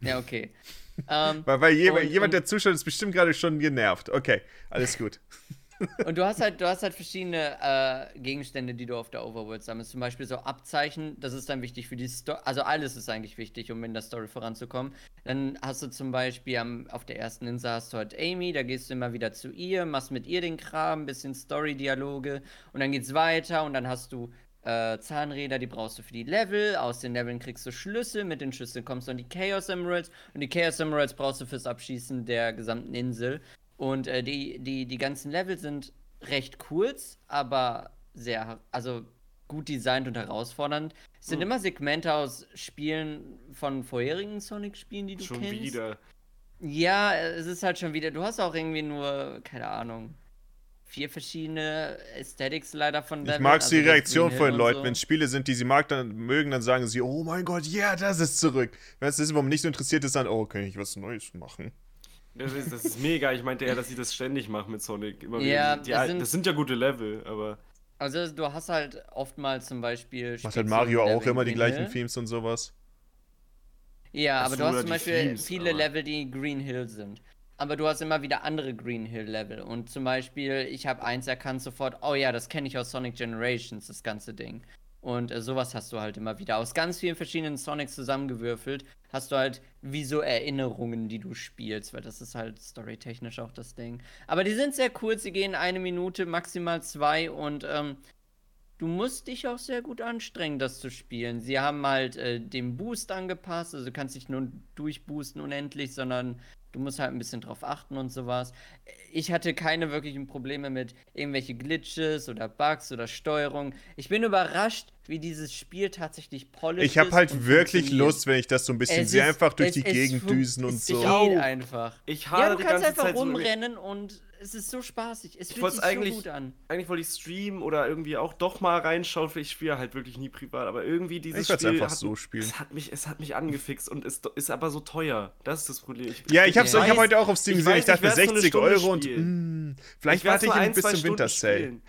Ja, okay. ähm, Weil, weil jemand, Und- jemand der zuschaut, ist bestimmt gerade schon genervt. Okay, alles gut. und du hast halt, du hast halt verschiedene äh, Gegenstände, die du auf der Overworld sammelst. Zum Beispiel so Abzeichen, das ist dann wichtig für die Story. Also alles ist eigentlich wichtig, um in der Story voranzukommen. Dann hast du zum Beispiel am, auf der ersten Insel hast du halt Amy, da gehst du immer wieder zu ihr, machst mit ihr den Kram, bisschen Story-Dialoge und dann geht's weiter und dann hast du äh, Zahnräder, die brauchst du für die Level. Aus den Leveln kriegst du Schlüssel. Mit den Schlüsseln kommst du an die Chaos Emeralds. Und die Chaos Emeralds brauchst du fürs Abschießen der gesamten Insel. Und äh, die, die, die ganzen Level sind recht kurz, aber sehr, also gut designt und herausfordernd. Es sind Hm. immer Segmente aus Spielen von vorherigen Sonic-Spielen, die du Schon kennst. wieder. Ja, es ist halt schon wieder. Du hast auch irgendwie nur, keine Ahnung, vier verschiedene Aesthetics leider von Ich Leveln. mag also die Reaktion von den Leuten. so. Wenn es Spiele sind, die sie mag, dann mögen, dann sagen sie, oh mein Gott, ja, das ist zurück. Wenn es das überhaupt nicht so interessiert ist, dann, oh, kann ich was Neues machen. Das ist, das ist mega. Ich meinte eher, dass sie das ständig machen mit Sonic. Immer Ja. Die, das sind- das sind ja gute Level, aber. Also du hast halt oftmals zum Beispiel. Macht halt Mario auch immer die gleichen Hill. Themes und sowas. Ja, Ach aber so, du hast zum Beispiel Themes, viele aber- Level, die Green Hill sind. Aber du hast immer wieder andere Green Hill Level. Und zum Beispiel, ich habe eins erkannt sofort, oh ja, das kenne ich aus Sonic Generations, das ganze Ding. Und äh, sowas hast du halt immer wieder. Aus ganz vielen verschiedenen Sonics zusammengewürfelt, hast du halt wie so Erinnerungen, die du spielst, weil das ist halt storytechnisch auch das Ding. Aber die sind sehr kurz, sie gehen eine Minute, maximal zwei und ähm, du musst dich auch sehr gut anstrengen, das zu spielen. Sie haben halt äh, den Boost angepasst, also du kannst nicht nur durchboosten unendlich, sondern du musst halt ein bisschen drauf achten und sowas. Ich hatte keine wirklichen Probleme mit irgendwelche Glitches oder Bugs oder Steuerung. Ich bin überrascht, wie dieses Spiel tatsächlich polished Ich habe halt wirklich. Lust, wenn ich das so ein bisschen Es ist- einfach durch es- die es Gegend düsen und es so. geht Auch. einfach. Ich Ja, hadere du die kannst ganze einfach Zeit so mit- rumrennen und es ist so spaßig. Es fühlt sich so eigentlich- gut an. Eigentlich wollte ich streamen oder irgendwie auch doch mal reinschauen. Ich spiele halt wirklich nie privat, aber irgendwie dieses Ich Spiel einfach hat, so spielen. Es hat mich, es hat mich angefixt und ist, ist aber so teuer. Das ist das Problem. Ich, Ja, ich habe Ich ich hab heute auch auf Steam ich gesehen, weiß, ich dachte ich werd's nur eine 60 Stunde Euro und spielen. mh, vielleicht werd's warte ich ein bis zum Winter Sale.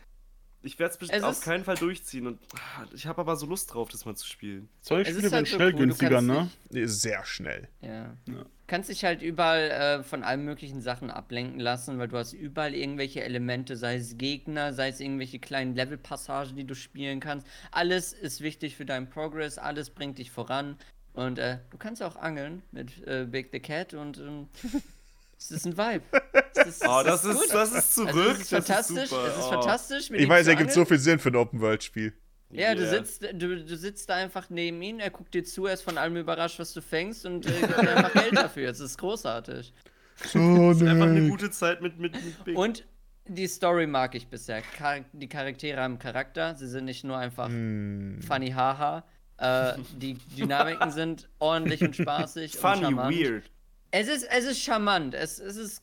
Ich werde es auf ist- keinen Fall durchziehen. Und ah, ich habe aber so Lust drauf, das mal zu spielen. Solche Es Spiele ist werden halt so schnell cool, günstiger, ne? dich- Nee, Sehr schnell. Ja. Ja. Kannst dich halt überall äh, von allen möglichen Sachen ablenken lassen, weil du hast überall irgendwelche Elemente, sei es Gegner, sei es irgendwelche kleinen Levelpassagen, die du spielen kannst. Alles ist wichtig für deinen Progress, alles bringt dich voran. Und äh, du kannst auch angeln mit äh, Big the Cat und ähm, es ist ein Vibe. Es ist, Oh, das ist, das ist zurück. Also es ist das fantastisch, super. es ist Oh. fantastisch. Mit Ich weiß, er gibt so viel Sinn für ein Open-World-Spiel. Ja, du Yeah. sitzt, du, du sitzt da einfach neben ihm, er guckt dir zu, er ist von allem überrascht, was du fängst und äh, gibt dir einfach Geld dafür. Es ist großartig. So, Das ist einfach eine gute Zeit mit, mit, mit Big. Und die Story mag ich bisher. Char die Charaktere haben Charakter, sie sind nicht nur einfach Hm. funny haha. Äh, die Dynamiken sind ordentlich und spaßig. und Funny, charmant. weird. Es ist, es ist charmant. Es, es, ist,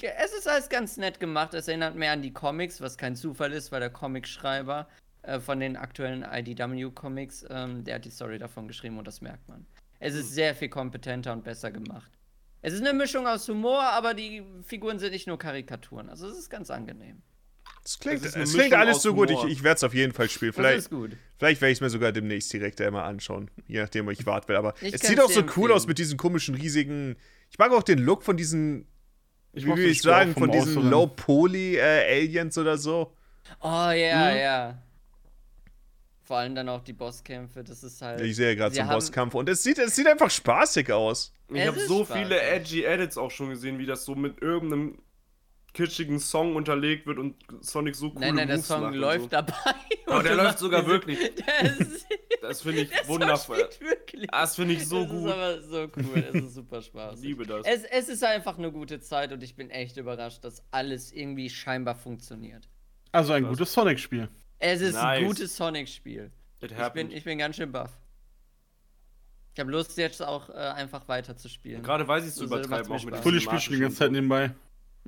es ist alles ganz nett gemacht. Es erinnert mehr an die Comics, was kein Zufall ist, weil der Comicschreiber äh, von den aktuellen IDW-Comics, ähm, der hat die Story davon geschrieben und das merkt man. Es ist sehr viel kompetenter und besser gemacht. Es ist eine Mischung aus Humor, aber die Figuren sind nicht nur Karikaturen. Also es ist ganz angenehm. Das klingt, Es es klingt Mischung alles so gut. Ich, ich werde es auf jeden Fall spielen. Vielleicht, vielleicht werde ich es mir sogar demnächst direkt einmal anschauen. Je nachdem, wo ich warten will. Aber Ich es sieht auch so cool empfehlen. aus mit diesen komischen, riesigen. Ich mag auch den Look von diesen. Ich wie will ich sagen? Von diesen. Low-Poly-Aliens oder so. Oh ja, Mhm. ja. Vor allem dann auch die Bosskämpfe, das ist halt. Ich sehe gerade Sie so einen Bosskampf. Und es sieht, es sieht einfach spaßig aus. Ich habe so spaßig. viele edgy Edits auch schon gesehen, wie das so mit irgendeinem kitschigen Song unterlegt wird und Sonic so coole Nein, nein, der Moves Song macht und läuft so. dabei. Aber und der du läuft sogar wirklich. Der Das finde ich der Song wundervoll. das finde ich so das gut. ist aber so cool, es ist super Ich Spaß. liebe das. Es, es ist einfach eine gute Zeit und ich bin echt überrascht, dass alles irgendwie scheinbar funktioniert. Also ein gutes Sonic-Spiel. Es ist ein Nice. gutes Sonic-Spiel. Ich bin, ich bin ganz schön baff. Ich habe Lust, jetzt auch äh, einfach weiter zu spielen. Gerade weiß ich es zu übertreiben, auch mit. Fully spielt schon die ganze Zeit nebenbei.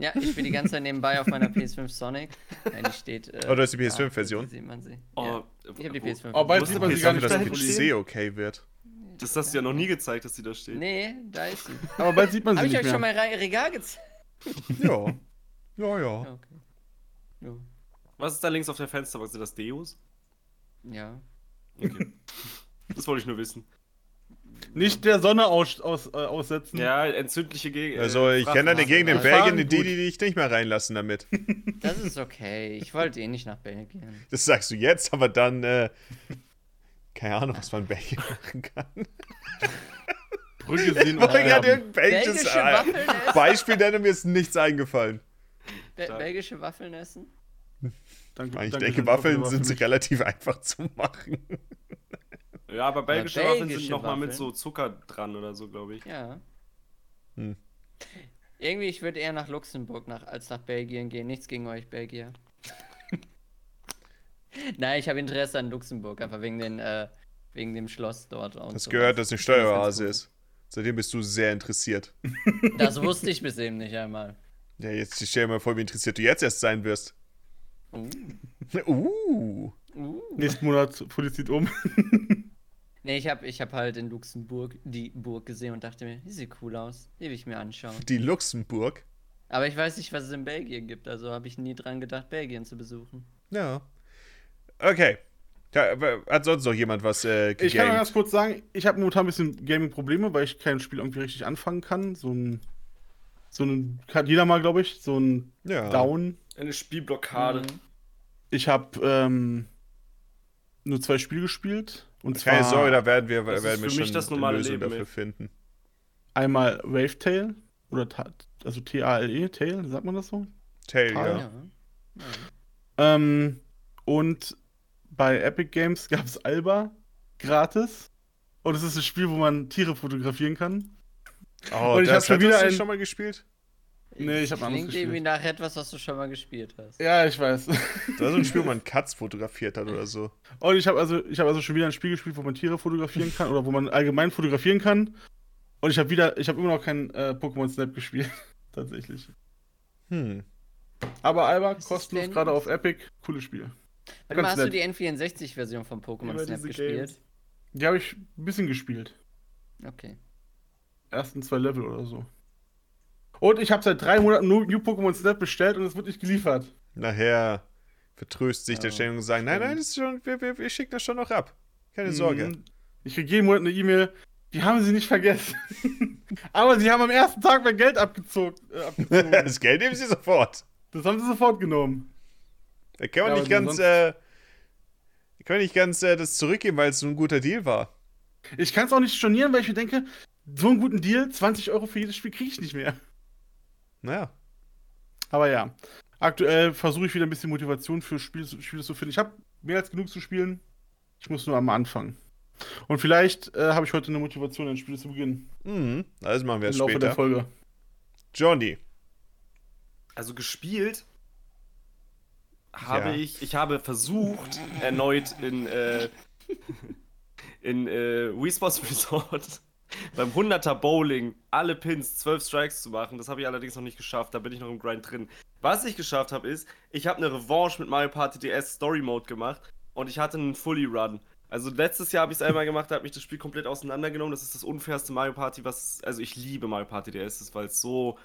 Ja, ich bin die ganze Zeit nebenbei auf meiner PS5 Sonic. Nein, die steht. Äh, Oh, du hast die ja, PS5-Version? Sieht man sie. Oh, ja. Ich habe die wo- PS5. Oh, bald ist sieht die man sie Ich gar nicht dass da hinten PC okay wird. Das hast du ja noch nie gezeigt, dass sie da steht. Nee, da ist sie. Aber bald sieht man sie Habe ich nicht euch schon mal Re Regal gezeigt? Ja. Ja, ja. Okay. Ja. Was ist da links auf der Fensterbank? Sind das Deos? ja. Okay. das wollte ich nur wissen. Nicht der Sonne aus, aus, äh, aussetzen. Ja, entzündliche Gegend. Also, ich kenne eine Gegend in Belgien, fahren die, die dich nicht mehr reinlassen damit. Das ist okay. Ich wollte eh nicht nach Belgien. Das sagst du jetzt, aber dann, äh, keine Ahnung, was man in Belgien machen kann. Brücke sehen Ich wollte gerade äh, Waffeln essen? Beispiel nennen, mir ist nichts eingefallen. Be belgische Waffeln essen? Danke, Ich danke denke, Waffeln sind relativ einfach zu machen. Ja, aber belgische Ja, Waffeln sind belgische nochmal mit so Zucker dran oder so, glaube ich. Ja. Hm. Irgendwie, ich würde eher nach Luxemburg nach, als nach Belgien gehen. Nichts gegen euch, Belgier. Nein, ich habe Interesse an Luxemburg, einfach wegen, den, äh, wegen dem Schloss dort. Und Das sowas. gehört, dass eine das ganz Steueroase cool. ist. Seitdem bist du sehr interessiert. Das wusste ich bis eben nicht einmal. Ja, jetzt stell dir mal vor, wie interessiert du jetzt erst sein wirst. Uh, Uh. uh. Nächsten Monat zieht um. Nee, ich habe ich hab halt in Luxemburg die Burg gesehen und dachte mir, die sieht cool aus. Die will ich mir anschauen. Die Luxemburg. Aber ich weiß nicht, was es in Belgien gibt, also habe ich nie dran gedacht, Belgien zu besuchen. Ja. Okay. Ja, hat sonst noch jemand was äh, Ich kann ganz kurz sagen, ich habe momentan ein bisschen Gaming-Probleme, weil ich kein Spiel irgendwie richtig anfangen kann. So ein. So ein. Hat jeder mal, glaube ich, so ein Ja. Down. Eine Spielblockade. Ich habe ähm, nur zwei Spiele gespielt. Und zwar Keine Sorge, da werden wir, Das werden wir für schon das normale Lösung Leben, dafür ey. finden. einmal Wavetail. Oder also T-A-L-E, Tail, sagt man das so? Tail, Ah, ja. Ja. Ähm, und bei Epic Games gab es Alba gratis. Und es ist ein Spiel, wo man Tiere fotografieren kann. Oh, Und ich das schon hast wieder ein- schon mal gespielt? Nee, ich hab ein anderes Klingt irgendwie gespielt. nach etwas, was du schon mal gespielt hast. Ja, ich weiß. Das war so ein Spiel, wo man Katz fotografiert hat oder so. Und ich habe also, ich habe also schon wieder ein Spiel gespielt, wo man Tiere fotografieren kann oder wo man allgemein fotografieren kann. Und ich habe wieder, ich habe immer noch kein äh, Pokémon Snap gespielt, tatsächlich. Hm. Aber Alba, kostenlos, gerade auf Epic, cooles Spiel. Warte mal, hast du die N64-Version von Pokémon Snap diese gespielt? Games. Die habe ich ein bisschen gespielt. Okay. Ersten zwei Level oder so. Und ich habe seit drei Monaten New, New Pokémon Snap bestellt und es wird nicht geliefert. Nachher. vertröst sich der Ja, Stellung und sagen, nein, nein, ist schon, wir, wir, wir schicken das schon noch ab. Keine Sorge. Mhm. Ich kriege jeden Monat eine E-Mail, die haben sie nicht vergessen. Aber sie haben am ersten Tag mein Geld abgezogen. Äh, abgezogen. das Geld nehmen sie sofort. das haben sie sofort genommen. Da kann man Ja, nicht ganz, äh, kann man nicht ganz äh, das zurückgeben, weil es so ein guter Deal war. Ich kann es auch nicht stornieren, weil ich mir denke, so einen guten Deal, 20 Euro für jedes Spiel kriege ich nicht mehr. Naja. Aber ja, aktuell versuche ich wieder ein bisschen Motivation für Spiele, Spiele zu finden. Ich habe mehr als genug zu spielen. Ich muss nur am Anfang. Und vielleicht äh, habe ich heute eine Motivation, ein Spiel zu beginnen. Mhm. Also machen wir Im es Laufe der später. Folge. Johnny. Also gespielt habe Ja. ich, ich habe versucht, erneut in, äh, in äh, Wii Sports Resort beim 100er Bowling alle Pins, 12 Strikes zu machen. Das habe ich allerdings noch nicht geschafft, da bin ich noch im Grind drin. Was ich geschafft habe, ist, ich habe eine Revanche mit Mario Party DS Story Mode gemacht und ich hatte einen Fully Run. Also letztes Jahr habe ich es einmal gemacht, da hat mich das Spiel komplett auseinandergenommen. Das ist das unfairste Mario Party, was. Also ich liebe Mario Party DS, weil es so.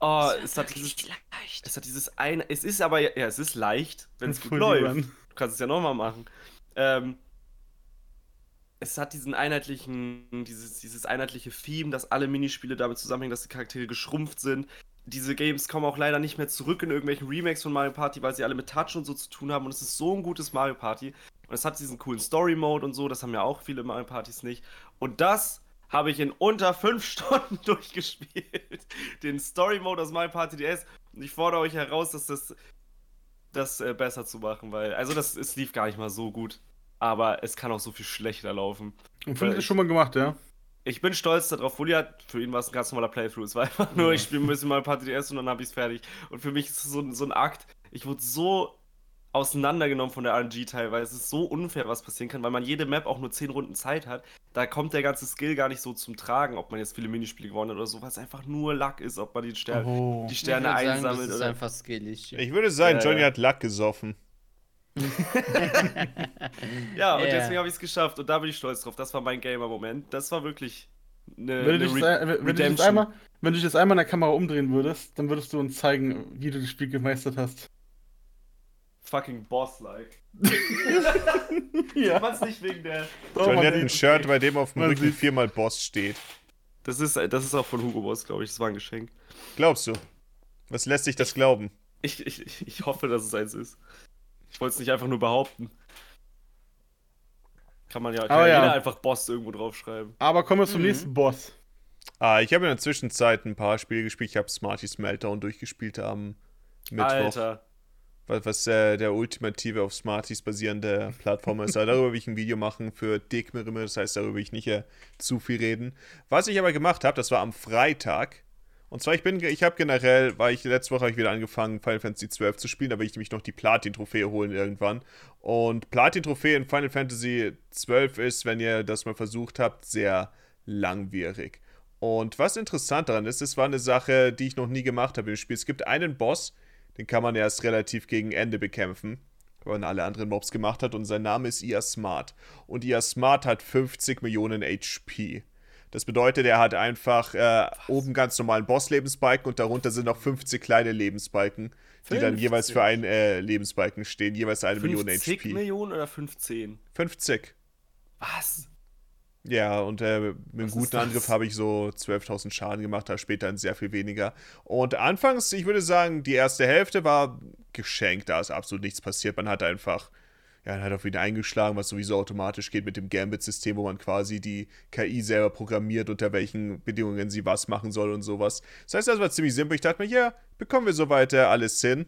Oh, es hat dieses. leicht. Es hat dieses eine. Es ist aber. Ja, es ist leicht, wenn es gut läuft. Run. Du kannst es ja nochmal machen. Ähm, es hat diesen einheitlichen, dieses, dieses einheitliche Theme, dass alle Minispiele damit zusammenhängen, dass die Charaktere geschrumpft sind. Diese Games kommen auch leider nicht mehr zurück in irgendwelchen Remakes von Mario Party, weil sie alle mit Touch und so zu tun haben. Und es ist so ein gutes Mario Party. Und es hat diesen coolen Story-Mode und so, das haben ja auch viele Mario Partys nicht. Und das habe ich in unter fünf Stunden durchgespielt. Den Story-Mode aus Mario Party DS. Und ich fordere euch heraus, dass das, das äh, besser zu machen, weil, also das, es lief gar nicht mal so gut. Aber es kann auch so viel schlechter laufen. Und Philipp ist schon mal gemacht, ja? Ich bin stolz darauf. Fully hat, für ihn war es ein ganz normaler Playthrough. Es war einfach nur, ich spiele ein bisschen mal Party DS und dann habe ich es fertig. Und für mich ist es so, ein- so ein Akt. Ich wurde so auseinandergenommen von der RNG teilweise. Es ist so unfair, was passieren kann, weil man jede Map auch nur 10 Runden Zeit hat. Da kommt der ganze Skill gar nicht so zum Tragen, ob man jetzt viele Minispiele gewonnen hat oder so, weil es einfach nur Luck ist, ob man die, Sterne, Oh. die Sterne ich würd sagen, einsammelt das ist oder. einfach skillig. Ich würde sagen, Ja, Johnny ja. hat Lack gesoffen. Ja, und Ja. deswegen habe ich es geschafft und da bin ich stolz drauf. Das war mein Gamer-Moment. Das war wirklich eine, Wenn du, eine dich, Re wenn, wenn, du dich jetzt Redemption. einmal, wenn du dich jetzt einmal in der Kamera umdrehen würdest, dann würdest du uns zeigen, wie du das Spiel gemeistert hast. fucking Boss-like. Ja. Man es nicht wegen der. Oh, man hat ein Shirt, bei dem auf dem Man Rücken viermal Boss steht. Das ist, das ist auch von Hugo Boss, glaube ich. Das war ein Geschenk. Glaubst du? Was lässt sich das glauben? Ich, ich, ich- ich hoffe, dass es eins ist. Ich wollte es nicht einfach nur behaupten. Kann man ja, kann Aber ja jeder einfach Boss irgendwo draufschreiben. Aber kommen wir zum Mhm. nächsten Boss. Ah, ich habe in der Zwischenzeit ein paar Spiele gespielt. Ich habe Smarties Meltdown durchgespielt am Mittwoch. Alter. Was, was äh, der ultimative auf Smarties basierende Plattform ist. Darüber will ich ein Video machen für Dick Mirimme, das heißt, darüber will ich nicht äh, zu viel reden. Was ich aber gemacht habe, das war am Freitag. Und zwar, ich bin, ich habe generell, weil ich letzte Woche habe ich wieder angefangen, Final Fantasy 12 zu spielen, da will ich nämlich noch die Platin-Trophäe holen irgendwann. Und Platin-Trophäe in Final Fantasy 12 ist, wenn ihr das mal versucht habt, sehr langwierig. Und was interessant daran ist, es war eine Sache, die ich noch nie gemacht habe im Spiel. Es gibt einen Boss, den kann man erst relativ gegen Ende bekämpfen, weil man alle anderen Mobs gemacht hat. Und sein Name ist Ia Smart. Und Ia Smart hat 50 Millionen HP. Das bedeutet, er hat einfach äh, oben ganz normalen Boss-Lebensbalken und darunter sind noch 50 kleine Lebensbalken, die dann 50? jeweils für einen äh, Lebensbalken stehen, jeweils eine Million 50 HP. Millionen oder 15? 50. Was? Ja, und äh, mit einem guten? Angriff habe ich so 12.000 Schaden gemacht, da später dann sehr viel weniger. Und anfangs, ich würde sagen, die erste Hälfte war geschenkt, da ist absolut nichts passiert. Man hat einfach, ja, man hat auf ihn eingeschlagen, was sowieso automatisch geht mit dem Gambit-System, wo man quasi die KI selber programmiert, unter welchen Bedingungen sie was machen soll und sowas. Das heißt, das war ziemlich simpel. Ich dachte mir, ja, bekommen wir soweit äh, alles hin.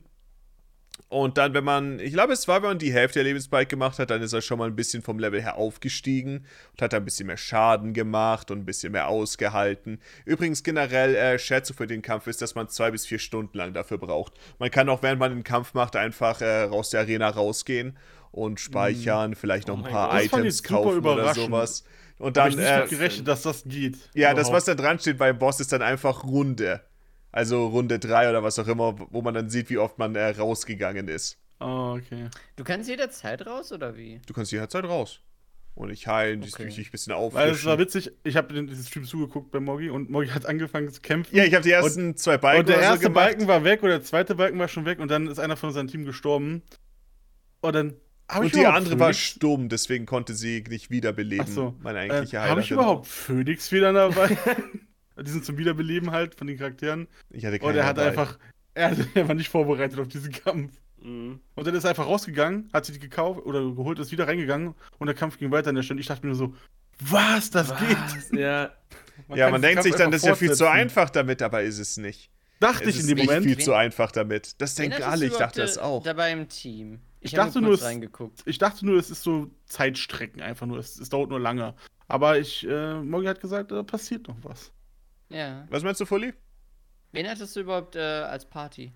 Und dann, wenn man, ich glaube, es war, wenn man die Hälfte der Lebensbalk gemacht hat, dann ist er schon mal ein bisschen vom Level her aufgestiegen und hat ein bisschen mehr Schaden gemacht und ein bisschen mehr ausgehalten. Übrigens, generell, äh, Schätze für den Kampf ist, dass man zwei bis vier Stunden lang dafür braucht. Man kann auch, während man den Kampf macht, einfach äh, aus der Arena rausgehen und speichern, vielleicht noch Oh ein paar Gott. Das fand ich Items super kaufen oder sowas. Und Hab dann, ich nicht äh, gerechnet, dass das geht. ja, das, was Überhaupt. da dran steht beim Boss, ist dann einfach Runde. Also Runde 3 oder was auch immer, wo man dann sieht, wie oft man äh, rausgegangen ist. Oh, okay. Du kannst jederzeit raus, oder wie? Du kannst jederzeit raus. Und ich heilen, Okay. dich, dich ein bisschen Weil es auffrischen. war witzig, ich habe den Stream zugeguckt bei Moggi und Moggi hat angefangen zu kämpfen. ja, ich habe die ersten zwei Balken und der so erste gemacht. Balken war weg oder der zweite Balken war schon weg und dann ist einer von unserem Team gestorben. Und dann habe Und die andere war Phoenix? stumm, deswegen konnte sie nicht wiederbeleben. Ach so. Meine Äh, eigentliche habe ich überhaupt Phoenix wieder dabei? die sind zum Wiederbeleben halt von den Charakteren. Ich hatte Und keine er hat dabei. einfach, er, war nicht vorbereitet auf diesen Kampf. Mhm. Und dann ist er einfach rausgegangen, hat sie die gekauft oder geholt, ist wieder reingegangen und der Kampf ging weiter an der Stelle. Ich dachte mir nur so, was, das geht? Ja. ja, kann man denkt Kampf sich dann, das ist ja viel zu einfach damit, aber ist es nicht. Dachte Es ich in ist dem Moment. viel Wen- zu einfach damit. Das hattest alle, ich dachte das äh, auch. Dabei im Team. Ich hab dachte nur es-. Ich dachte nur, es ist so Zeitstrecken einfach nur. Es, es dauert nur lange. Aber ich, äh, Moggi hat gesagt, da passiert noch was. Ja. Was meinst du, Fully? Wen hattest du überhaupt äh, als Party?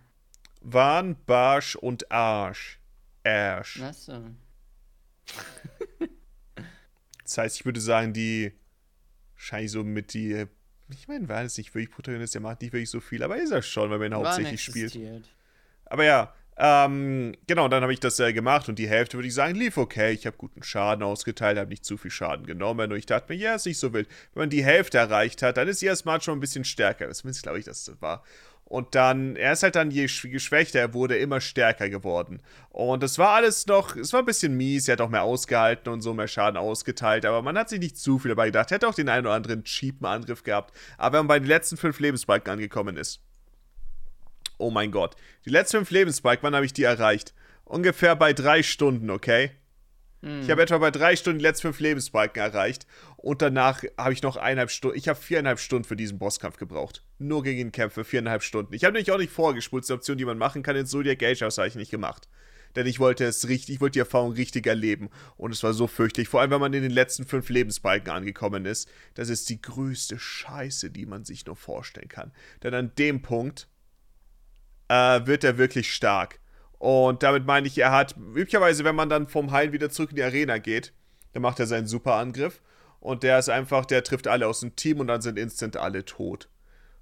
Wahn, Barsch und Arsch. Arsch. Achso. Das heißt, ich würde sagen, die wahrscheinlich so mit die. Ich meine, war das nicht wirklich Protagonist, der macht nicht wirklich so viel, aber ist er schon, weil man ihn hauptsächlich spielt. existiert. Aber ja, ähm, genau, dann habe ich das äh, gemacht und die Hälfte würde ich sagen, lief okay. Ich habe guten Schaden ausgeteilt, habe nicht zu viel Schaden genommen und ich dachte mir, ja, ist nicht so wild. Wenn man die Hälfte erreicht hat, dann ist ihr Smart schon ein bisschen stärker. Zumindest glaube ich, dass das war. Und dann, er ist halt dann, je sch- geschwächter er wurde, immer stärker geworden. Und das war alles noch, es war ein bisschen mies, er hat auch mehr ausgehalten und so mehr Schaden ausgeteilt, aber man hat sich nicht zu viel dabei gedacht. Er hätte auch den einen oder anderen cheapen Angriff gehabt. Aber wenn man bei den letzten fünf Lebensbalken angekommen ist, Oh mein Gott. Die letzten fünf Lebensbalken, wann habe ich die erreicht? Ungefähr bei drei Stunden, okay? Hm. Ich habe etwa bei drei Stunden die letzten fünf Lebensbalken erreicht. Und danach habe ich noch eineinhalb Stunden. Ich habe viereinhalb Stunden für diesen Bosskampf gebraucht. Nur gegen ihn kämpfe, viereinhalb Stunden. Ich habe nämlich auch nicht vorgespult, die Option, die man machen kann in Zodiac Age, das habe ich nicht gemacht. Denn ich wollte es richtig, ich wollte die Erfahrung richtig erleben. Und es war so fürchterlich. Vor allem, wenn man in den letzten fünf Lebensbalken angekommen ist. Das ist die größte Scheiße, die man sich nur vorstellen kann. Denn an dem Punkt äh, wird er wirklich stark. Und damit meine ich, er hat, üblicherweise, wenn man dann vom Heilen wieder zurück in die Arena geht, dann macht er seinen Superangriff. Und der ist einfach, der trifft alle aus dem Team und dann sind instant alle tot.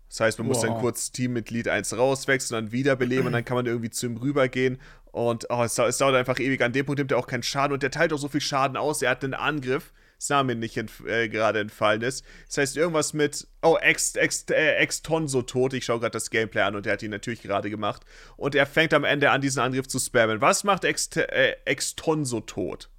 Das heißt, man muss dann Wow. kurz Teammitglied 1 rauswechseln, dann wiederbeleben und dann kann man irgendwie zu ihm rübergehen. Und oh, es, es dauert einfach ewig. An dem Punkt nimmt er auch keinen Schaden und der teilt auch so viel Schaden aus. Er hat einen Angriff, Name nicht entf äh, gerade entfallen ist. Das heißt, irgendwas mit, oh, Ex, Ex, äh, Ex-Tonso tot. Ich schaue gerade das Gameplay an und der hat ihn natürlich gerade gemacht. Und er fängt am Ende an, diesen Angriff zu spammen. Was macht Ex, äh, Ex-Tonso tot?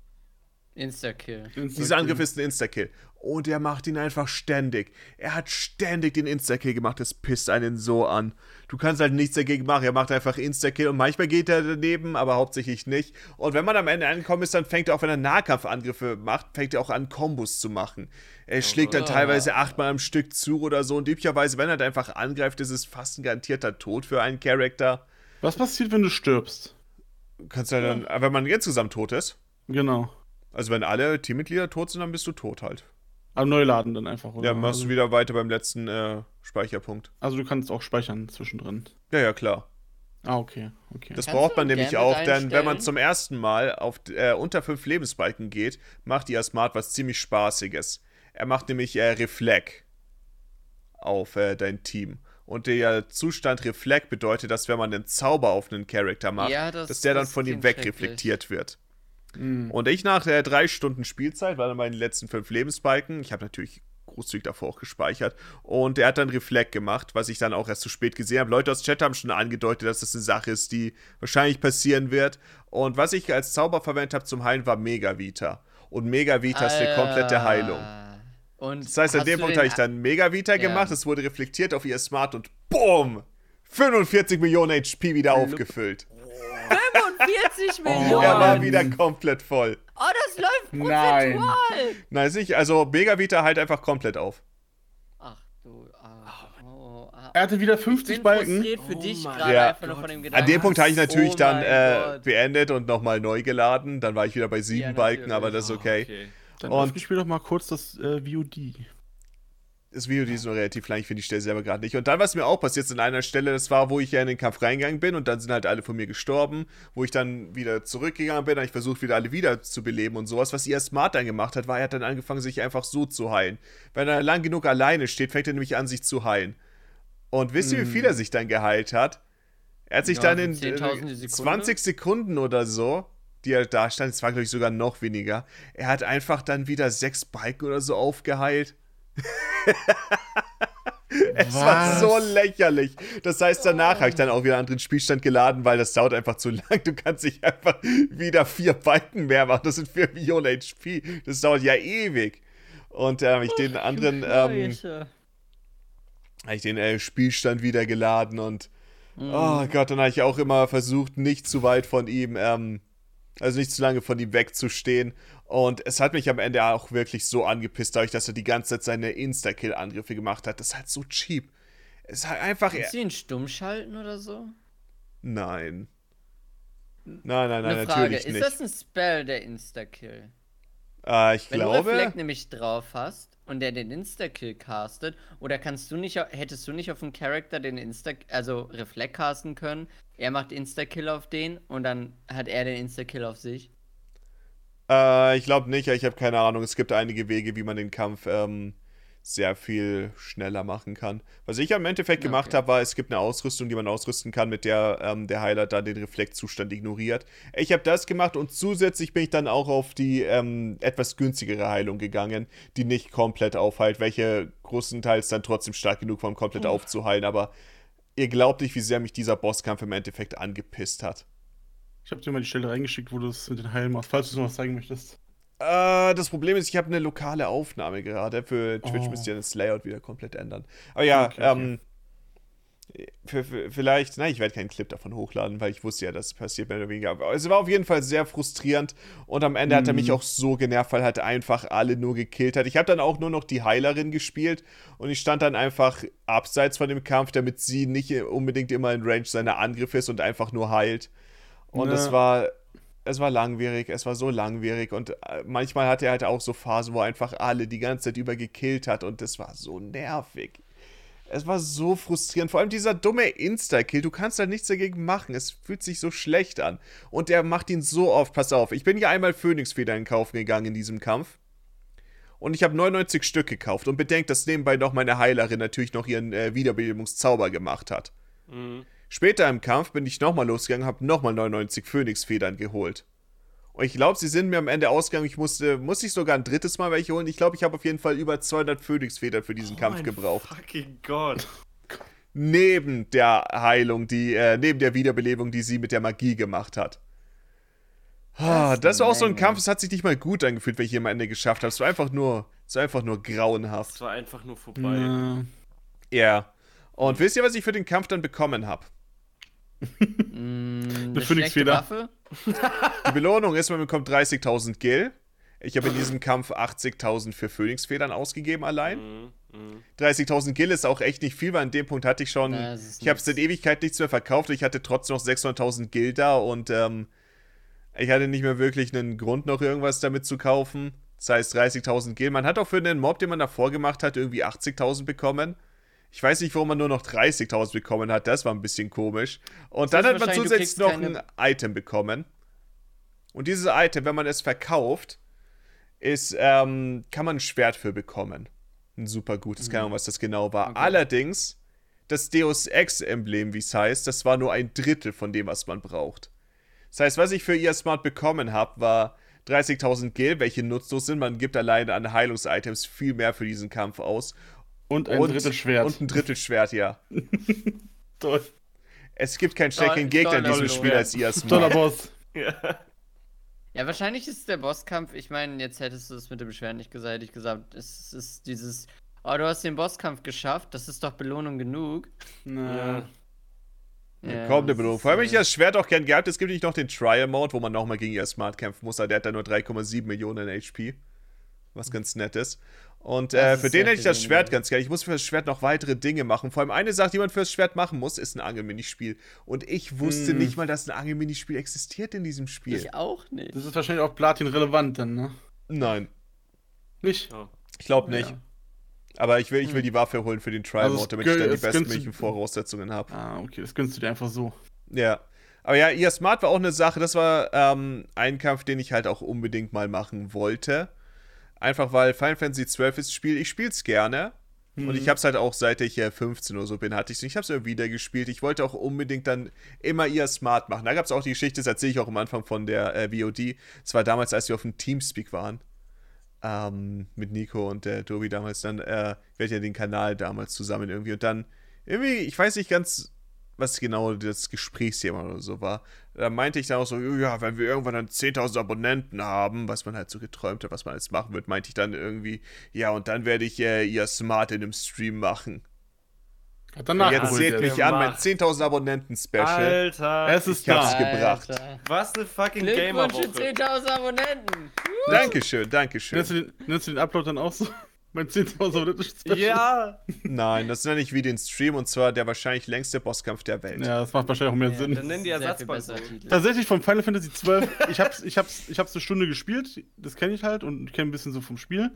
Insta-Kill. Dieser Angriff ist ein Insta-Kill. Und er macht ihn einfach ständig. Er hat ständig den Insta-Kill gemacht. Das pisst einen so an. Du kannst halt nichts dagegen machen. Er macht einfach Insta-Kill und manchmal geht er daneben, aber hauptsächlich nicht. Und wenn man am Ende angekommen ist, dann fängt er auch, wenn er Nahkampfangriffe macht, fängt er auch an, Kombos zu machen. Er schlägt dann Oh. teilweise achtmal am Stück zu oder so. Und üblicherweise, wenn er halt einfach angreift, ist es fast ein garantierter Tod für einen Charakter. Was passiert, wenn du stirbst? Du kannst halt dann, wenn man insgesamt tot ist, Genau. Also wenn alle Teammitglieder tot sind, dann bist du tot halt. Aber neu laden dann einfach, oder? Ja, machst also, du wieder weiter beim letzten äh, Speicherpunkt. also du kannst auch speichern zwischendrin. Ja, ja, klar. Ah, okay. okay. Das Kannst braucht man nämlich auch, denn wenn man zum ersten Mal auf äh, unter fünf Lebensbalken geht, macht ihr Smart was ziemlich Spaßiges. Er macht nämlich äh, Reflect auf äh, dein Team. Und der Zustand Reflect bedeutet, dass wenn man einen Zauber auf einen Charakter macht, Ja, das- dass der dann von ihm wegreflektiert wird. Mhm. Und ich nach äh, drei Stunden Spielzeit, war dann meine letzten fünf Lebensbalken, ich habe natürlich großzügig davor auch gespeichert, und er hat dann Reflect gemacht, was ich dann auch erst zu spät gesehen habe. Leute aus Chat haben schon angedeutet, dass das eine Sache ist, die wahrscheinlich passieren wird. Und was ich als Zauber verwendet habe zum Heilen, war Megavita. Und Megavita ist eine komplette Heilung. Ah. Und Das heißt, an dem Punkt habe ich dann Megavita Ja. gemacht, es wurde reflektiert auf ihr Smart und BOOM! 45 Millionen HP wieder aufgefüllt. 45 Millionen! Er war wieder komplett voll. Oh, das läuft Nein. prozentual! Nein, nicht. Also Megavita halt einfach komplett auf. Ach du, ah, oh, ah. Er hatte wieder Ich 50 bin Balken. frustriert für Oh dich gerade Ja. einfach nur von dem Gedanken. An dem Punkt habe ich natürlich Oh dann äh, beendet und nochmal neu geladen. Dann war ich wieder bei sieben Ja, Balken, aber das ist okay. Okay. Dann Und- ich mir doch mal kurz das äh, VOD. Das Video die ist nur relativ lang, ich finde die Stelle selber gerade nicht. Und dann, was mir auch passiert ist an einer Stelle, das war, wo ich ja in den Kampf reingegangen bin und dann sind halt alle von mir gestorben, wo ich dann wieder zurückgegangen bin, habe ich versucht, wieder alle wieder zu beleben und sowas. Was ihr Smart dann gemacht hat, war, er hat dann angefangen, sich einfach so zu heilen. Wenn er lang genug alleine steht, fängt er nämlich an, sich zu heilen. Und wisst ihr, wie viel er sich dann geheilt hat? Er hat sich Mhm. Ja, dann in so 10.000 die Sekunde? 20 Sekunden oder so, die er da stand, es war, glaube ich, sogar noch weniger, er hat einfach dann wieder sechs Balken oder so aufgeheilt. Es war Was? so lächerlich. Das heißt, danach habe ich dann auch wieder einen anderen Spielstand geladen, weil das dauert einfach zu lang. Du kannst nicht einfach wieder vier Balken mehr machen. Das sind vier Millionen HP. Das dauert ja ewig. Und äh, habe ich den anderen, ähm, habe ich den äh, Spielstand wieder geladen und Mhm. oh Gott, dann habe ich auch immer versucht, nicht zu weit von ihm, ähm, also nicht zu lange von ihm wegzustehen. Und es hat mich am Ende auch wirklich so angepisst, dadurch, dass er die ganze Zeit seine Insta-Kill-Angriffe gemacht hat. Das ist halt so cheap. Es ist halt einfach. Kannst du ihn stumm schalten oder so? Nein. Nein, nein, nein, Eine Frage, natürlich ist nicht. das ein Spell, der Insta-Kill? äh, ich Wenn du glaube. Reflect nämlich drauf hast und der den Insta-Kill castet, oder kannst du nicht, hättest du nicht auf einen Charakter den Insta, also Reflect casten können, er macht Insta-Kill auf den und dann hat er den Insta-Kill auf sich? Äh, ich glaube nicht, ich habe keine Ahnung. Es gibt einige Wege, wie man den Kampf ähm, sehr viel schneller machen kann. Was ich am Endeffekt gemacht Okay. habe, war, es gibt eine Ausrüstung, die man ausrüsten kann, mit der ähm, der Heiler dann den Reflektzustand ignoriert. Ich habe das gemacht und zusätzlich bin ich dann auch auf die ähm, etwas günstigere Heilung gegangen, die nicht komplett aufheilt, welche größtenteils dann trotzdem stark genug war, um komplett aufzuheilen. Aber ihr glaubt nicht, wie sehr mich dieser Bosskampf im Endeffekt angepisst hat. Ich habe dir mal die Stelle reingeschickt, wo du es mit den Heilen machst, falls du es noch was zeigen möchtest. Äh, das Problem ist, ich habe eine lokale Aufnahme gerade. Für Twitch Oh. müsst ihr das Layout wieder komplett ändern. Aber ja, Okay, okay. ähm. Für, für, vielleicht, nein, ich werde keinen Clip davon hochladen, weil ich wusste ja, dass es passiert, mehr oder weniger. Aber es war auf jeden Fall sehr frustrierend und am Ende hat er mich Mhm. auch so genervt, weil er halt einfach alle nur gekillt hat. Ich habe dann auch nur noch die Heilerin gespielt und ich stand dann einfach abseits von dem Kampf, damit sie nicht unbedingt immer in Range seiner Angriffe ist und einfach nur heilt. Und Ja. es war, es war langwierig, es war so langwierig und äh, manchmal hatte er halt auch so Phasen, wo er einfach alle die ganze Zeit über gekillt hat und das war so nervig. Es war so frustrierend. Vor allem dieser dumme Insta-Kill. Du kannst halt nichts dagegen machen. Es fühlt sich so schlecht an. Und der macht ihn so oft. Pass auf, ich bin ja einmal Phoenix-Federn kaufen gegangen in diesem Kampf. Und ich habe 99 Stück gekauft. Und bedenkt, dass nebenbei noch meine Heilerin natürlich noch ihren äh, Wiederbelebungszauber gemacht hat. Mhm. Später im Kampf bin ich nochmal losgegangen, habe nochmal 99 Phönix-Federn geholt. Und ich glaube, sie sind mir am Ende ausgegangen. Ich musste, musste ich sogar ein drittes Mal welche holen. Ich glaube, ich habe auf jeden Fall über 200 Phönix-Federn für diesen Kampf mein gebraucht. Fucking Gott. Neben der Heilung, die, äh, neben der Wiederbelebung, die sie mit der Magie gemacht hat. Ah, Das das war auch so ein. Kampf, es hat sich nicht mal gut angefühlt, wenn ich hier am Ende geschafft habe. Es war einfach nur, es war einfach nur grauenhaft. Es war einfach nur vorbei. Ja. Ja. Und wisst ihr, was ich für den Kampf dann bekommen habe? Mm, eine Phoenix schlechte wieder. Waffe? Die Belohnung ist, man bekommt 30.000 Gil. Ich habe in diesem Kampf 80.000 für Phoenix-Federn ausgegeben allein. Mhm. Mhm. 30.000 Gil ist auch echt nicht viel, weil an dem Punkt hatte ich schon. Ich habe nix. seit Ewigkeit nichts mehr verkauft. Ich hatte trotzdem noch 600.000 Gil da und ähm, ich hatte nicht mehr wirklich einen Grund, noch irgendwas damit zu kaufen. Das heißt 30.000 Gil. Man hat auch für einen Mob, den man davor gemacht hat, irgendwie 80.000 bekommen. Ich weiß nicht, warum man nur noch 30.000 bekommen hat. Das war ein bisschen komisch. Und Das dann hat man zusätzlich noch keine- ein Item bekommen. Und dieses Item, wenn man es verkauft, ist, ähm, kann man ein Schwert für bekommen. Ein super gutes, keine Ahnung, was das genau war. Okay. Allerdings, das Deus Ex-Emblem, wie es heißt, das war nur ein Drittel von dem, was man braucht. Das heißt, was ich für ihr Smart bekommen habe, war 30.000 Gil, welche nutzlos sind. Man gibt alleine an Heilungsitems viel mehr für diesen Kampf aus. Und ein Drittel Schwert. Und ein Drittel Schwert, ja. Toll. Es gibt keinen stärkeren Gegner in diesem. Spiel als ihr Toller. Boss. Ja. Ja, wahrscheinlich ist der Bosskampf, ich meine, jetzt hättest du es mit dem Schwert nicht gesagt, hätte ich gesagt, es ist dieses, oh, du hast den Bosskampf geschafft, das ist doch Belohnung genug. Na. Ja, Kaum eine das Belohnung. Vor allem, wenn ich das Schwert auch gern gehabt. Es gibt nicht noch den Trial-Mode, wo man nochmal gegen ihr Smart kämpfen muss. aber Der hat da nur 3,7 Millionen HP. Was ganz nett ist. Und äh, für den hätte ich das Schwert ganz gerne. Ich muss für das Schwert noch weitere Dinge machen. Vor allem eine Sache, die man für das Schwert machen muss, ist ein Angelminispiel. Und ich wusste Hm. nicht mal, dass ein Angelminispiel existiert in diesem Spiel. Ich auch nicht. Das ist wahrscheinlich auch Platin-relevant dann, ne? Nein, Nicht? Ja. ich glaube nicht. Ja. Aber ich will, ich will Hm. die Waffe holen für den Also Trial-Mode, es damit ich dann die bestmöglichen Voraussetzungen habe. Ah, okay, das gönnst du dir einfach so. Ja. Aber ja, ihr Smart war auch eine Sache. Das war ähm, ein Kampf, den ich halt auch unbedingt mal machen wollte. Einfach weil Final Fantasy XII ist Spiel, ich spiele es gerne. Und ich habe es halt auch seit ich äh, 15 oder so bin, hatte ich es. Ich habe es immer wieder gespielt. Ich wollte auch unbedingt dann immer ihr Smart machen. Da gab es auch die Geschichte, das erzähle ich auch am Anfang von der äh, VOD. Es war damals, als wir auf dem Teamspeak waren. ähm, mit Nico und der Tobi damals dann, äh, wir hatten ja den Kanal damals zusammen irgendwie und dann irgendwie, ich weiß nicht ganz, was genau das Gesprächsthema oder so war. Da meinte ich dann auch so, ja, wenn wir irgendwann dann 10.000 Abonnenten haben, was man halt so geträumt hat, was man jetzt machen wird, meinte ich dann irgendwie, ja, und dann werde ich äh, ihr Smart in einem Stream machen. Hat danach Jetzt seht mich an, mein gemacht. 10.000 Abonnenten-Special. Alter. Es ist Ich hab's da. gebracht. Alter. Was eine fucking Glückwunsch Gamer-Woche. 10.000 Abonnenten. Dankeschön, Dankeschön. Nennst du, den, nennst du den Upload dann auch so? Mein 10.000 Abonnenten Special? Ja. Nein, das nenne ich wie den Stream und zwar der wahrscheinlich längste Bosskampf der Welt. Ja, das macht wahrscheinlich auch mehr Sinn. Dann nennen die. Titel. Tatsächlich von Final Fantasy XII, ich hab's, ich hab's, ich hab's eine Stunde gespielt, das kenne ich halt und kenne ein bisschen so vom Spiel.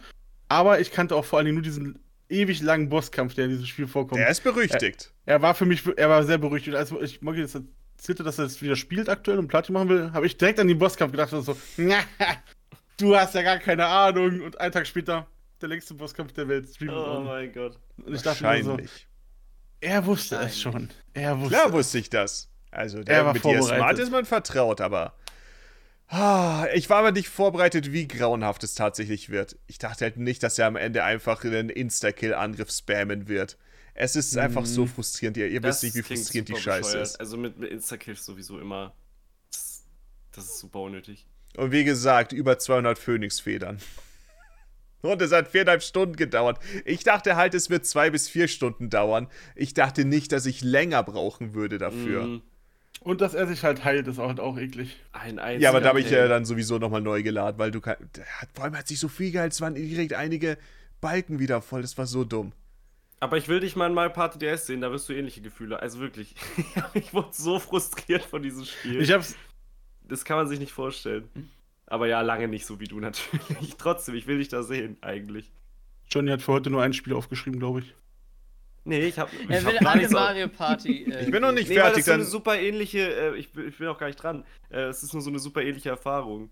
Aber ich kannte auch vor allen Dingen nur diesen ewig langen Bosskampf, der in diesem Spiel vorkommt. Der ist berüchtigt. Er war für mich, er war sehr berüchtigt. Als ich Moggi jetzt erzählte, dass er das wieder spielt aktuell und Platin machen will, habe ich direkt an den Bosskampf gedacht und so, du hast ja gar keine Ahnung. Und einen Tag später, der längste Bosskampf der Welt, streamen. Oh und mein Gott. ich dachte mir so, Wahrscheinlich. er wusste es schon. Er wusste Klar es. wusste ich das. Also, Er der war mit dir. Smart ist man vertraut, aber. Ah, Ich war aber nicht vorbereitet, wie grauenhaft es tatsächlich wird. Ich dachte halt nicht, dass er am Ende einfach einen Insta-Kill-Angriff spammen wird. Es ist einfach so frustrierend. Ihr, ihr wisst nicht, wie frustrierend die Scheiße bescheuert. ist. Also mit, mit Insta-Kills sowieso immer. Das, das ist super unnötig. Und wie gesagt, über 200 Phönix-Federn. Und es hat viereinhalb Stunden gedauert. Ich dachte halt, es wird zwei bis vier Stunden dauern. Ich dachte nicht, dass ich länger brauchen würde dafür. Mm, Und dass er sich halt heilt, ist auch, halt auch eklig. ein einziger Ja, aber da habe ich äh, dann sowieso nochmal neu geladen, weil du kann, der hat, vor allem hat sich so viel geheilt, es waren direkt einige Balken wieder voll, das war so dumm. Aber ich will dich mal in Mario Party DS sehen, da wirst du ähnliche Gefühle. Also wirklich. ich wurde so frustriert von diesem Spiel. Ich hab's, das kann man sich nicht vorstellen. Aber ja, lange nicht so wie du natürlich. Trotzdem, ich will dich da sehen, eigentlich. Johnny hat für heute nur ein Spiel aufgeschrieben, glaube ich. Nee, ich hab. Er ich will hab so- Mario Party. Äh, Ich bin noch nicht Nee, weil das fertig, so eine super ähnliche. Äh, ich, bin- ich bin auch gar nicht dran. Äh, es ist nur so eine super ähnliche Erfahrung.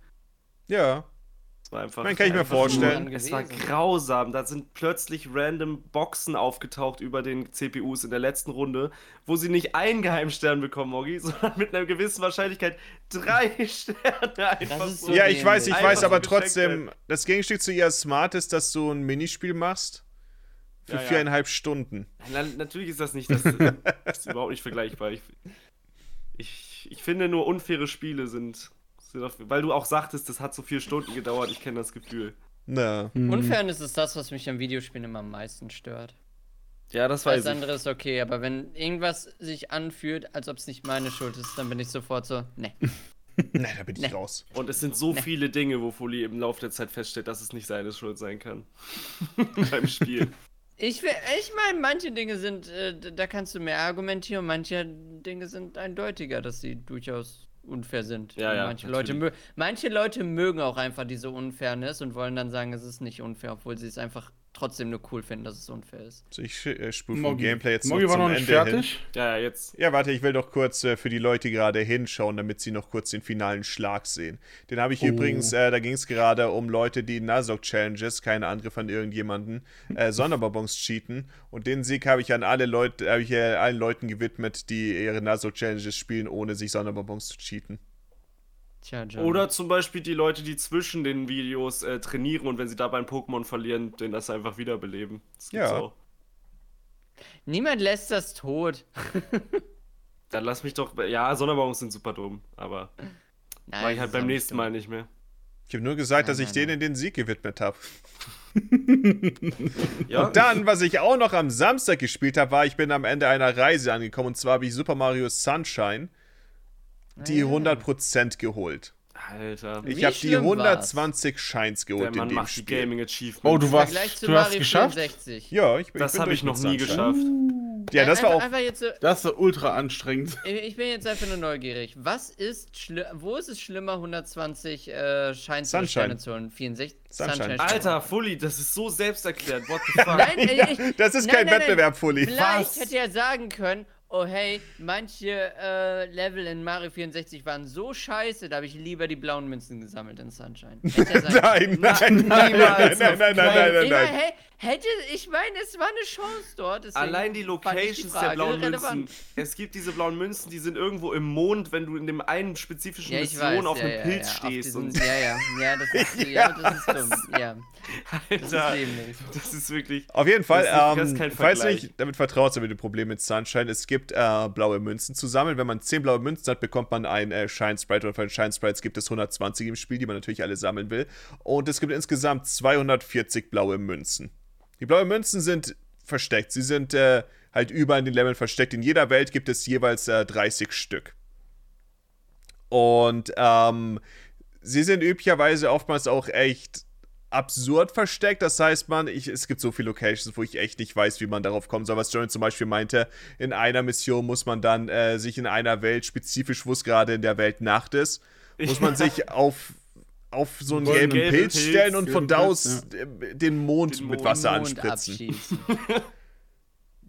Ja, war einfach. Meine, kann ich mir vorstellen. Es war grausam. Da sind plötzlich random Boxen aufgetaucht über den CPUs in der letzten Runde, wo sie nicht einen Geheimstern bekommen, Moggi, sondern mit einer gewissen Wahrscheinlichkeit drei Sterne einfach so. so ja, ich weiß, ich Einfach weiß, so aber geschenkt trotzdem, das Gegenstück zu ihr Smart ist, dass du ein Minispiel machst für Ja, ja. viereinhalb Stunden. Na, natürlich ist das nicht, das, das ist überhaupt nicht vergleichbar. Ich, ich, ich finde nur unfaire Spiele sind, weil du auch sagtest, das hat so vier Stunden gedauert, ich kenne das Gefühl. Na. Unfairness ist das, was mich am Videospielen immer am meisten stört. Ja, das Alles andere ist okay, aber wenn irgendwas sich anfühlt, als ob es nicht meine Schuld ist, dann bin ich sofort so, ne. Nein, da bin ich Nee. raus. Und es sind so viele Dinge, wo Fully im Laufe der Zeit feststellt, dass es nicht seine Schuld sein kann. Beim Spiel. Ich, will- ich meine, manche Dinge sind, äh, da kannst du mehr argumentieren, manche Dinge sind eindeutiger, dass sie durchaus unfair sind. Ja, ja, manche Leute, manche Leute mögen auch einfach diese Unfairness und wollen dann sagen, es ist nicht unfair, obwohl sie es einfach trotzdem nur cool finden, dass es unfair ist. So, ich äh, spule vom. Gameplay jetzt Moggi noch war zum noch nicht Ende hin. fertig. Ja, ja, jetzt. Ja, warte, ich will doch kurz äh, für die Leute gerade hinschauen, damit sie noch kurz den finalen Schlag sehen. Den habe ich Oh. übrigens, äh, da ging es gerade um Leute, die Nuzlocke-Challenges, keine Angriff an irgendjemanden, äh, Sonderbonbons cheaten. Und den Sieg habe ich an alle Leute, habe ich äh, allen Leuten gewidmet, die ihre Nuzlocke-Challenges spielen, ohne sich Sonderbonbons zu cheaten. Tja, John. Oder zum Beispiel die Leute, die zwischen den Videos äh, trainieren und wenn sie dabei ein Pokémon verlieren, den das einfach wiederbeleben. Das Ja. auch. Niemand lässt das tot. Dann lass mich doch. Ja, Sonderbonbons sind super dumm, aber Nein, mach ich halt beim nächsten dumm. Mal nicht mehr. Ich habe nur gesagt, Nein, dass ich nein, denen den Sieg gewidmet habe. Ja, Und dann, was ich auch noch am Samstag gespielt habe, war, ich bin am Ende einer Reise angekommen und zwar habe ich Super Mario Sunshine die Ah, 100% geholt. Alter. Ich habe die schlimm war's? 120 Shines Der geholt in Mann dem Spiel. Gaming Achievement. Oh, du warst, Vergleich zu du hast Mario geschafft? 64. Ja, ich bin Das ich bin habe ich noch nie Sunshine. geschafft. Ja, das war auch. Einfach jetzt so, Das ist ultra anstrengend. ich bin jetzt einfach nur neugierig. Was ist wo ist es schlimmer, 120 äh, Scheins Sunshine. Zu holen? 64? Sunshine. Alter, Fully, das ist so selbsterklärend. What the fuck? Nein, ey, ich, Das ist nein, kein nein, Wettbewerb, Fully. Vielleicht Was? hätte er sagen können, oh hey, manche äh, Level in Mario 64 waren so scheiße, da habe ich lieber die blauen Münzen gesammelt in Sunshine. Nein, nein, nein, nein, nein, nein, nein, nein, nein, hä- hätte, ich meine, es war eine Chance dort. Allein die Locations der Frage blauen Münzen. Es gibt diese blauen Münzen, die sind irgendwo im Mond, wenn du in dem einen spezifischen Ja, Mission weiß, auf ja, einem ja, Pilz stehst. diesen- und ja, ja, ja, das ist, ja, das ist dumm. Ja, das ist Alter, das ist wirklich. Auf jeden Fall, Das ist- das ist ähm, falls nicht damit vertraut seid mit dem Problem mit Sunshine, es gibt äh, blaue Münzen zu sammeln. Wenn man 10 blaue Münzen hat, bekommt man ein äh, Shine Sprite und von Shine Sprites gibt es 120 im Spiel, die man natürlich alle sammeln will. Und es gibt insgesamt 240 blaue Münzen. Die blauen Münzen sind versteckt. Sie sind äh, halt überall in den Leveln versteckt. In jeder Welt gibt es jeweils äh, 30 Stück. Und ähm, sie sind üblicherweise oftmals auch echt absurd versteckt. Das heißt, man, ich, es gibt so viele Locations, wo ich echt nicht weiß, wie man darauf kommen soll. Was Johnny zum Beispiel meinte, in einer Mission muss man dann äh, sich in einer Welt, spezifisch, wo es gerade in der Welt Nacht ist, muss man sich auf, auf so einen gelben gelben Pilz Pilz, stellen und von da aus äh, den Mond Den mit Mond- Wasser Mond anspritzen.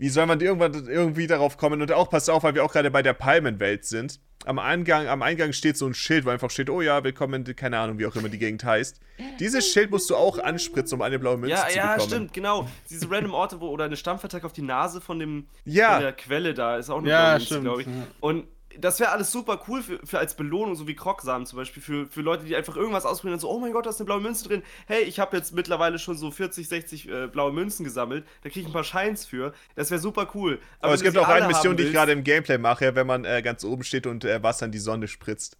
Wie soll man irgendwann irgendwie darauf kommen? Und auch, pass auf, weil wir auch gerade bei der Palmenwelt sind. Am Eingang, am Eingang steht so ein Schild, wo einfach steht, oh ja, willkommen, in- keine Ahnung, wie auch immer die Gegend heißt. Dieses Schild musst du auch anspritzen, um eine blaue Münze Ja, zu ja, bekommen. stimmt, genau. Diese random Orte, wo oder eine Stampfattacke auf die Nase von dem Ja. von der Quelle da ist auch eine Ja, blaue Münze, stimmt, glaube ich. ja. Und das wäre alles super cool für, für als Belohnung, so wie Krogsamen zum Beispiel, für, für Leute, die einfach irgendwas ausprobieren und so, oh mein Gott, da ist eine blaue Münze drin. Hey, ich habe jetzt mittlerweile schon so 40, 60 äh, blaue Münzen gesammelt. Da kriege ich ein paar Scheins für. Das wäre super cool. Aber, es wenn du gibt auch eine Mission, die ich gerade im Gameplay mache, wenn man äh, ganz oben steht und äh, Wasser in die Sonne spritzt.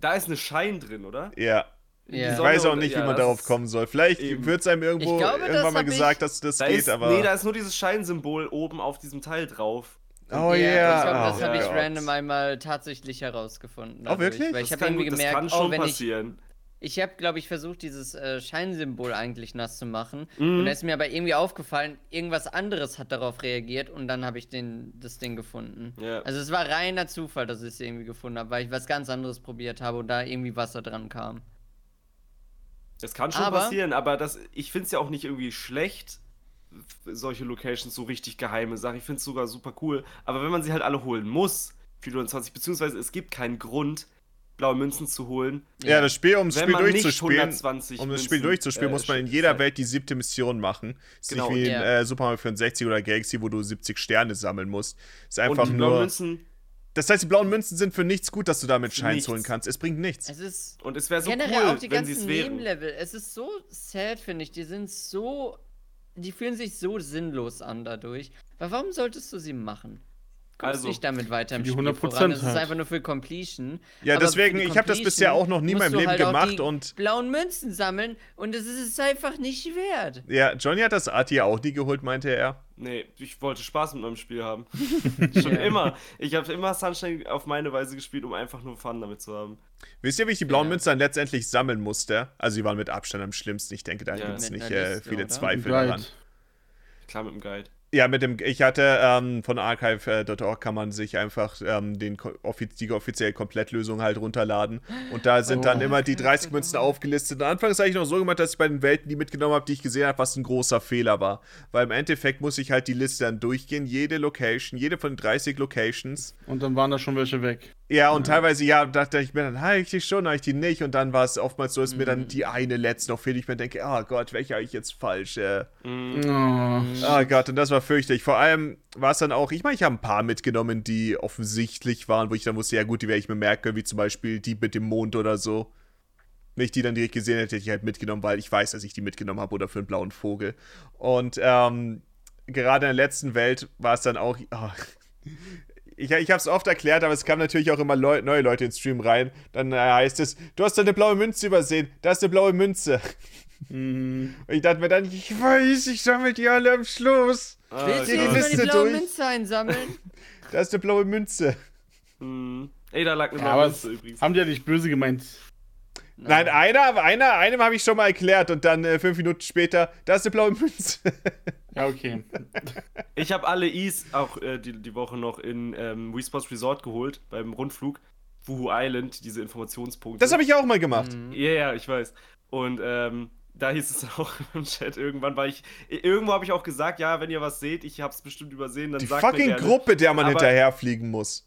Da ist eine Schein drin, oder? Ja. Ja. Ich weiß auch nicht, ja, wie man das darauf kommen soll. Vielleicht wird es einem irgendwo glaube, irgendwann mal gesagt, dass das Da geht, ist, aber. nee, da ist nur dieses Scheinsymbol oben auf diesem Teil drauf. Oh ja, yeah. Ich glaube, das oh habe ich Gott. random einmal tatsächlich herausgefunden. Oh, wirklich? Weil Das ich habe kann, irgendwie das gemerkt, kann schon oh, wenn ich, passieren. ich habe, glaube ich, versucht, dieses äh, Scheinsymbol eigentlich nass zu machen. Mhm. Und da ist mir aber irgendwie aufgefallen, irgendwas anderes hat darauf reagiert und dann habe ich den, das Ding gefunden. Ja. Also es war reiner Zufall, dass ich es irgendwie gefunden habe, weil ich was ganz anderes probiert habe und da irgendwie Wasser dran kam. Das kann schon Aber- passieren, aber das, ich finde es ja auch nicht irgendwie schlecht, solche Locations, so richtig geheime Sachen. Ich finde es sogar super cool. Aber wenn man sie halt alle holen muss, 420, beziehungsweise es gibt keinen Grund, blaue Münzen zu holen, Ja, das Spiel, um das Spiel durchzuspielen, 120 um das Münzen, Spiel durchzuspielen, äh, muss man in jeder. Welt die siebte Mission machen. Ist Genau. nicht wie in äh, Super Mario 64 oder Galaxy, wo du 70 Sterne sammeln musst. Ist Und einfach die blauen nur. Münzen, Das heißt, die blauen Münzen sind für nichts gut, dass du damit Scheins nichts. holen kannst. Es bringt nichts. Es ist und es wäre so generell cool, auch die wenn ganzen. Nebenlevel. Es ist so sad, finde ich. Die sind so. Die fühlen sich so sinnlos an dadurch. Aber warum solltest du sie machen? Kommst Also, nicht damit weiter im die Spiel 100% voran. Es ist halt. einfach nur für Completion. Ja, Aber deswegen, ich habe das bisher auch noch nie in meinem Leben halt gemacht und. blauen Münzen sammeln und es ist es einfach nicht wert. Ja, Johnny hat das Art ja auch nie geholt, meinte er. Nee, ich wollte Spaß mit meinem Spiel haben. Schon Ja. immer. Ich habe immer Sunshine auf meine Weise gespielt, um einfach nur Fun damit zu haben. Wisst ihr, wie ich die blauen Ja. Münzen dann letztendlich sammeln musste? Also, die waren mit Abstand am schlimmsten. Ich denke, da Ja. gibt es nicht äh, viele? Zweifel Guide. daran. Klar mit dem Guide. Ja, mit dem, ich hatte ähm, von archive.org kann man sich einfach ähm, den, offiz die offizielle Komplettlösung halt runterladen. Und da sind dann Oh. immer die 30 Münzen aufgelistet. Und anfangs habe ich noch so gemacht, dass ich bei den Welten die mitgenommen habe, die ich gesehen habe, was ein großer Fehler war. Weil im Endeffekt muss ich halt die Liste dann durchgehen, jede Location, jede von den 30 Locations. Und dann waren da schon welche weg. Ja, und teilweise, ja, dachte ich mir dann, habe ich die schon, habe ich die nicht. Und dann war es oftmals so, dass mir Mhm. dann die eine letzte noch fehlt. Ich mir denke, oh Gott, welche habe ich jetzt falsch? Äh, Oh. Oh Gott, und das war fürchterlich. Vor allem war es dann auch, ich meine, ich habe ein paar mitgenommen, die offensichtlich waren, wo ich dann wusste, ja gut, die werde ich mir merken, wie zum Beispiel die mit dem Mond oder so. Wenn ich die dann direkt gesehen hätte, hätte ich halt mitgenommen, weil ich weiß, dass ich die mitgenommen habe oder für einen blauen Vogel. Und ähm, gerade in der letzten Welt war es dann auch. Oh, ich ich habe es oft erklärt, aber es kamen natürlich auch immer Leu neue Leute ins Stream rein. Dann äh, heißt es, du hast eine blaue Münze übersehen. Da ist eine blaue Münze. Mhm. Und ich dachte mir dann, ich weiß, ich sammle die alle am Schluss. Ah, Willst du die jetzt mal die blaue durch. Münze einsammeln? Da ist eine blaue Münze. Hm. Ey, da lag eine Ja, blaue aber Münze übrigens. haben die ja nicht böse gemeint. Nein, einer, einer, einem habe ich schon mal erklärt und dann äh, fünf Minuten später, da ist eine blaue Münze. Ja, okay. Ich habe alle Is auch äh, die, die Woche noch in ähm, Wii Sports Resort geholt, beim Rundflug. Wuhu Island, diese Informationspunkte. Das habe ich auch mal gemacht. Mhm. Ja, ja, ich weiß. Und ähm, da hieß es auch im Chat irgendwann, weil ich. Irgendwo habe ich auch gesagt, ja, wenn ihr was seht, ich habe es bestimmt übersehen, dann Die sagt mir fucking gerne. Gruppe, der man Aber- hinterherfliegen muss.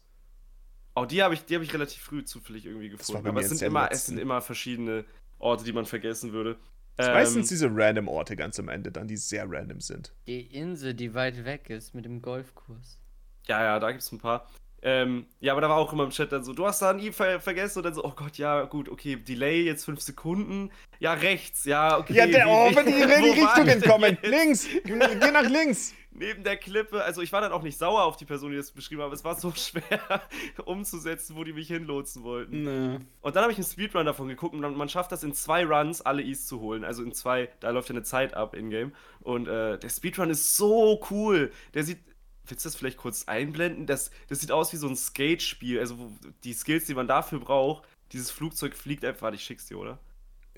Oh, die habe ich, die hab ich relativ früh zufällig irgendwie gefunden. Aber mir es sind, immer, es sind immer verschiedene Orte, die man vergessen würde. Ähm, meistens diese random Orte ganz am Ende dann, die sehr random sind. Die Insel, die weit weg ist mit dem Golfkurs. Ja, ja, da gibt es ein paar. Ähm, ja, aber da war auch immer im Chat dann so, du hast da nie ver vergessen und dann so, oh Gott, ja, gut, okay, Delay, jetzt fünf Sekunden. Ja, rechts, ja, okay. Ja, der, oh, wenn die in die war Richtung ich denn entkommen. jetzt? Links! Geh nach links! Neben der Klippe, also ich war dann auch nicht sauer auf die Person, die das beschrieben hat, aber es war so schwer umzusetzen, wo die mich hinlotsen wollten. Nee. Und dann habe ich einen Speedrun davon geguckt und man, schafft das in zwei Runs, alle E's zu holen. Also in zwei, da läuft ja eine Zeit ab in-game. Und äh, der Speedrun ist so cool. Der sieht. Willst du das vielleicht kurz einblenden? Das, das sieht aus wie so ein Skate-Spiel. Also wo, die Skills, die man dafür braucht, dieses Flugzeug fliegt einfach. Warte, ich schick's dir, oder?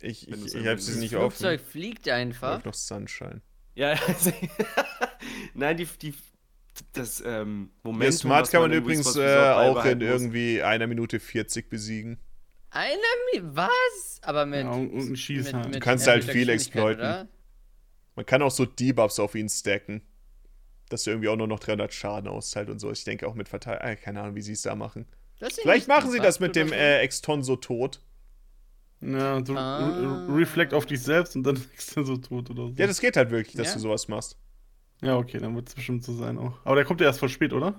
Ich, Wenn ich, ich hab's nicht Das offen. Flugzeug fliegt Ich einfach. hab noch Sunshine. Ja, also, Nein, die, die, das ähm, Momentum. Der Smart kann man in übrigens äh, auch in irgendwie einer Minute 40 besiegen. Eine Mi Was? Aber mit. Ja, und- ein Schieß halt. Du kannst halt mit viel exploiten. oder? Man kann auch so Debuffs auf ihn stacken. Dass er irgendwie auch nur noch 300 Schaden austeilt und so. Ich denke auch mit Verteil. Äh, keine Ahnung, wie sie es da machen. Das Vielleicht machen sie das mit dem äh, Exton so tot. Ja, so Ah. re reflect auf dich selbst und dann ist er so tot oder so. Ja, das geht halt wirklich, dass Ja. du sowas machst. ja okay, dann wird es bestimmt so sein auch. Aber der kommt ja erst voll spät, oder?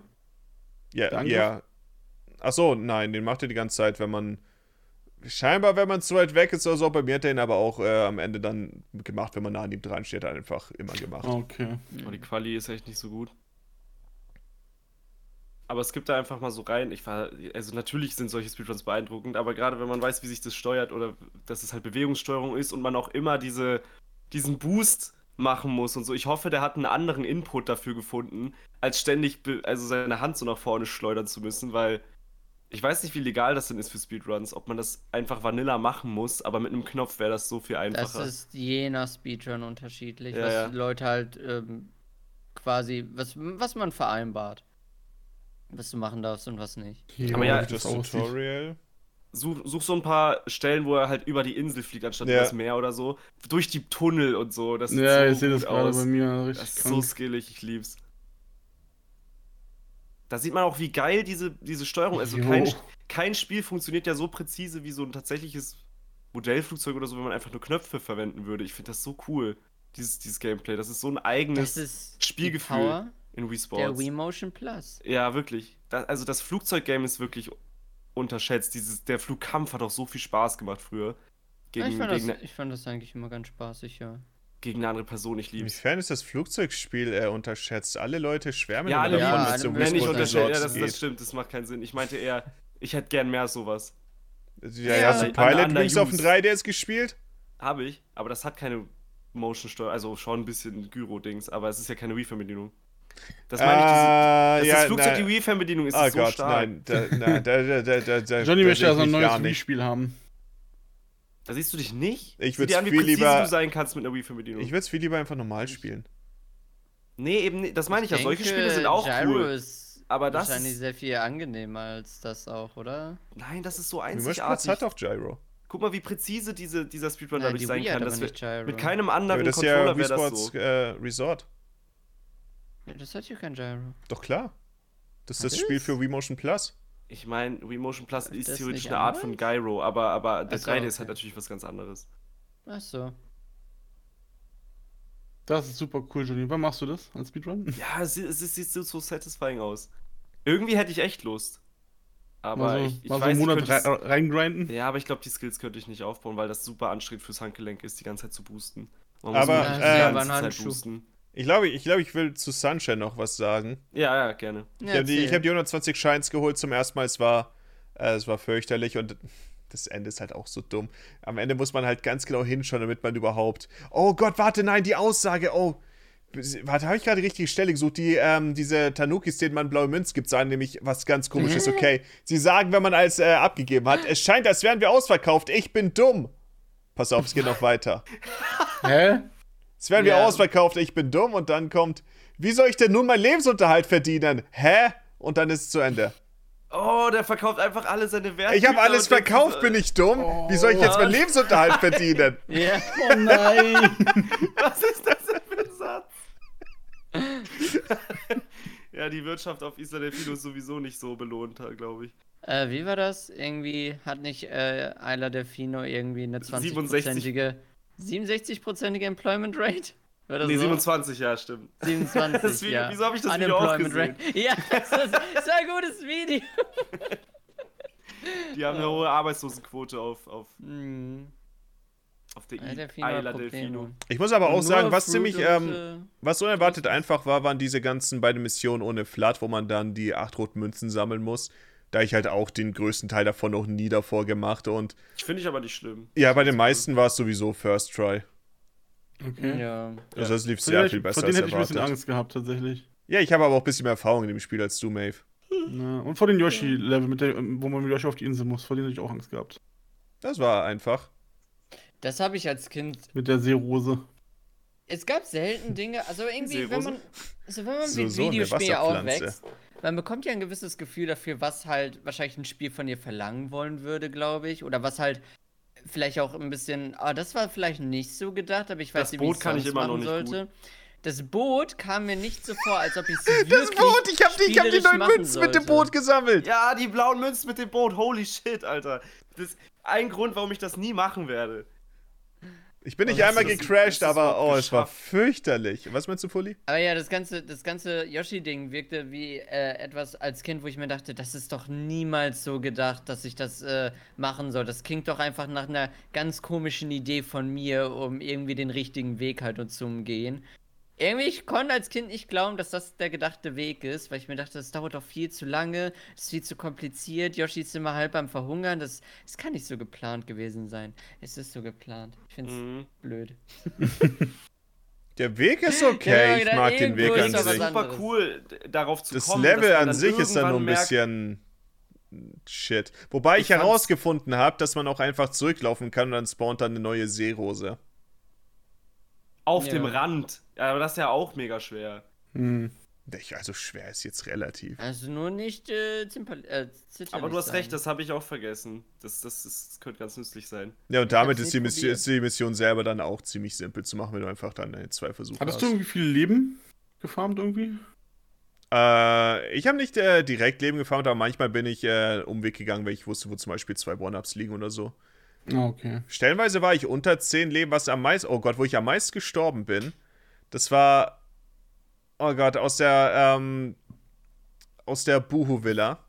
Ja, ja. Ach so, nein, den macht er die ganze Zeit, wenn man. Scheinbar, wenn man zu weit weg ist oder so. Bei mir hat er ihn aber auch äh, am Ende dann gemacht, wenn man nah an ihm dran steht, einfach immer gemacht. Okay. Oh, die Quali ist echt nicht so gut. Aber es gibt da einfach mal so rein. Ich war, also natürlich sind solche Speedruns beeindruckend, aber gerade wenn man weiß, wie sich das steuert oder dass es halt Bewegungssteuerung ist und man auch immer diese, diesen Boost machen muss und so. Ich hoffe, der hat einen anderen Input dafür gefunden, als ständig also seine Hand so nach vorne schleudern zu müssen, weil ich weiß nicht, wie legal das denn ist für Speedruns, ob man das einfach Vanilla machen muss, aber mit einem Knopf wäre das so viel Das einfacher. ist je nach Speedrun unterschiedlich, Ja, was ja. Leute halt ähm, quasi, was, was man vereinbart. Was du machen darfst und was nicht. Aber ja, das das. Tutorial. Such, such so ein paar Stellen, wo er halt über die Insel fliegt, anstatt Ja. über das Meer oder so. Durch die Tunnel und so. Das sieht Ja, so ich sehe das gerade aus. bei mir Das richtig ist so krank. skillig, ich lieb's. Da sieht man auch, wie geil diese, diese Steuerung ist. Also Jo. kein, kein Spiel funktioniert ja so präzise wie so ein tatsächliches Modellflugzeug oder so, wenn man einfach nur Knöpfe verwenden würde. Ich finde das so cool, dieses, dieses Gameplay. Das ist so ein eigenes Das ist die Spielgefühl Power in Wii der Sports. Wii Motion Plus. Ja, wirklich. Das, also das Flugzeuggame ist wirklich unterschätzt. Dieses, der Flugkampf hat auch so viel Spaß gemacht früher. Ja, Gegen, ich, fand gegen, das, ich fand das eigentlich immer ganz spaßig, ja. gegen eine andere Person, ich lieb's. Inwiefern ist das Flugzeugspiel äh, unterschätzt? Alle Leute schwärmen Ja, alle davon, es. es Ja, Wenn ich Wii Wii Sports unterstelle, ja, das, das stimmt, das macht keinen Sinn. Ich meinte eher, ich hätte gern mehr sowas. Ja, Ja, hast du Pilot Wings auf dem use. 3DS gespielt? Habe ich, aber das hat keine Motion-Steuer, also schon ein bisschen Gyro-Dings, aber es ist ja keine Wii-Fernbedienung. Das meine ich, diese, das, ja, Flugzeug, nein. die Wii-Fernbedienung ist Oh so Gott, stark. nein. Da, na, da, da, da, Johnny möchte ich also ein neues. Wii-Spiel haben. Da siehst du dich nicht? Ich an, wie viel lieber- du sein kannst mit einer Wii-Fernbedienung. Ich würde es viel lieber einfach normal spielen. Nee, eben nicht. Das meine ich, ja. Solche Spiele sind auch Gyro cool. ist Aber das wahrscheinlich ist, sehr viel angenehmer als das auch, oder? Nein, das ist so einzigartig. hat auf Gyro. Guck mal, wie präzise diese, dieser Speedrun Nein, dadurch die sein kann. Das mit keinem anderen das ja Controller Wii wäre das so. äh, Resort. Das hat ja kein Gyro. Doch klar. Das ist Hat das Spiel es? für Wii Motion Plus. Ich meine, Wii Motion Plus Ist ist das theoretisch eine Art von? Gyro, aber, aber der so, 3D ist halt okay. natürlich was ganz anderes. Ach so. Das ist super cool, Johnny. Wann machst du das als Speedrun? Ja, es, es, es sieht so, so satisfying aus. Irgendwie hätte ich echt Lust. Aber mal so, ich, ich mal so weiß, einen Monat reingrinden? Ja, aber ich glaube, die Skills könnte ich nicht aufbauen, weil das super anstrengend fürs Handgelenk ist, die ganze Zeit zu boosten. Man Aber, wirklich äh, die ganze Zeit boosten. Ich glaube, ich, glaube, ich will zu Sunshine noch was sagen. Ja, ja, gerne. Ich habe die, ich hab die 120 Shines geholt zum ersten Mal. Es war, äh, es war fürchterlich und das Ende ist halt auch so dumm. Am Ende muss man halt ganz genau hinschauen, damit man überhaupt. Oh Gott, warte, nein, die Aussage. Oh. Warte, habe ich gerade die richtige Stelle gesucht? Die, ähm, diese Tanukis, denen man blaue Münz gibt, sagen nämlich was ganz komisches, okay. Sie sagen, wenn man alles äh, abgegeben hat, es scheint, als wären wir ausverkauft. Ich bin dumm. Pass auf, es geht noch weiter. Hä? Es werden wir Ja. ausverkauft, ich bin dumm und dann kommt, wie soll ich denn nun meinen Lebensunterhalt verdienen? Hä? Und dann ist es zu Ende. Oh, der verkauft einfach alle seine Werte. Ich habe alles verkauft, bin ich dumm? Wie soll ich jetzt meinen Lebensunterhalt verdienen? Ja. Oh nein! Was ist das denn für ein Satz? ja, die Wirtschaft auf Isla Delfino ist sowieso nicht so belohnt, glaube ich. Äh, wie war das? Irgendwie hat nicht äh, Isla Delfino irgendwie eine 20-prozentige 67-prozentige Employment Rate? Das Nee, so? 27, ja, stimmt. 27, Das Video- ja. wieso hab ich das Video auch Unemployment gesehen? Rate. Ja, das ist, das ist ein gutes Video. Die haben eine hohe Arbeitslosenquote auf, auf, Hm. auf der Isla I- Delfino. Ich muss aber auch sagen, was Fruit ziemlich, und, ähm, äh, was unerwartet einfach war, waren diese ganzen beiden Missionen ohne Flat, wo man dann die acht roten Münzen sammeln muss. Da ich halt auch den größten Teil davon noch nie davor gemacht und finde ich aber nicht schlimm. ja, bei den meisten war es sowieso First Try. Okay. Ja. Also das lief sehr viel besser Vor denen hätte ich ein bisschen. Angst gehabt, tatsächlich. Ja, ich habe aber auch ein bisschen mehr Erfahrung in dem Spiel als du, Maeve. Ja, und vor den Yoshi-Level, mit der- wo man mit Yoshi auf die Insel muss, vor denen hätte ich auch Angst gehabt. Das war einfach. Das habe ich als Kind. Mit der Seerose. Es gab selten Dinge, also irgendwie, wenn man, also wenn man So- mit so Videospielen Wasserpflanze. aufwächst, man bekommt ja ein gewisses Gefühl dafür, was halt wahrscheinlich ein Spiel von dir verlangen wollen würde, glaube ich. Oder was halt vielleicht auch ein bisschen, ah, das war vielleicht nicht so gedacht, aber ich weiß Das nicht, wie Boot ich kann ich immer noch machen nicht sollte. Das Boot kam mir nicht so vor, als ob ich es Das Boot, ich habe ich hab die neuen Münzen mit dem sollte. Boot gesammelt. Ja, die blauen Münzen mit dem Boot, holy shit, Alter. Das ist ein Grund, warum ich das nie machen werde. Ich bin nicht hast einmal gecrashed, aber oh, es war fürchterlich. Was meinst du, Fully? Aber ja, das ganze, das ganze Yoshi-Ding wirkte wie äh, etwas als Kind, wo ich mir dachte, das ist doch niemals so gedacht, dass ich das äh, machen soll. Das klingt doch einfach nach einer ganz komischen Idee von mir, um irgendwie den richtigen Weg halt zu umgehen. Irgendwie, ich konnte als Kind nicht glauben, dass das der gedachte Weg ist, weil ich mir dachte, das dauert doch viel zu lange, das ist viel zu kompliziert, Yoshi ist immer halb am Verhungern, das, das kann nicht so geplant gewesen sein. Es ist so geplant. Ich finde es Mhm. blöd. Der Weg ist okay, Ja, ich genau, mag den Weg ist an sich. an- Super anderes. cool, darauf zu Das kommen. Level dass man an sich ist dann nur ein bisschen shit. Wobei ich, Ich herausgefunden habe, dass man auch einfach zurücklaufen kann und dann spawnt dann eine neue Seerose. Auf Ja. dem Rand. Ja, aber das ist ja auch mega schwer. Hm. Ich- Also schwer ist jetzt relativ. Also nur nicht äh, Zimper, äh, Aber du hast sein. recht, das habe ich auch vergessen. Das, das, das, das könnte ganz nützlich sein. Ja, und damit ist die, Mission, ist die Mission selber dann auch ziemlich simpel zu machen, wenn du einfach dann zwei Versuche Hattest hast. du irgendwie viel Leben gefarmt irgendwie? Äh, ich habe nicht äh, direkt Leben gefarmt, aber manchmal bin ich äh, Umweg gegangen, weil ich wusste, wo zum Beispiel zwei One-Ups liegen oder so. Ah, okay. Stellenweise war ich unter 10 Leben, was am meisten, oh Gott, wo ich am meisten gestorben bin. Das war, oh Gott, aus der, ähm, aus der Buhu-Villa.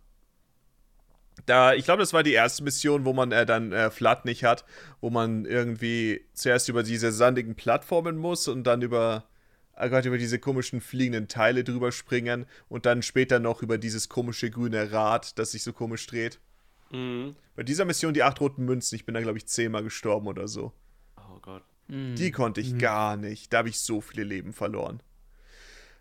Da, ich glaube, das war die erste Mission, wo man äh, dann äh, Flat nicht hat, wo man irgendwie zuerst über diese sandigen Plattformen muss und dann über, oh Gott, über diese komischen fliegenden Teile drüber springen und dann später noch über dieses komische grüne Rad, das sich so komisch dreht. Mhm. Bei dieser Mission die acht roten Münzen, ich bin da, glaube ich, zehnmal gestorben oder so. Oh Gott. Hm. Die konnte ich gar nicht. Da habe ich so viele Leben verloren.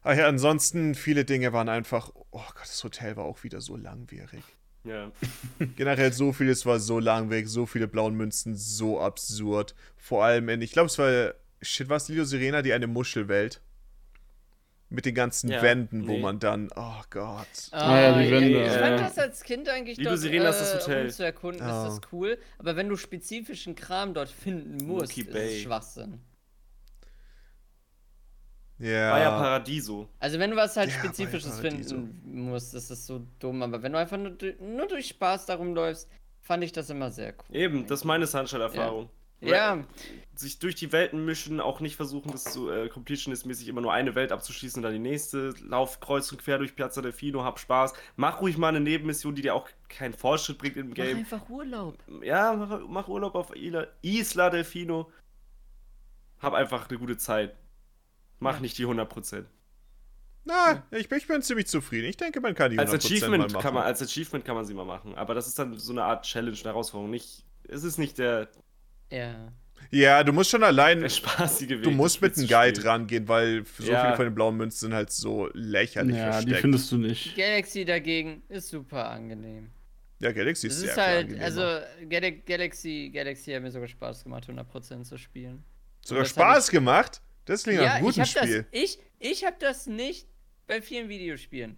Ach ja, ansonsten, viele Dinge waren einfach. Oh Gott, das Hotel war auch wieder so langwierig. Ja. Generell so vieles war so langwierig, so viele blauen Münzen, so absurd. Vor allem in, ich glaube, es war. Shit, war es Lido Sirena, die eine Muschelwelt? Mit den ganzen Ja, Wänden, wo nee. man dann. Oh Gott. Ah, ja, die Wände, Ich fand äh, das als Kind eigentlich Liebe dort Sirena ist das äh, Hotel. um zu erkunden, Ah. ist das cool. Aber wenn du spezifischen Kram dort finden musst, Mookie ist Bay. es Schwachsinn. Ja. War ja Paradiso. Also wenn du was halt Ja, Spezifisches finden musst, ist das so dumm. Aber wenn du einfach nur, nur durch Spaß darum läufst, fand ich das immer sehr cool. Eben, das ist meine Sunshine-Erfahrung. Ja, Sich durch die Welten mischen, auch nicht versuchen, das so äh, completionist-mäßig immer nur eine Welt abzuschließen und dann die nächste. Lauf kreuz und quer durch Piazza Delfino, hab Spaß. Mach ruhig mal eine Nebenmission, die dir auch keinen Fortschritt bringt im mach Game. einfach Urlaub. Ja, mach, mach Urlaub auf Isla, Isla Delfino. Hab einfach eine gute Zeit. Mach Ja. nicht die 100%. Na, ich, bin- ich bin ziemlich zufrieden. Ich denke, man kann die Als 100% Achievement, mal machen. kann man, als Achievement kann man sie mal machen. Aber das ist dann so eine Art Challenge, eine Herausforderung. Nicht, es ist nicht der, Ja. Ja, du musst schon allein. der spaßige Weg. Du musst das mit einem Guide spielen. rangehen, weil so Ja. viele von den blauen Münzen sind halt so lächerlich Ja, die versteckt. findest du nicht. Galaxy dagegen ist super angenehm. ja, Galaxy ist Es sehr ist halt, angenehmer. also Gal Galaxy, Galaxy hat mir sogar Spaß gemacht, 100% zu spielen. Sogar das Spaß gemacht? Das klingt nach Ja, einem ich guten hab Spiel. das, ich, ich habe das nicht bei vielen Videospielen.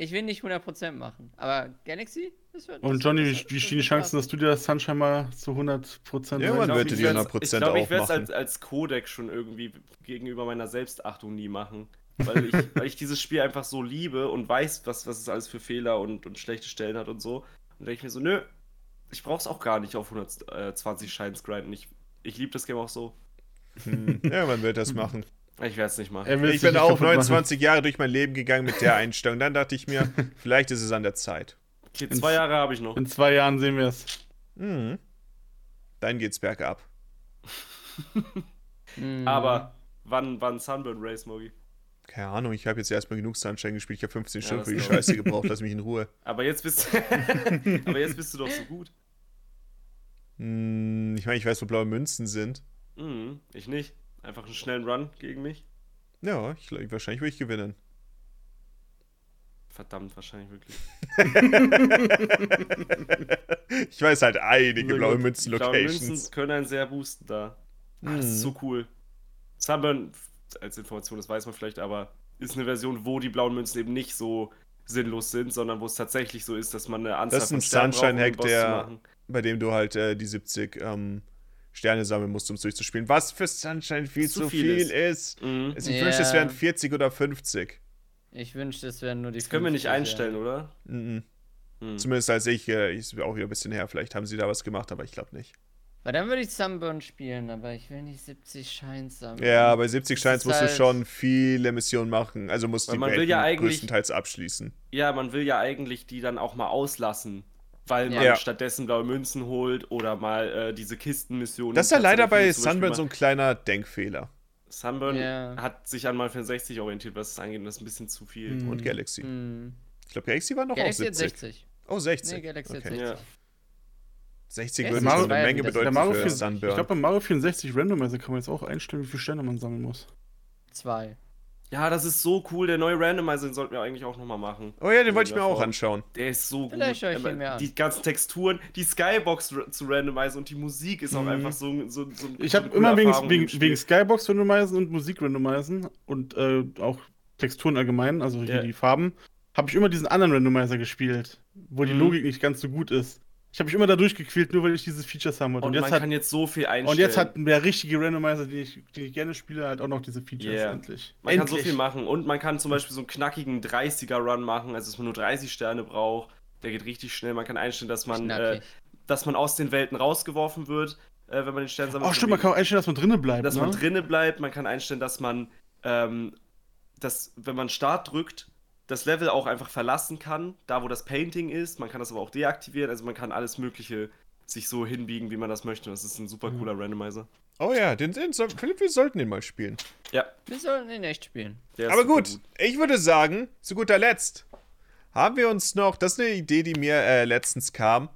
Ich will nicht 100% machen. Aber Galaxy? Das wird, Und Johnny, wie, stehen die Chancen, dass du dir das Sunshine mal zu 100% Ja, man wird die ich werd's- 100% Ich glaube, ich werde es als, als Codec schon irgendwie gegenüber meiner Selbstachtung nie machen. Weil ich, weil ich dieses Spiel einfach so liebe und weiß, was, was es alles für Fehler und, und schlechte Stellen hat und so. Und denke ich mir so, nö, ich brauche es auch gar nicht auf 120 Shines grinden. Ich, ich liebe das Game auch so. Hm, ja, man wird das machen. Ich werde es nicht machen. Ich bin auch kaputt machen. 29 Jahre durch mein Leben gegangen mit der Einstellung. Dann dachte ich mir, vielleicht ist es an der Zeit. Okay, zwei Jahre habe ich noch. In zwei Jahren sehen wir es. Mhm. Dann geht's bergab. Mhm. Aber wann, wann Sunburn Race, Mogi? Keine Ahnung, ich habe jetzt erstmal genug Sunshine gespielt. Ich habe 15 Ja, Stunden für die. Scheiße gebraucht. Lass mich in Ruhe. Aber jetzt bist Aber jetzt bist du doch so gut. Hm, ich meine, ich weiß, wo blaue Münzen sind. Mhm, ich nicht. Einfach einen schnellen Run gegen mich. Ja, ich, wahrscheinlich würde ich gewinnen. Verdammt, wahrscheinlich wirklich. Ich weiß halt einige blaue. Münzen Blaue Locations. Münzen können einen sehr boosten da. Ah, Das ist Mhm. so cool. Sunburn, als Information, das weiß man vielleicht, aber ist eine Version, wo die blauen Münzen eben nicht so sinnlos sind, sondern wo es tatsächlich so ist, dass man eine Anzahl Das ist ein von um Sunshine-Hack, der-. Bei dem du halt äh, die 70 ähm, Sterne sammeln musst, um es durchzuspielen. Was für Sunshine viel Zu zu viel viel ist. ist. Mhm. Ich Ja. wünschte, es wären 40 oder 50. Ich wünschte, es wären nur die Das können wir nicht 50, einstellen, ja. oder? Mhm. Hm. Zumindest als ich, äh, ist auch wieder ein bisschen her, vielleicht haben sie da was gemacht, aber ich glaube nicht. Weil dann würde ich Sunburn spielen, aber ich will nicht 70 Shines sammeln. Ja, bei 70 Das Shines musst halt- du schon viele Missionen machen. Also musst du die man will Welten ja eigentlich- größtenteils abschließen. Ja, man will ja eigentlich die dann auch mal auslassen. Weil man Ja. stattdessen blaue Münzen holt oder mal äh, diese Kistenmissionen. Das ist ja leider bei Sunburn so ein kleiner Denkfehler. Sunburn Ja. hat sich an Mal 64 orientiert, was das angeht, und das ist ein bisschen zu viel. Mhm. Und Galaxy. Hm. Ich glaube, Galaxy war noch Galaxy auf hat 70. 60. Oh, 60. Nee, Galaxy hat okay. 60. Ja. 60 Ja, würde war eine Menge bedeuten Der Mario für 64, Sunburn. ich glaube, beim Mario 64 Randomizer kann man jetzt auch einstellen, wie viele Sterne man sammeln muss. Zwei. Ja, das ist so cool. Der neue Randomizer, den sollten wir eigentlich auch nochmal machen. oh ja, den wollte ich mir der auch anschauen. Der ist so Vielleicht gut. schaue ich ihn mir an. Die ganzen Texturen, die Skybox zu randomisieren und die Musik ist auch Mhm. einfach so, so, so Ich so habe immer wegen, wegen, wegen Skybox randomisen und Musik randomisen und äh, auch Texturen allgemein, also hier Ja. die Farben, habe ich immer diesen anderen Randomizer gespielt, wo die Mhm. Logik nicht ganz so gut ist. Ich habe mich immer da durchgequält, nur weil ich diese Features haben wollte. Und, Und, man jetzt hat, kann jetzt so viel einstellen. und jetzt hat der richtige Randomizer, den ich, den ich gerne spiele, halt auch noch diese Features Yeah. endlich. Man kann so Endlich. viel machen. Und man kann zum Beispiel so einen knackigen 30er-Run machen, also dass man nur 30 Sterne braucht. Der geht richtig schnell. Man kann einstellen, dass man, äh, dass man aus den Welten rausgeworfen wird, äh, wenn man den Stern sammelt. Oh, stimmt, man kann auch einstellen, dass man drinnen bleibt. dass ne? man drinnen bleibt. Man kann einstellen, dass man, ähm, dass, wenn man Start drückt, das Level auch einfach verlassen kann, da wo das Painting ist. Man kann das aber auch deaktivieren. Also man kann alles Mögliche sich so hinbiegen, wie man das möchte. Das ist ein super cooler Randomizer. Oh ja, den, den soll, Philipp, wir sollten den mal spielen. Ja, Wir sollten ihn echt spielen. der Aber super gut, ich würde sagen, zu guter Letzt haben wir uns noch, das ist eine Idee, die mir äh, letztens kam.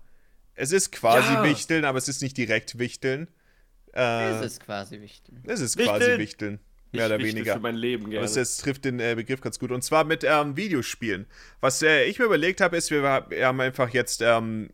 Es ist quasi Ja. Wichteln, aber es ist nicht direkt Wichteln. Äh, Das ist quasi wichtig. es ist Wichteln. quasi Wichteln. Mehr oder weniger. für mein Leben gerne. Das, das trifft den äh, Begriff ganz gut. Und zwar mit ähm, Videospielen. Was äh, ich mir überlegt habe, ist, wir, wir haben einfach jetzt ähm,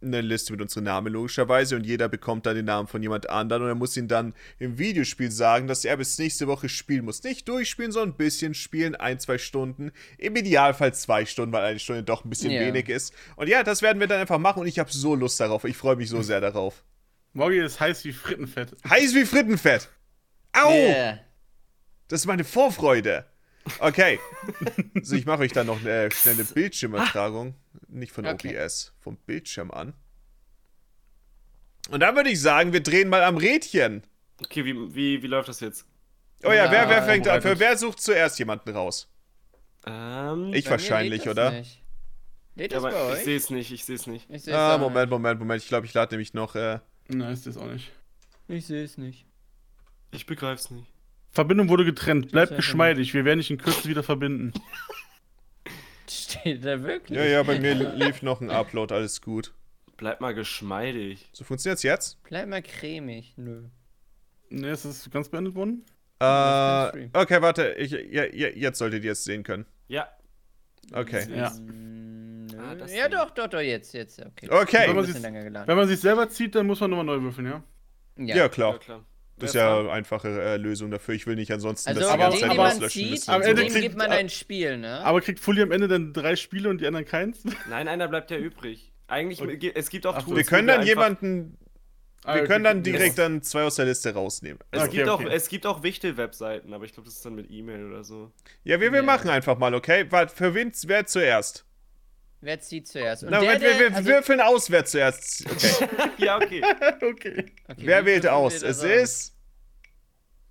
eine Liste mit unseren Namen logischerweise und jeder bekommt dann den Namen von jemand anderem und er muss ihn dann im Videospiel sagen, dass er bis nächste Woche spielen muss. Nicht durchspielen, sondern ein bisschen spielen, ein, zwei Stunden. Im Idealfall zwei Stunden, weil eine Stunde doch ein bisschen Ja. wenig ist. Und ja, das werden wir dann einfach machen und ich habe so Lust darauf. Ich freue mich so sehr darauf. Morgi ist heiß wie Frittenfett. Heiß wie Frittenfett. Au! Yeah. Das ist meine Vorfreude. Okay. so, ich mache euch dann noch äh, schnell eine Bildschirmübertragung. Nicht von Okay. OBS, vom Bildschirm an. Und dann würde ich sagen, wir drehen mal am Rädchen. okay, wie, wie, wie läuft das jetzt? Oh ja, wer, wer Ja, fängt an? Wer sucht zuerst jemanden raus? Ähm, Ich wahrscheinlich, oder? Nicht. Ja, das aber bei ich sehe es nicht, ich sehe es nicht. Ich seh's Ah, Moment. Moment, Moment. Ich glaube, ich lade nämlich noch. Äh, Nein, ist das auch nicht. Ich sehe es nicht. Ich begreif's nicht. Verbindung wurde getrennt. Bleibt Sehr geschmeidig. Wir werden dich in Kürze wieder verbinden. Steht da wirklich? ja, ja, bei mir lief noch ein Upload, alles gut. Bleib mal geschmeidig. So funktioniert's jetzt? Bleib mal cremig. Nö. Ne, ist es ganz beendet worden? Äh, okay, warte. Ich, ja, ja, jetzt solltet ihr es sehen können. Ja. Okay. Ja. Mm. Ah, das ja, doch, doch, doch, jetzt, jetzt. Okay. Okay. Wenn man sich-. Wenn man sich selber zieht, dann muss man nochmal neu würfeln, ja? Ja, Ja. klar. Ja, klar. Das ist ja eine einfache äh, Lösung dafür. Ich will nicht ansonsten Also, das die aber- ganze rauslöschen zieht, müssen. Am und Ende dem kriegt- gibt man ein Spiel, ne? Aber kriegt Fully am Ende dann drei Spiele und die anderen keins? Nein, einer bleibt ja übrig. Eigentlich, Okay. es gibt auch Ach. Tools, Wir können dann jemanden, Ah, wir okay, können dann direkt dann zwei aus der Liste rausnehmen. Es, Okay, gibt okay. Auch, es gibt auch Wichtel-Webseiten, aber ich glaube, das ist dann mit E-Mail oder so. Ja, wir, wir Ja. machen einfach mal, okay? Für wen, wer zuerst? Wer zieht zuerst? Und Na, der, wir, wir der- also- würfeln aus, wer zuerst. Okay. ja, okay. okay. okay, wer wählt aus? Es aus? ist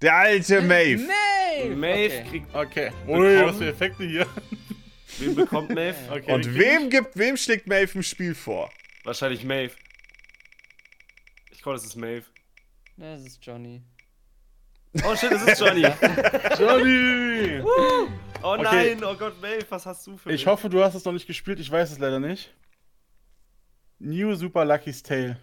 der alte Maeve. Maeve! Maeve Okay. kriegt. Okay. Ui, was für Effekte hier. Wen bekommt Maeve? Okay, Und wem gibt, wem schlägt Maeve ein Spiel vor? Wahrscheinlich Maeve. Ich glaube, das ist Maeve. Das ist Johnny. Oh shit, das ist Johnny. Johnny! Oh Okay. nein, oh Gott, Maeve, was hast du für Ich mich? hoffe, du hast es noch nicht gespielt, ich weiß es leider nicht. New Super Lucky's Tale.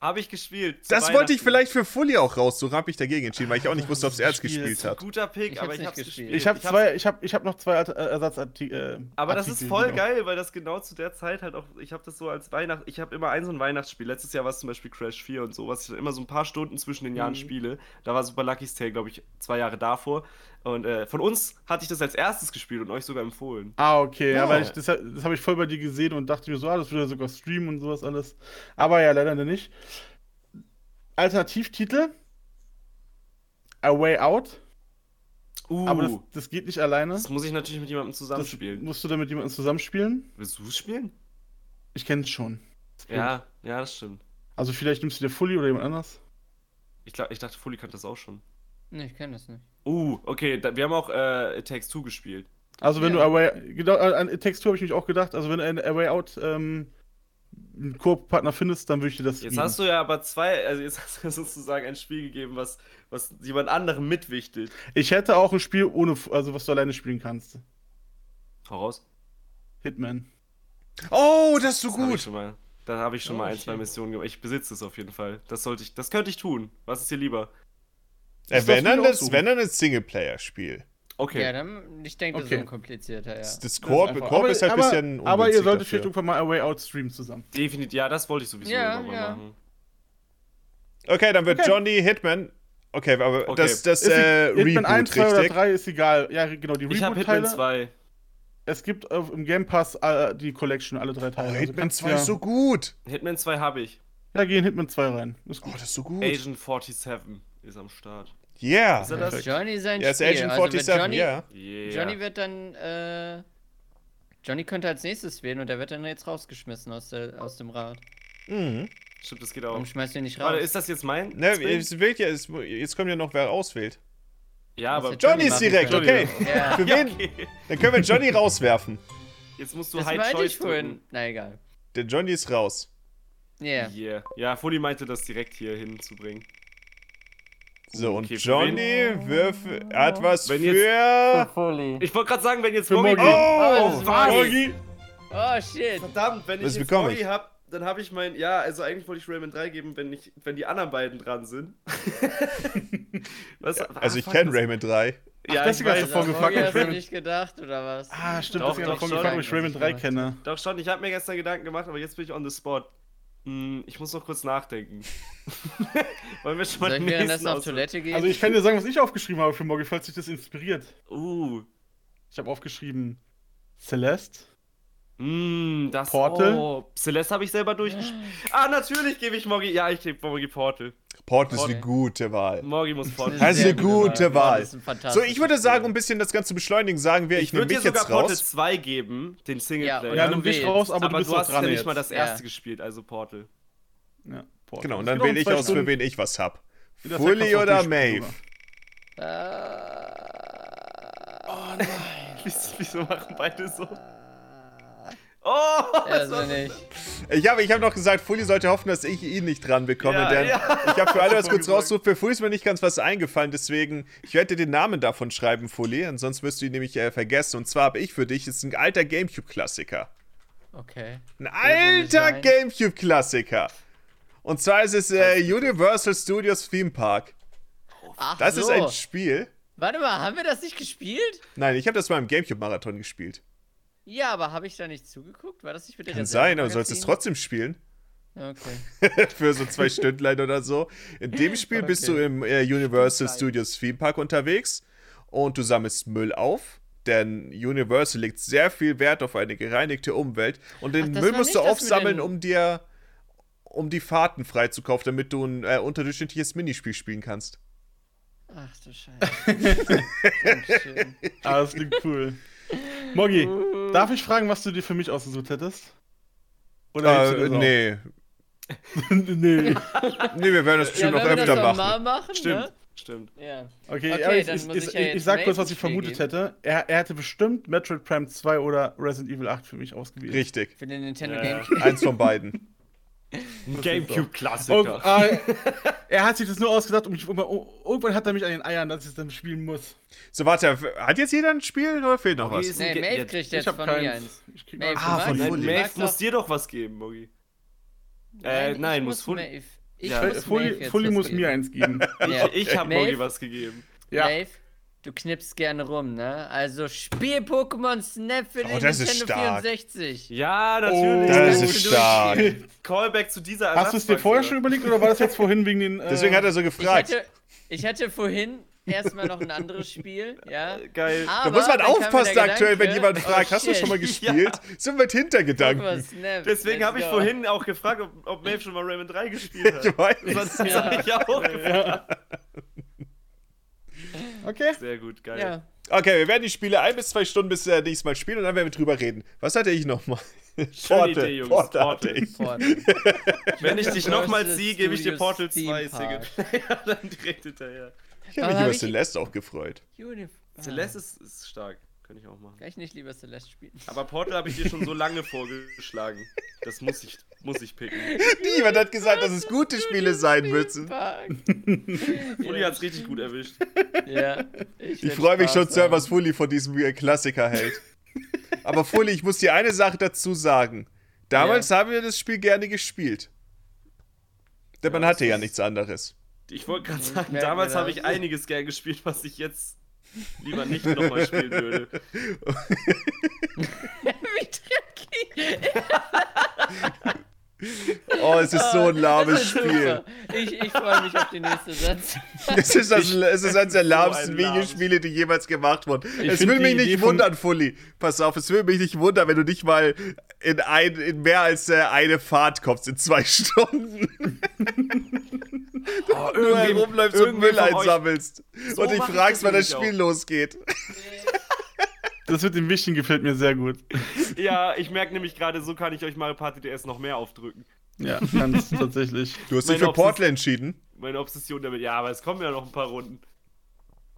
Habe ich gespielt. Das wollte ich vielleicht für Fully auch raussuchen, habe ich dagegen entschieden, weil ich auch nicht wusste, ob es erst Gespielt. hat. Guter Pick, Ich aber ich nicht hab's gespielt. Ich habe zwei, ich habe ich hab noch zwei äh, Ersatzartikel. Äh, Aber das ist voll genau. geil, weil das genau zu der Zeit halt auch, ich habe das so als Weihnacht, ich habe immer ein so ein Weihnachtsspiel. Letztes Jahr war es zum Beispiel Crash 4 und so, was ich dann immer so ein paar Stunden zwischen den Jahren Mhm. spiele. Da war Super Lucky's Tale, glaube ich, zwei Jahre davor. Und äh, von uns hatte ich das als erstes gespielt und euch sogar empfohlen. Ah, okay. Ja. Aber ich, das, das habe ich voll bei dir gesehen und dachte mir so, ah, das würde sogar streamen und sowas alles. Aber ja, leider nicht. Alternativtitel. A Way Out. Uh, Aber das, das, das geht nicht alleine. muss ich natürlich mit jemandem Das zusammenspielen. musst du dann mit jemandem zusammenspielen. Willst du es spielen? Ich kenne es schon. Ja, ja, das stimmt. Also vielleicht nimmst du dir Fully oder jemand anders. Ich, glaub, ich dachte, Fully kannte das auch schon. Nee, ich kenne das nicht. Uh, okay, da, wir haben auch äh, It Takes Two gespielt. Also wenn Ja. du Away, genau, an Textur habe ich mich auch gedacht, also wenn du ein Away Out ähm, einen Koop-Partner findest, dann würde ich dir das Jetzt geben. hast du ja aber zwei, also jetzt hast du sozusagen ein Spiel gegeben, was, was jemand anderem mitwichtelt. Ich hätte auch ein Spiel ohne, also was du alleine spielen kannst. Hau raus. Hitman. Oh, das ist so Das hab gut. schon mal. Da habe ich schon Oh, mal ein, zwei Missionen gemacht. Ich besitze es auf jeden Fall. Das sollte ich, das könnte ich tun. Was ist dir lieber? Äh, Das wenn, dann das, wenn dann ein Singleplayer-spiel. Okay. Ja, dann, ich denke, das Okay. ist unkomplizierter, ja. Das, das einfach- Koop aber, ist halt ein aber, bisschen Aber ihr solltet dafür. vielleicht irgendwann mal Away Out streamen zusammen. Definitiv, ja, das wollte ich sowieso Ja, ja. machen. Okay, dann wird Okay. Johnny Hitman. Okay, aber Okay. das, das Ist äh, die- Hitman 1, Reboot, 2 oder richtig? 3 ist egal. Ja, genau, die Ich habe Hitman Reboot-Teile. 2. Es gibt auf, im Game Pass äh, die Collection, alle drei Oh, Teile. Also Hitman kannst 2 ja, ist so gut. Hitman 2 habe ich. Ja, geh in Hitman 2 rein. Ist Oh, gut. das ist so gut. Agent 47 ist am Start. Yeah. Ist er das? Johnny sein Ja, ist Spiel. Agent also wenn 47, Johnny, ja. Yeah. Johnny wird dann, äh, Johnny könnte als nächstes wählen und der wird dann jetzt rausgeschmissen aus, der, aus dem Rad. Mhm. Stimmt, das geht auch. Warum schmeißt du ihn nicht raus? Warte, ist das jetzt mein? Ne, es wählt ja, es, jetzt kommt ja noch, wer auswählt. ja, aber. Johnny ist direkt, können. okay. Ja, Für Ja, wen? okay. Dann können wir Johnny rauswerfen. Jetzt musst du das High Choice ich vorhin. Na egal. Der Johnny ist raus. Yeah. Yeah. Ja, Fully meinte das direkt hier hinzubringen. So, und Okay, für Johnny würfel, hat was Wenn für. Fully. Ich wollte gerade sagen, wenn jetzt Für. Moggy. Oh, ist was? Moggy. Oh shit. Verdammt, wenn Was ich jetzt ich? hab, dann habe ich mein. Ja, also eigentlich wollte ich Rayman 3 geben, wenn, ich, wenn die anderen beiden dran sind. was, Also, ich kenne das- Rayman 3. Ja, deswegen ich hast du weiß. vorhin Moggy gefragt, ob hast du Rayman- nicht gedacht, oder was? Ah, stimmt, Doch, deswegen doch, habe ich gefragt, ob ich Rayman 3 Was ich kenne. Doch schon, ich habe mir gestern Gedanken gemacht, aber jetzt bin ich on the spot. Hm, ich muss noch kurz nachdenken. Wollen wir schon mal Soll ich währenddessen auf? Toilette gehen? Also ich kann dir sagen, was ich aufgeschrieben habe für Moggy, falls dich das inspiriert. Uh. Ich habe aufgeschrieben Celeste. Mm, das Portal? Oh, Celeste habe ich selber durchgespielt. Ah, natürlich gebe ich Moggy. Ja, ich gebe Moggy Portal. Portal ist eine gute Wahl. Moggy muss Portal. Das ist eine gute Wahl. So, ich würde sagen, um ein bisschen das Ganze zu beschleunigen, sagen wir, ich, ich nehme würde dir mich sogar jetzt Portal raus. 2 geben, den Singleplayer. Ja, du nimm dich raus, aber, aber, du bist du hast dran ja nicht jetzt. mal das Ja. erste gespielt, also Portal. Ja, Portal. Genau, und dann wähle ich aus, für wen ich was hab. Fully oder Maeve? Äh, Wieso, wieso machen beide so? Oh, das Also war nicht. Ich habe ich hab noch gesagt, Fully sollte hoffen, dass ich ihn nicht dran bekomme, Ja, denn ja. ich habe für alle was kurz rausgesucht. Für Fully ist mir nicht ganz was eingefallen, deswegen, ich werde dir den Namen davon schreiben, Fully, und sonst wirst du ihn nämlich äh, vergessen. Und zwar habe ich für dich, ist ein alter Gamecube-Klassiker. Okay. Ein alter. Gamecube-Klassiker. Und zwar ist es äh, Universal Studios Theme Park. Ach Das so. ist ein Spiel. Warte mal, haben wir das nicht gespielt? Nein, ich habe das mal im Gamecube-Marathon gespielt. Ja, aber habe ich da nicht zugeguckt? War das nicht mit der Kann Reserve- sein, aber du sollst es trotzdem spielen. Okay. für so zwei Stündlein oder so. In dem Spiel bist du Okay. im äh, Universal. Studios Theme Park unterwegs und du sammelst Müll auf. Denn Universal legt sehr viel Wert auf eine gereinigte Umwelt und den Ach, Müll musst du aufsammeln, um dir um die Fahrten freizukaufen, damit du ein äh, unterdurchschnittliches Minispiel spielen kannst. Ach du Scheiße. Ganz schön. Ah, das klingt cool. Moggi, darf ich fragen, was du dir für mich ausgesucht hättest? Oder Äh, das nee. nee. Nee, wir werden das Ja, bestimmt wenn noch öfter machen. machen, Stimmt, ne? stimmt. Ja. Okay, Okay, ich, dann ich, muss ich, ich ja ich, sag kurz, was ich vermutet Spiel hätte. Er, er hätte bestimmt Metroid Prime 2 oder Resident Evil 8 für mich ausgewählt. Richtig. Für den Nintendo Ja. Gamecube. Eins von beiden. Gamecube-Klassiker. äh, er hat sich das nur ausgedacht und mich, irgendwann hat er mich an den Eiern, dass ich es dann spielen muss. So, warte, hat jetzt jeder ein Spiel oder fehlt noch was? Nee, Maeve kriegt Ich jetzt hab von mir eins. Ich krieg Maeve, Ah, von Maeve magst muss dir doch was geben, Mogi. Äh, Nein, ich nein, muss muss Fully. Maeve. Ich Ja. muss Maeve Fully, jetzt Fully was muss geben. mir eins geben. Ich hab Maeve? Mogi was gegeben. Ja. Maeve, du knippst gerne rum, ne? Also spiel Pokémon Snap für Oh, den das ist Nintendo stark. 64. Ja, natürlich. Das kannst ist stark. Callback zu dieser Hast du es dir vorher schon überlegt oder war das jetzt vorhin wegen den. Äh, Deswegen hat er so Ich gefragt. hatte, ich hatte vorhin erstmal noch ein anderes Spiel, ja. Geil. Da Aber muss man aufpassen aktuell, wenn jemand oh fragt, hast du schon mal gespielt? So mit Hintergedanken. Pokémon Snap, Deswegen habe ich go. vorhin auch gefragt, ob, ob Maeve schon mal Rayman 3 gespielt hat. Ich weiß. Das, das Ja. ich auch gefragt. Okay. Sehr gut, geil. Ja. Okay, wir werden die Spiele ein bis zwei Stunden bis äh, nächstes Mal spielen und dann werden wir drüber reden. Was hatte ich nochmal? Schöne Idee, Jungs. Portal. hatte ich. Portal. Wenn ich dich nochmal ziehe, gebe ich dir Portal Theme 2 Single. Player dann direkt hinterher. Ich habe mich hab über ich- Celeste auch gefreut. Unif Celeste ist, ist stark. Könnte ich auch machen. Kann ich nicht lieber Celeste spielen? Aber Portal habe ich dir schon so lange vorgeschlagen. Das muss ich, muss ich picken. Niemand hat gesagt, dass es gute Spiele sein müssen. Park. Uli hat's richtig gut erwischt. Ja. Ich werd freue mich schon Spaß zu hören, haben. was Fully von diesem äh, Klassiker hält. Aber Fully, ich muss dir eine Sache dazu sagen. Damals haben wir das Spiel gerne gespielt. Denn man Ja, hatte das ja nichts anderes. Ich wollte gerade sagen, damals habe ich einiges gern gespielt, was ich jetzt lieber nicht nochmal spielen würde. Wie dreckig. Oh, es ist so ein lahmes Das ist Spiel. Ich, ich freue mich auf den nächsten Satz. Es ist, das, es ist eines der So lahmsten lahmes- Videospiele, die jemals gemacht wurden. es find will mich Idee nicht von- wundern, Fully. Pass auf, es will mich nicht wundern, wenn du nicht mal in, ein, in mehr als äh, eine Fahrt kommst in zwei Stunden. Oh, Du herumläufst und Müll einsammelst. So und dich ich fragst, wann das Spiel losgeht. Das mit dem Wichtigen gefällt mir sehr gut. Ja, ich merke nämlich gerade, so kann ich euch Mario Party DS noch mehr aufdrücken. Ja, ganz tatsächlich. Du hast dich für Portal entschieden. Meine Obsession damit. Ja, aber es kommen ja noch ein paar Runden.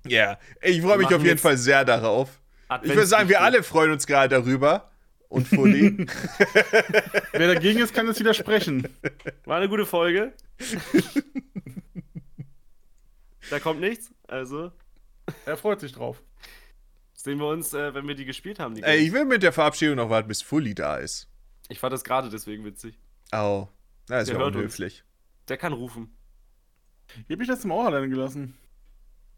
Ja, ich freue mich auf jeden Fall sehr darauf. Ich würde sagen, wir alle freuen uns gerade darüber. Und Fully. Wer dagegen ist, kann es widersprechen. War eine gute Folge. da kommt nichts. Also Er freut sich drauf. Sehen wir uns, äh, wenn wir die gespielt haben. Die Ey, ich will mit der Verabschiedung noch warten, bis Fully da ist. ich fand das gerade deswegen witzig. Au. Na, ist Der ja hört uns. unhöflich. Der kann rufen. Ich hab mich letztes Mal auch alleine gelassen.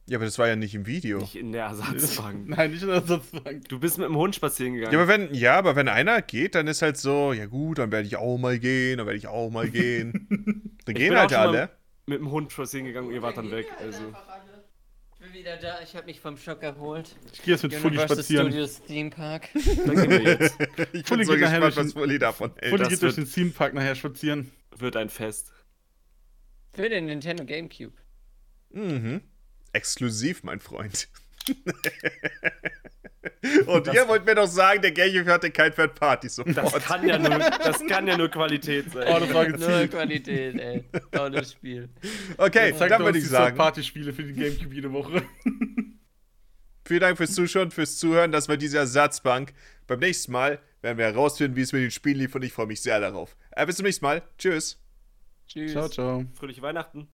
Ja, aber das war ja nicht im Video. Nicht in der Ersatzbank. Nein, nicht in der Ersatzbank. Du bist mit dem Hund spazieren gegangen. Ja, aber wenn, ja, aber wenn einer geht, dann ist halt so, ja gut, dann werde ich auch mal gehen, dann werde ich auch mal gehen. Dann Ich gehen bin halt auch schon mal alle. mit dem Hund spazieren gegangen und ihr wart dann weg. Also. Ich bin wieder da, ich habe mich vom Schock erholt. Ich gehe jetzt mit Fully spazieren. Studios Theme Park. Dann gehen wir jetzt. Ich Fully bin so geht nachher gespannt, durch was den- Fully davon hält. Fully geht durch den Theme Park nachher spazieren. Wird ein Fest. Für den Nintendo Gamecube. Mhm. Exklusiv, mein Freund. Und ihr wollt mir doch sagen, der Gamecube hatte kein Third Party Das Support. kann ja nur, das kann ja nur Qualität Oh, sein. das war Null gezielt. Qualität, ey. Tolles Spiel. Okay, Zeigt dann würde die ich sagen, Party-Spiele für den Gamecube jede Woche. vielen Dank fürs Zuschauen, fürs Zuhören. Das war diese Ersatzbank. Beim nächsten Mal werden wir herausfinden, wie es mit den Spielen lief und ich freue mich sehr darauf. Äh, bis zum nächsten Mal. Tschüss. Tschüss. Ciao, ciao. Fröhliche Weihnachten.